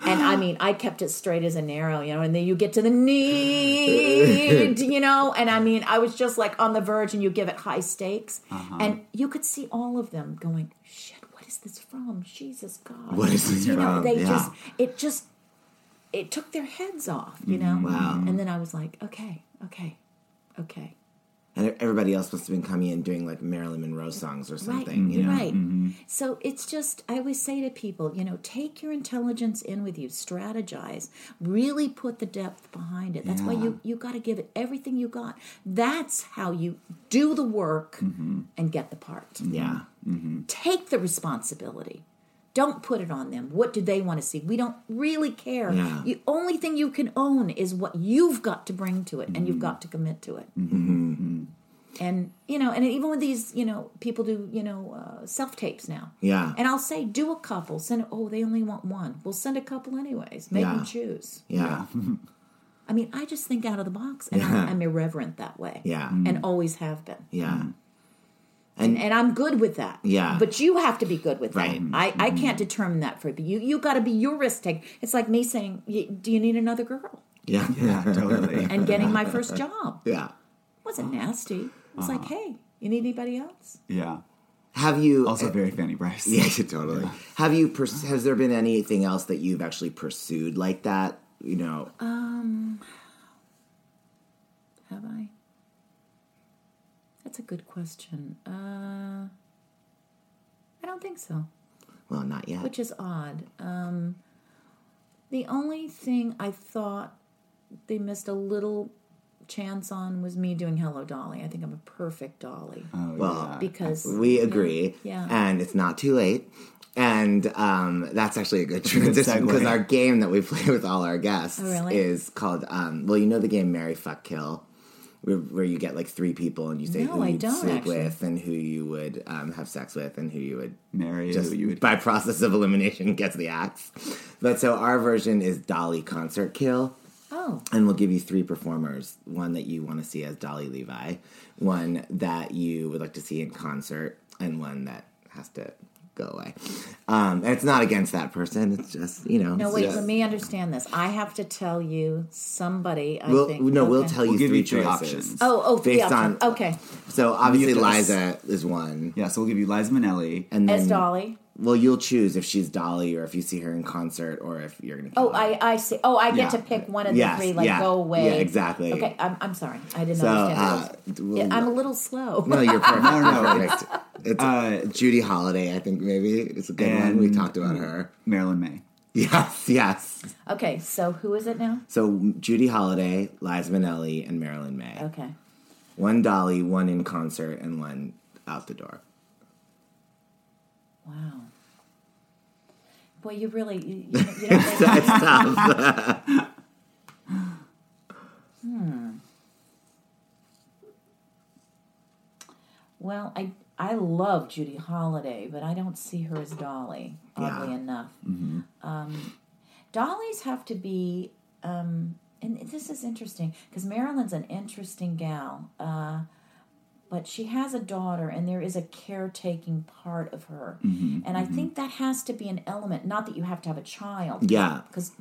S6: And I mean, I kept it straight as an arrow, you know, and then you get to the need, you know, and I mean, I was just like on the verge and you give it high stakes. Uh-huh. And you could see all of them going, shit, what is this from? Jesus God.
S3: What is this
S6: you know, they
S3: Yeah.
S6: just, it just, it took their heads off, you know? Mm.
S3: Wow.
S6: And then I was like, okay, okay, okay.
S3: And everybody else must have been coming in doing like Marilyn Monroe songs or something.
S6: Right,
S3: You know?
S6: right. Mm-hmm. So it's just, I always say to people, you know, take your intelligence in with you, strategize, really put the depth behind it. That's why you you got to give it everything you got. That's how you do the work mm-hmm. and get the part.
S3: Yeah. Mm-hmm.
S6: Take the responsibility. Don't put it on them. What do they want to see? We don't really care.
S3: Yeah.
S6: The only thing you can own is what you've got to bring to it, and you've mm-hmm. got to commit to it mm-hmm. Mm-hmm. and you know and even with these you know people do you know uh, self tapes now
S3: Yeah.
S6: and i'll say do a couple send oh they only want one we'll send a couple anyways make
S3: Yeah.
S6: them choose
S3: Yeah.
S6: i mean i just think out of the box and
S3: Yeah.
S6: I'm, I'm irreverent that way
S3: Yeah.
S6: and mm. always have been
S3: Yeah.
S6: And, and i'm good with that
S3: Yeah.
S6: but you have to be good with
S3: Right.
S6: that i, I mm-hmm. can't determine that for you you you got to be your risk take it's like me saying "Y- do you need another girl
S3: Yeah.
S4: Yeah, totally.
S6: and getting my first job
S3: Yeah.
S6: wasn't nasty it was like uh-huh. hey you need anybody else
S4: yeah.
S3: Have you
S4: Also eh, very Fanny Brice.
S3: Yeah, totally. Have you? Pers- has there been anything else that you've actually pursued like that? You know,
S6: Um, have I? That's a good question. Uh, I don't think so,
S3: well, not yet.
S6: which is odd. Um, the only thing I thought they missed a little chance on was me doing Hello Dolly. I think I'm a perfect Dolly
S4: Oh,
S3: well,
S4: yeah.
S6: because
S3: we agree,
S6: Yeah.
S3: and it's not too late. And um, that's actually a good transition
S4: segue.
S3: because our game that we play with all our guests
S6: Oh, really?
S3: is called. Um, well, you know the game Marry Fuck Kill, where, where you get like three people and you say
S6: No,
S3: who you'd
S6: don't,
S3: sleep
S6: actually.
S3: with and who you would um, have sex with and who you would
S4: marry.
S3: just
S4: who you would
S3: by process of elimination gets the axe. But so our version is Dolly Concert Kill.
S6: oh,
S3: And we'll give you three performers one that you want to see as Dolly Levi, one that you would like to see in concert, and one that has to go away. Um, and it's not against that person, it's just, you know.
S6: no, wait.
S3: just-
S6: Let me understand this. I have to tell you somebody. I
S3: We'll,
S6: think.
S3: no, we'll tell you
S4: We'll give
S3: three
S4: you three
S3: choices.
S4: options.
S6: Oh, oh, three
S3: Based
S6: options.
S3: on-
S6: okay.
S3: So obviously,
S4: You have to-
S3: Liza is one.
S4: Yeah, so we'll give you Liza Minnelli.
S3: And then,
S6: As Dolly.
S3: Well, you'll choose if she's Dolly or if you see her in concert or if you're going to.
S6: Oh, I, I see. Oh, I get
S3: Yeah.
S6: to pick one of the
S3: Yes,
S6: three. Like
S3: yeah.
S6: go away.
S3: Yeah, exactly.
S6: Okay, I'm, I'm sorry. I didn't
S3: So,
S6: understand.
S3: uh,
S6: this. I'm a little slow.
S3: No, you're perfect.
S4: No, no,
S3: You're perfect. It's
S4: Uh,
S3: Judy Holliday, I think maybe. It's a good one. We talked about her.
S4: Marilyn Maye.
S3: Yes, yes.
S6: okay, so who is it now?
S3: So Judy Holliday, Liza Minnelli, and Marilyn Maye.
S6: Okay.
S3: One Dolly, one in concert, and one out the door.
S6: Wow. Boy, you really you, you, you don't make,
S3: That's tough.
S6: well. I I love Judy Holliday, but I don't see her as Dolly. Oddly
S3: Yeah.
S6: enough, um, Dollies have to be. Um, and this is interesting because Marilyn's an interesting gal. Uh, but she has a daughter and there is a caretaking part of her
S3: Mm-hmm,
S6: and i think that has to be an element not that you have to have a child
S3: Yeah.
S6: because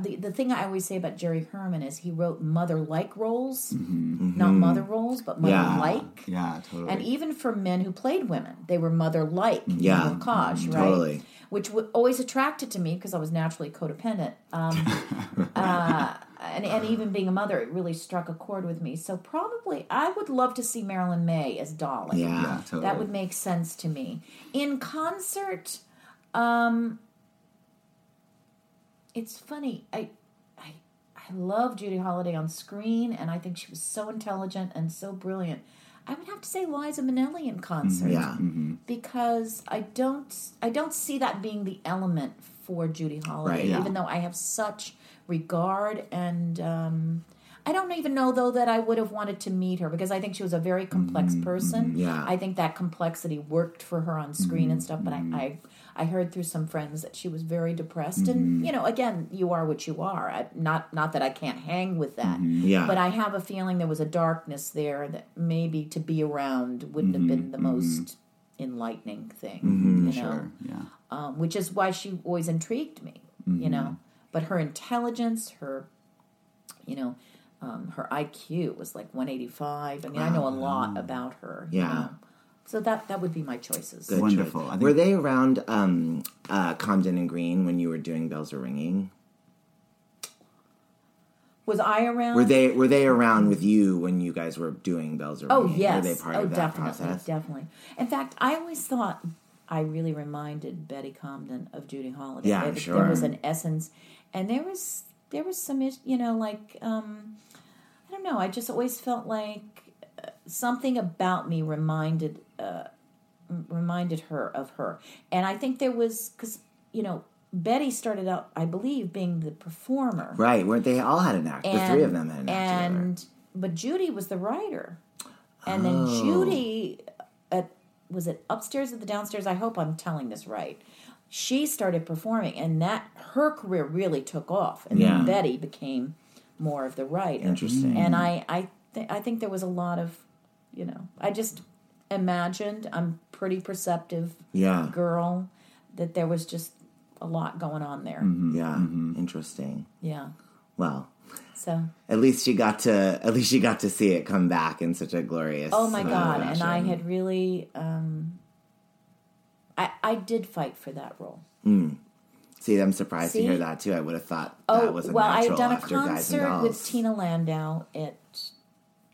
S6: the, the thing i always say about jerry herman is he wrote mother-like roles not mother roles but
S3: Mm-hmm. Yeah.
S6: mother-like
S4: Yeah, totally.
S6: and even for men who played women, they were mother-like.
S3: Yeah,
S6: in Cage, right?
S3: totally.
S6: Which w- always attracted to me because I was naturally codependent. Um, uh, and, and even being a mother, it really struck a chord with me. So probably, I would love to see Marilyn Maye as Dolly.
S3: Yeah.
S4: yeah, totally.
S6: That would make sense to me. In concert, um, it's funny. I, I, I love Judy Holliday on screen, and I think she was so intelligent and so brilliant. I would have to say Liza Minnelli in concert
S3: Yeah.
S6: because I don't I don't see that being the element for Judy Holliday,
S3: Right, yeah.
S6: even though I have such regard and um, I don't even know though that I would have wanted to meet her because I think she was a very complex mm-hmm. person.
S3: yeah.
S6: I think that complexity worked for her on screen and stuff. But I, mm-hmm. I I heard through some friends that she was very depressed, and mm-hmm. you know, again, you are what you are. I, not not that I can't hang with that,
S3: Yeah.
S6: but I have a feeling there was a darkness there that maybe to be around wouldn't have been the most enlightening thing, you know
S4: Sure. Yeah.
S6: um, which is why she always intrigued me, you know. But her intelligence, her, you know, um, her IQ was like 185. I mean, I know a lot about her. you
S3: Yeah.
S6: know. So that that would be my choices.
S3: Good
S4: Wonderful.
S3: choice. Were they around um, uh, Comden and Green when you were doing Bells Are Ringing?
S6: Was I around?
S3: Were they were they around with you when you guys were doing Bells Are
S6: Oh
S3: Ringing?
S6: Oh yes.
S3: Were they part
S6: oh,
S3: of that
S6: definitely,
S3: process?
S6: definitely. In fact, I always thought I really reminded Betty Comden of Judy Holliday.
S3: Yeah,
S6: there,
S3: sure.
S6: There was an essence, and there was there was some, you know, like um, I don't know. I just always felt like uh, something about me reminded uh, reminded her of her, and I think there was because you know. Betty started out, I believe, being the performer,
S3: Right, weren't they all had an act? the three of them had an act together.
S6: and but Judy was the writer, and then
S3: Oh.
S6: Judy, at was it upstairs or the downstairs? I hope I'm telling this right. She started performing, and that her career really took off, and
S3: Yeah.
S6: then Betty became more of the writer.
S3: Interesting.
S6: And I, I, th- I think there was a lot of, you know, I just imagined. I'm pretty perceptive
S3: Yeah,
S6: girl. That there was just a lot going on there.
S3: yeah, interesting.
S6: Yeah.
S3: Well,
S6: So
S3: at least she got to at least she got to see it come back in such a glorious.
S6: Oh my god! And I had really, um, I I did fight for that role.
S3: See, I'm surprised
S6: See?
S3: to hear that too. I would have thought
S6: Oh
S3: that was a
S6: well, I had done a
S3: after Guys and
S6: concert with Tina Landau at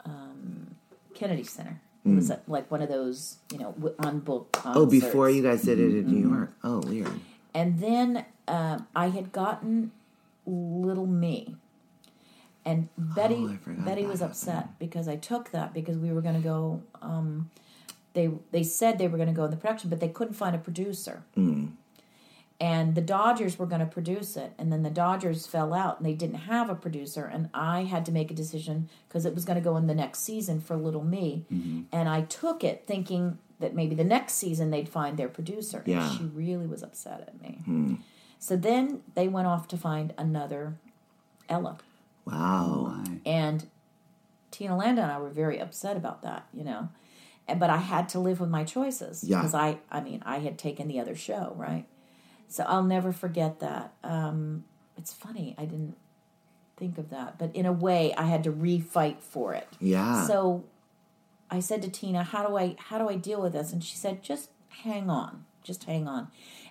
S6: um, Kennedy Center. It
S3: Hmm.
S6: was at, like one of those, you know, on book.
S3: Oh, before you guys did it in
S6: Mm-hmm.
S3: New York. Oh, weird.
S6: And then um, I had gotten Little Me, and Betty
S3: Oh,
S6: Betty was
S3: happened.
S6: upset because I took that because we were going to go. Um, they they said they were going to go in the production, but they couldn't find a producer.
S3: Hmm.
S6: And the Dodgers were going to produce it, and then the Dodgers fell out, and they didn't have a producer, and I had to make a decision because it was going to go in the next season for Little Me,
S3: Mm-hmm.
S6: and I took it thinking that maybe the next season they'd find their producer. And
S3: Yeah.
S6: she really was upset at me.
S3: Hmm.
S6: So then they went off to find another Ella.
S3: Wow.
S6: And Tina Landau and I were very upset about that, you know. But I had to live with my choices
S3: Yeah.
S6: because I, I mean, I had taken the other show, right? So I'll never forget that. Um, it's funny, I didn't think of that, but in a way, I had to refight for it.
S3: Yeah.
S6: So I said to Tina, "How do I how do I deal with this?" And she said, "Just hang on, just hang on."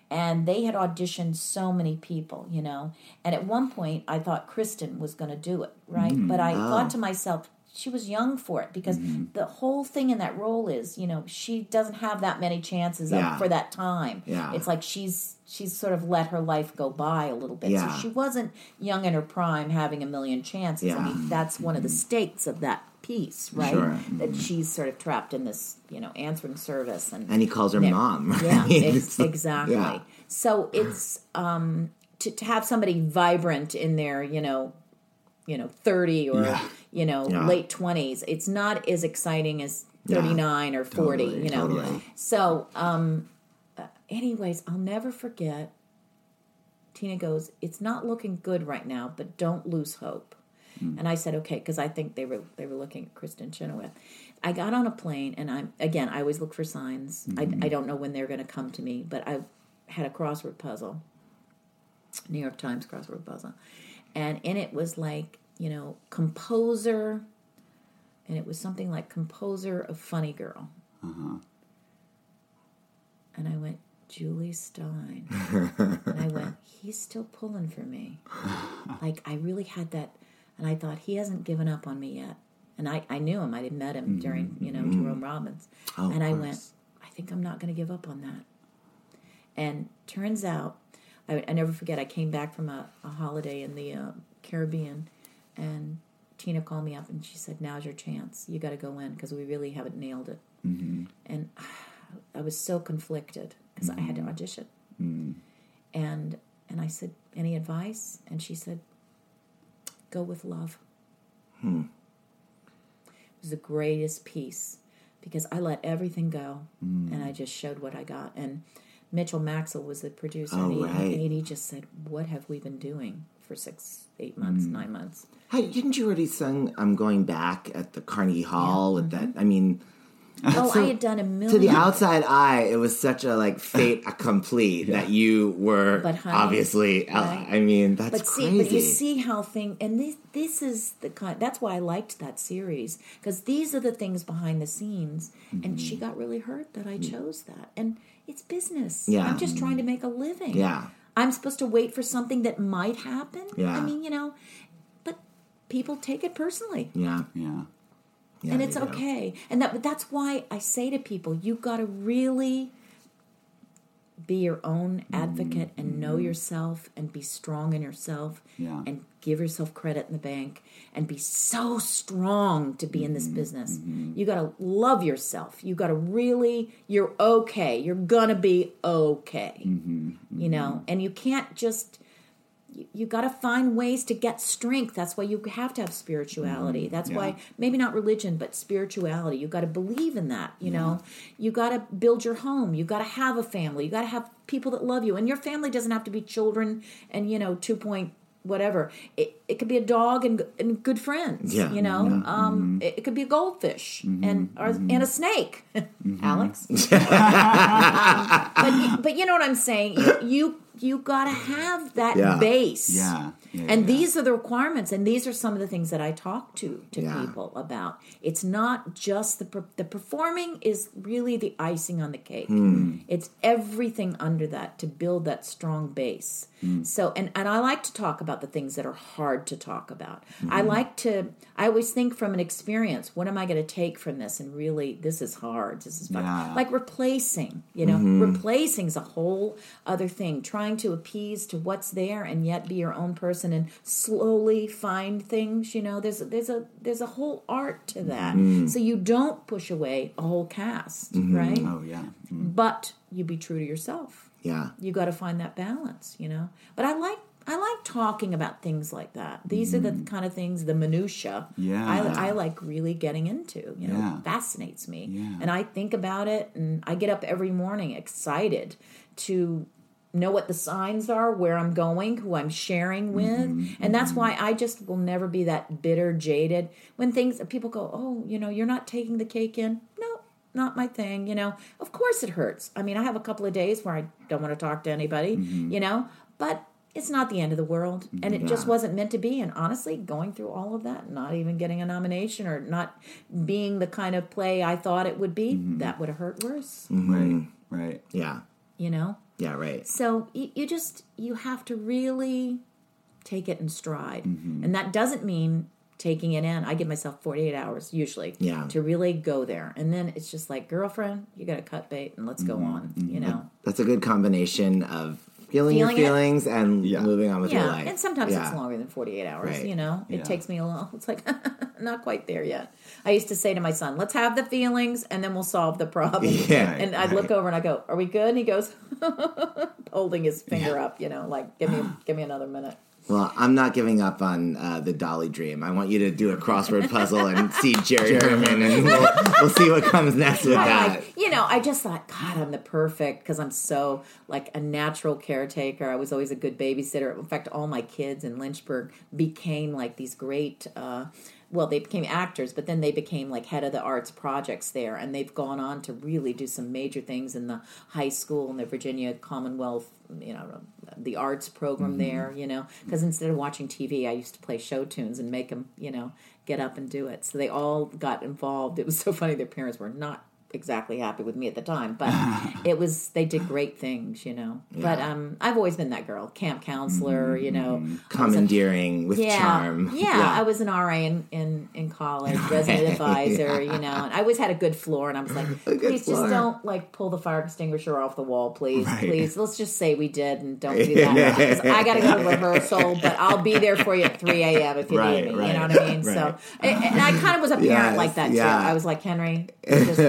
S6: And they had auditioned so many people, you know. And at one point, I thought Kristin was going to do it, right? But I thought to myself, she was young for it because mm-hmm. the whole thing in that role is, you know, she doesn't have that many chances
S3: Yeah.
S6: up for that time.
S3: Yeah.
S6: It's like she's she's sort of let her life go by a little bit.
S3: Yeah.
S6: So she wasn't young in her prime having a million chances.
S3: yeah.
S6: I mean, that's one of the mm-hmm. stakes of that piece, right?
S3: Sure.
S6: That mm-hmm. she's sort of trapped in this, you know, answering service and
S3: And he calls her mom. right?
S6: yeah, ex- exactly.
S3: yeah.
S6: So it's um to, to have somebody vibrant in their, you know, you know, 30 or
S3: Yeah.
S6: You know,
S3: Yeah.
S6: late 20s. It's not as exciting as 39 or 40,
S3: Totally,
S6: you know.
S3: totally.
S6: So, um uh, anyways, I'll never forget Tina goes, "It's not looking good right now, but don't lose hope." And I said, okay, because I think they were they were looking at Kristin Chenoweth. I got on a plane, and I'm again. I always look for signs. I, I don't know when they're going to come to me, but I had a crossword puzzle, New York Times crossword puzzle, and in it was like you know composer, and it was something like composer of Funny Girl. Uh-huh. And I went, Jule Styne. and I went, he's still pulling for me. like, I really had that. And I thought, he hasn't given up on me yet. And I, I knew him. I had met him during, mm-hmm. you know, Jerome mm-hmm. Robbins.
S3: Oh,
S6: and I went. I think I'm not going to give up on that. And turns out, I, I never forget, I came back from a, a holiday in the uh, Caribbean, and Tina called me up and she said, Now's your chance. You got to go in because we really haven't nailed it. Mm-hmm. And I was so conflicted because I had to mm-hmm. audition. Mm-hmm. And and I said, "Any advice?" And she said, "Go with love." Hmm. It was the greatest piece because I let everything go mm. and I just showed what I got. And Mitchell Maxwell was the producer,
S3: Oh,
S6: and, he,
S3: right.
S6: and he just said, "What have we been doing for six, eight months, nine months?"
S3: Hey, didn't you already sing "I'm Going Back" at the Carnegie Hall with that? I mean,
S6: oh,
S3: so-
S6: I had done a million.
S3: to the outside eye, it was such a like fait accompli that you were
S6: But honey,
S3: obviously. uh,
S6: right?
S3: I mean, that's
S6: but see,
S3: crazy.
S6: but you see how thing, and this this is the kind. That's why I liked that series because these are the things behind the scenes. And she got really hurt that I chose that, and it's business.
S3: Mm-hmm. Yeah.
S6: I'm just trying to make a living.
S3: Yeah.
S6: I'm supposed to wait for something that might happen.
S3: Yeah.
S6: I mean, you know, but people take it personally.
S3: yeah,
S4: Yeah.
S3: yeah,
S6: and
S3: they
S6: it's
S3: do.
S6: okay. And that but that's why I say to people, you've got to really be your own advocate and know mm-hmm. yourself and be strong in yourself
S4: Yeah.
S6: and give yourself credit in the bank and be so strong to be in this mm-hmm. business. Mm-hmm. You got to love yourself. You got to really you're okay. You're going to be okay. You know, and you can't just you, you got to find ways to get strength. That's why you have to have spirituality. Mm-hmm. That's why maybe not religion, but spirituality. You got to believe in that. You know, mm-hmm. you got to build your home. You got to have a family. You got to have people that love you, and your family doesn't have to be children and you know two point whatever. It, it could be a dog and, and good friends.
S3: Yeah,
S6: you know, um, mm-hmm. it, it could be a goldfish and or, and a snake. Alex, but you, but you know what I'm saying. You you, you got to have that
S3: Yeah.
S6: base.
S4: Yeah. yeah
S6: And
S4: yeah.
S6: these are the requirements, and these are some of the things that I talk to to people about. It's not just the per- the performing is really the icing on the cake. Hmm. It's everything under that to build that strong base. Hmm. So, and and I like to talk about the things that are hard to talk about. Hmm. I like to. I always think from an experience. What am I going to take from this? And really, this is hard. This is fun. Like replacing. You know, mm-hmm. replacing is a whole other thing. Trying to appease to what's there and yet be your own person and slowly find things. You know, there's there's a there's a whole art to that. Mm-hmm. So you don't push away a whole cast, mm-hmm. right?
S4: Oh yeah. Mm.
S6: But you be true to yourself.
S3: yeah.
S6: You got to find that balance. You know. But I like. I like talking about things like that. These are the kind of things, the minutia.
S4: Yeah.
S6: I, I like really getting into. You know,
S4: Yeah.
S6: fascinates me,
S4: Yeah.
S6: and I think about it, and I get up every morning excited to know what the signs are, where I'm going, who I'm sharing with, mm-hmm, and that's mm-hmm. why I just will never be that bitter, jaded. When things people go, oh, you know, you're not taking the cake in. No, not my thing. You know, of course it hurts. I mean, I have a couple of days where I don't want to talk to anybody. Mm-hmm. You know, but. It's not the end of the world, and it just wasn't meant to be. And honestly, going through all of that, not even getting a nomination or not being the kind of play I thought it would be, that would have hurt worse.
S4: Right. Right.
S3: Yeah.
S6: You know,
S3: Yeah. Right.
S6: so you, you just you have to really take it in stride,
S3: Mm-hmm.
S6: and that doesn't mean taking it in. I give myself forty eight hours usually,
S3: Yeah.
S6: to really go there, and then it's just like, girlfriend, you got to cut bait and let's
S3: Mm-hmm.
S6: go on. You know,
S3: That's a good combination of feeling,
S6: Feeling
S3: your feelings and
S4: Yeah.
S3: moving on with your life.
S6: and sometimes
S3: Yeah.
S6: it's longer than forty eight hours.
S3: Right.
S6: You know, it
S4: Yeah.
S6: takes me a little. It's like not quite there yet. I used to say to my son, "Let's have the feelings, and then we'll solve the problem."
S3: Yeah,
S6: and I'd look over and I go, "Are we good?" And he goes, holding his finger up, you know, like give me give me another minute.
S3: Well, I'm not giving up on uh, the Dolly Dream. I want you to do a crossword puzzle and see Jerry Herman, and we'll, we'll see what comes next with that.
S6: like, you know, I just thought, God, I'm the perfect because I'm so like a natural caretaker. I was always a good babysitter. In fact, all my kids in Lynchburg became like these great. Uh, well, they became actors, but then they became like head of the arts projects there, and they've gone on to really do some major things in the high school and the Virginia Commonwealth, you know, the arts program mm-hmm. there. You know, because instead of watching TV, I used to play show tunes and make them, you know, get up and do it. So they all got involved. It was so funny. Their parents were not exactly happy with me at the time, but it was they did great things, you know. But um, I've always been that girl, camp counselor, you know.
S3: Commandeering with
S6: Yeah,
S3: charm.
S6: yeah, I was an RA in, in, in college, resident advisor, you know, and I always had a good floor, and I was like, please
S3: floor.
S6: just don't like pull the fire extinguisher off the wall, please,
S4: Right.
S6: please. Let's just say we did, and don't do that. I got to go to rehearsal, but I'll be there for you at three a.m. if you
S4: Right,
S6: need me.
S4: right,
S6: You know what I mean? So, and, and I kind of was a parent
S3: Yes,
S6: like that
S3: yeah.
S6: too. I was like, Henry, just,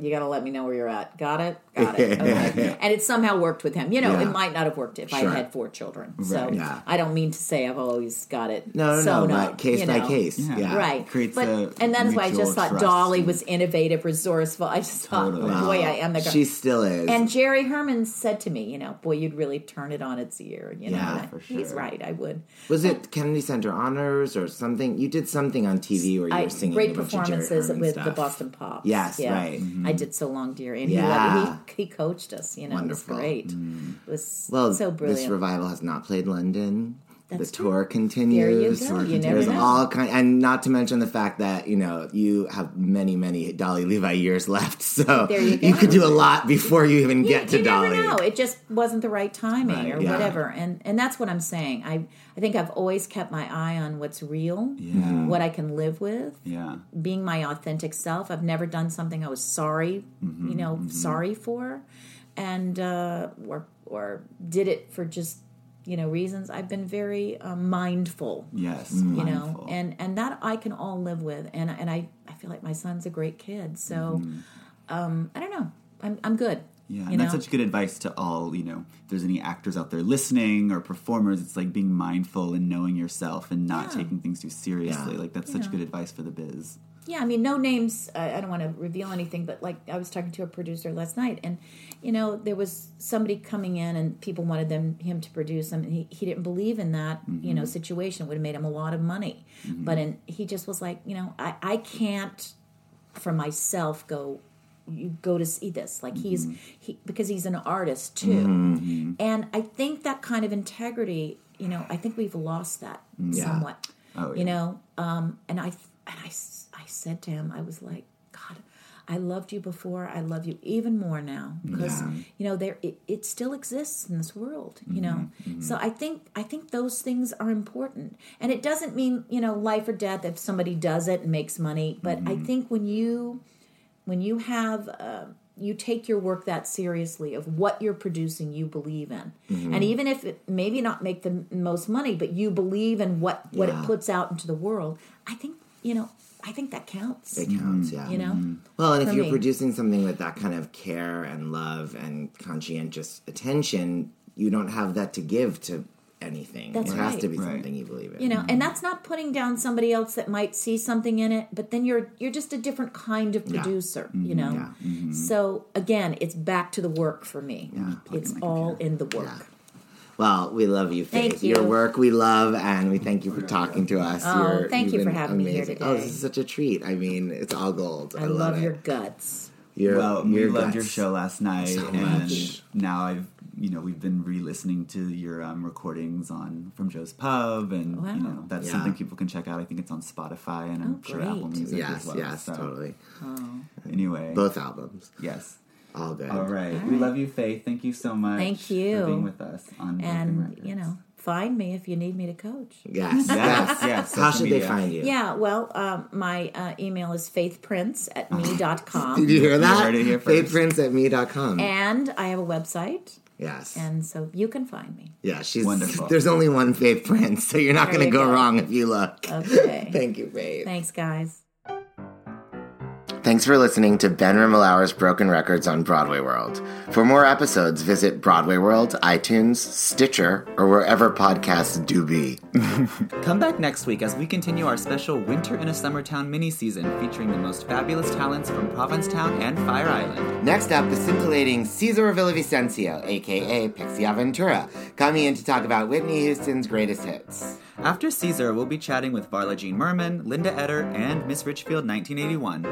S6: you got to let me know where you're at. Got it? Got it. Okay. and it somehow worked with him. You know,
S3: Yeah.
S6: it might not have worked if I had four children. So
S3: yeah.
S6: I don't mean to say I've always got it.
S3: No, no, no,
S6: sewn
S3: but
S6: up,
S3: case
S6: you
S3: by case.
S4: Yeah.
S3: Yeah.
S6: Right.
S4: Creates
S6: but
S4: a
S6: and that's why I just thought Dolly
S4: and-
S6: was innovative, resourceful. I just thought,
S4: Totally.
S6: boy, I am the girl.
S3: She still is.
S6: and Jerry Herman said to me, you know, boy, you'd really turn it on its ear. You know,
S3: Yeah,
S6: And I-
S4: for
S6: he's right. I would.
S3: was it Kennedy Center Honors or something? You did something on TV where you
S6: I
S3: were singing
S6: great
S3: a bunch of Jerry
S6: performances with
S3: stuff.
S6: the Boston Pops.
S3: Yes,
S6: yeah.
S3: Right.
S6: I did so long, dear, and
S3: Yeah.
S6: he, he he coached us. You know,
S3: Wonderful.
S6: it was great. It mm-hmm. was
S3: Well,
S6: so brilliant.
S3: this revival has not played London.
S6: That's
S3: the
S6: true.
S3: tour continues.
S6: There you go. You never
S3: There's
S6: know.
S3: all kind, and not to mention the fact that you know you have many, many Dolly Levi years left. So
S6: you go.
S3: could do a lot before you even
S6: you,
S3: get to
S6: you
S3: Dolly.
S6: never know. It just wasn't the right timing
S3: Right,
S6: or
S3: yeah.
S6: whatever. And and that's what I'm saying. I I think I've always kept my eye on what's real,
S4: Yeah.
S6: what I can live with,
S4: Yeah.
S6: being my authentic self. I've never done something I was sorry,
S3: Mm-hmm,
S6: you know, sorry for, and uh, or or did it for just you know reasons. I've been very uh, mindful
S4: Yes.
S6: you
S4: mindful.
S6: know and and that i can all live with and and i i feel like my son's a great kid so um i don't know i'm i'm good
S4: Yeah,
S6: you
S4: and that's
S6: know?
S4: such good advice to all, you know, if there's any actors out there listening or performers, it's like being mindful and knowing yourself and not
S6: Yeah.
S4: taking things too seriously.
S3: Yeah.
S4: Like that's such good advice for the biz.
S6: yeah i mean no names I, I don't want to reveal anything but like i was talking to a producer last night and you know there was somebody coming in and people wanted them him to produce them. And he, he didn't believe in that you know mm-hmm. situation. It would have made him a lot of money. Mm-hmm. But and he just was like you know i i can't for myself go you go to see this. Like he's mm-hmm. he because he's an artist too. And i think that kind of integrity you know i think we've lost that somewhat
S4: Oh,
S6: you know? Um and i and i i said to him i was like god i loved you before. I love you even more now. Because you know there it, it still exists in this world you know? Mm-hmm, mm-hmm. So i think i think those things are important. And it doesn't mean you know life or death if somebody does it and makes money but i mm-hmm. think when you when you have uh, you take your work that seriously of what you're producing you believe in. And even if it maybe not make the most money but you believe in what what it puts out into the world i think you know i think that counts
S3: It counts, yeah.
S6: you know? Mm-hmm.
S3: Well, and if
S6: for
S3: you're
S6: me.
S3: producing something with that kind of care and love and conscientious attention, you don't have that to give to anything.
S6: That's
S3: it has
S6: right.
S3: to be
S4: Right.
S3: something you believe in.
S6: you know and mm-hmm. that's not putting down somebody else that might see something in it but then you're you're just a different kind of producer mm-hmm. you know? So again it's back to the work for me. It's all in the work
S3: Well, we love you, Faith.
S6: Thank you.
S3: Your work we love, and we thank you for talking to us.
S6: Oh,
S3: You're-
S6: thank
S3: you've
S6: for
S3: been
S6: having me here today.
S3: Oh, this is such a treat. I mean, it's all gold. I,
S6: i love
S3: it.
S6: your guts
S3: Your,
S4: well, we
S3: your
S4: loved your show last night,
S3: So
S4: and
S3: much.
S4: now I've you know we've been re-listening to your um, recordings on from Joe's Pub, and
S6: Wow.
S4: you know that's
S3: Yeah.
S4: something people can check out. I think it's on Spotify and I'm
S6: Oh,
S4: sure Apple. Music
S3: Yes,
S4: as well.
S3: yes,
S4: So,
S3: totally. Oh.
S4: Anyway,
S3: Both albums.
S4: yes.
S3: All good.
S4: All right. we love you, Faith. Thank you so much.
S6: Thank you.
S4: for being with us on Broken
S6: and you know find me if you need me to coach
S3: Yes,
S4: Yes,
S3: yes.
S4: yes,
S3: How
S4: social
S3: should they find you?
S6: yeah well um, my uh, email is faithprince at me.com
S3: Did you hear that?
S4: heard it here first.
S3: FaithPrince at me.com.
S6: and i have a website
S3: yes.
S6: and so you can find me
S3: yeah, she's
S4: Wonderful.
S3: There's only one Faith Prince, so you're not going to go,
S6: go.
S3: wrong if you look.
S6: okay
S3: Thank you, Faith.
S6: thanks guys
S3: Thanks for listening to Ben Rimalower's Broken Records on Broadway World. For more episodes, visit Broadway World, iTunes, Stitcher, or wherever podcasts do be.
S4: Come back next week as we continue our special Winter in a Summer Town mini season featuring the most fabulous talents from Provincetown and Fire Island.
S3: Next up, the scintillating Cesar Villavicencio, aka Pixie Aventura, coming in to talk about Whitney Houston's greatest hits.
S4: After Cesar, we'll be chatting with Varla Jean Merman, Linda Eder, and Miss Richfield 1981.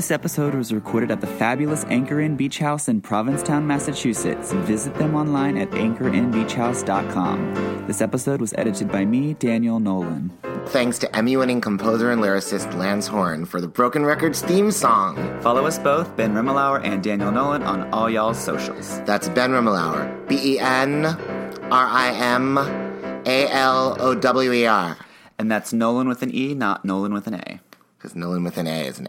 S4: This episode was recorded at the fabulous Anchor Inn Beach House in Provincetown, Massachusetts. Visit them online at anchorinnbeachhouse.com. This episode was edited by me, Daniel Nolan.
S3: Thanks to Emmy winning composer and lyricist Lance Horne for the Broken Records theme song.
S4: Follow us both, Ben Rimalower and Daniel Nolan, on all y'all's socials.
S3: That's Ben Rimalower. B E N R I M A L O W E R.
S4: And that's Nolan with an E, not Nolan with an A.
S3: Because Nolan with an A is an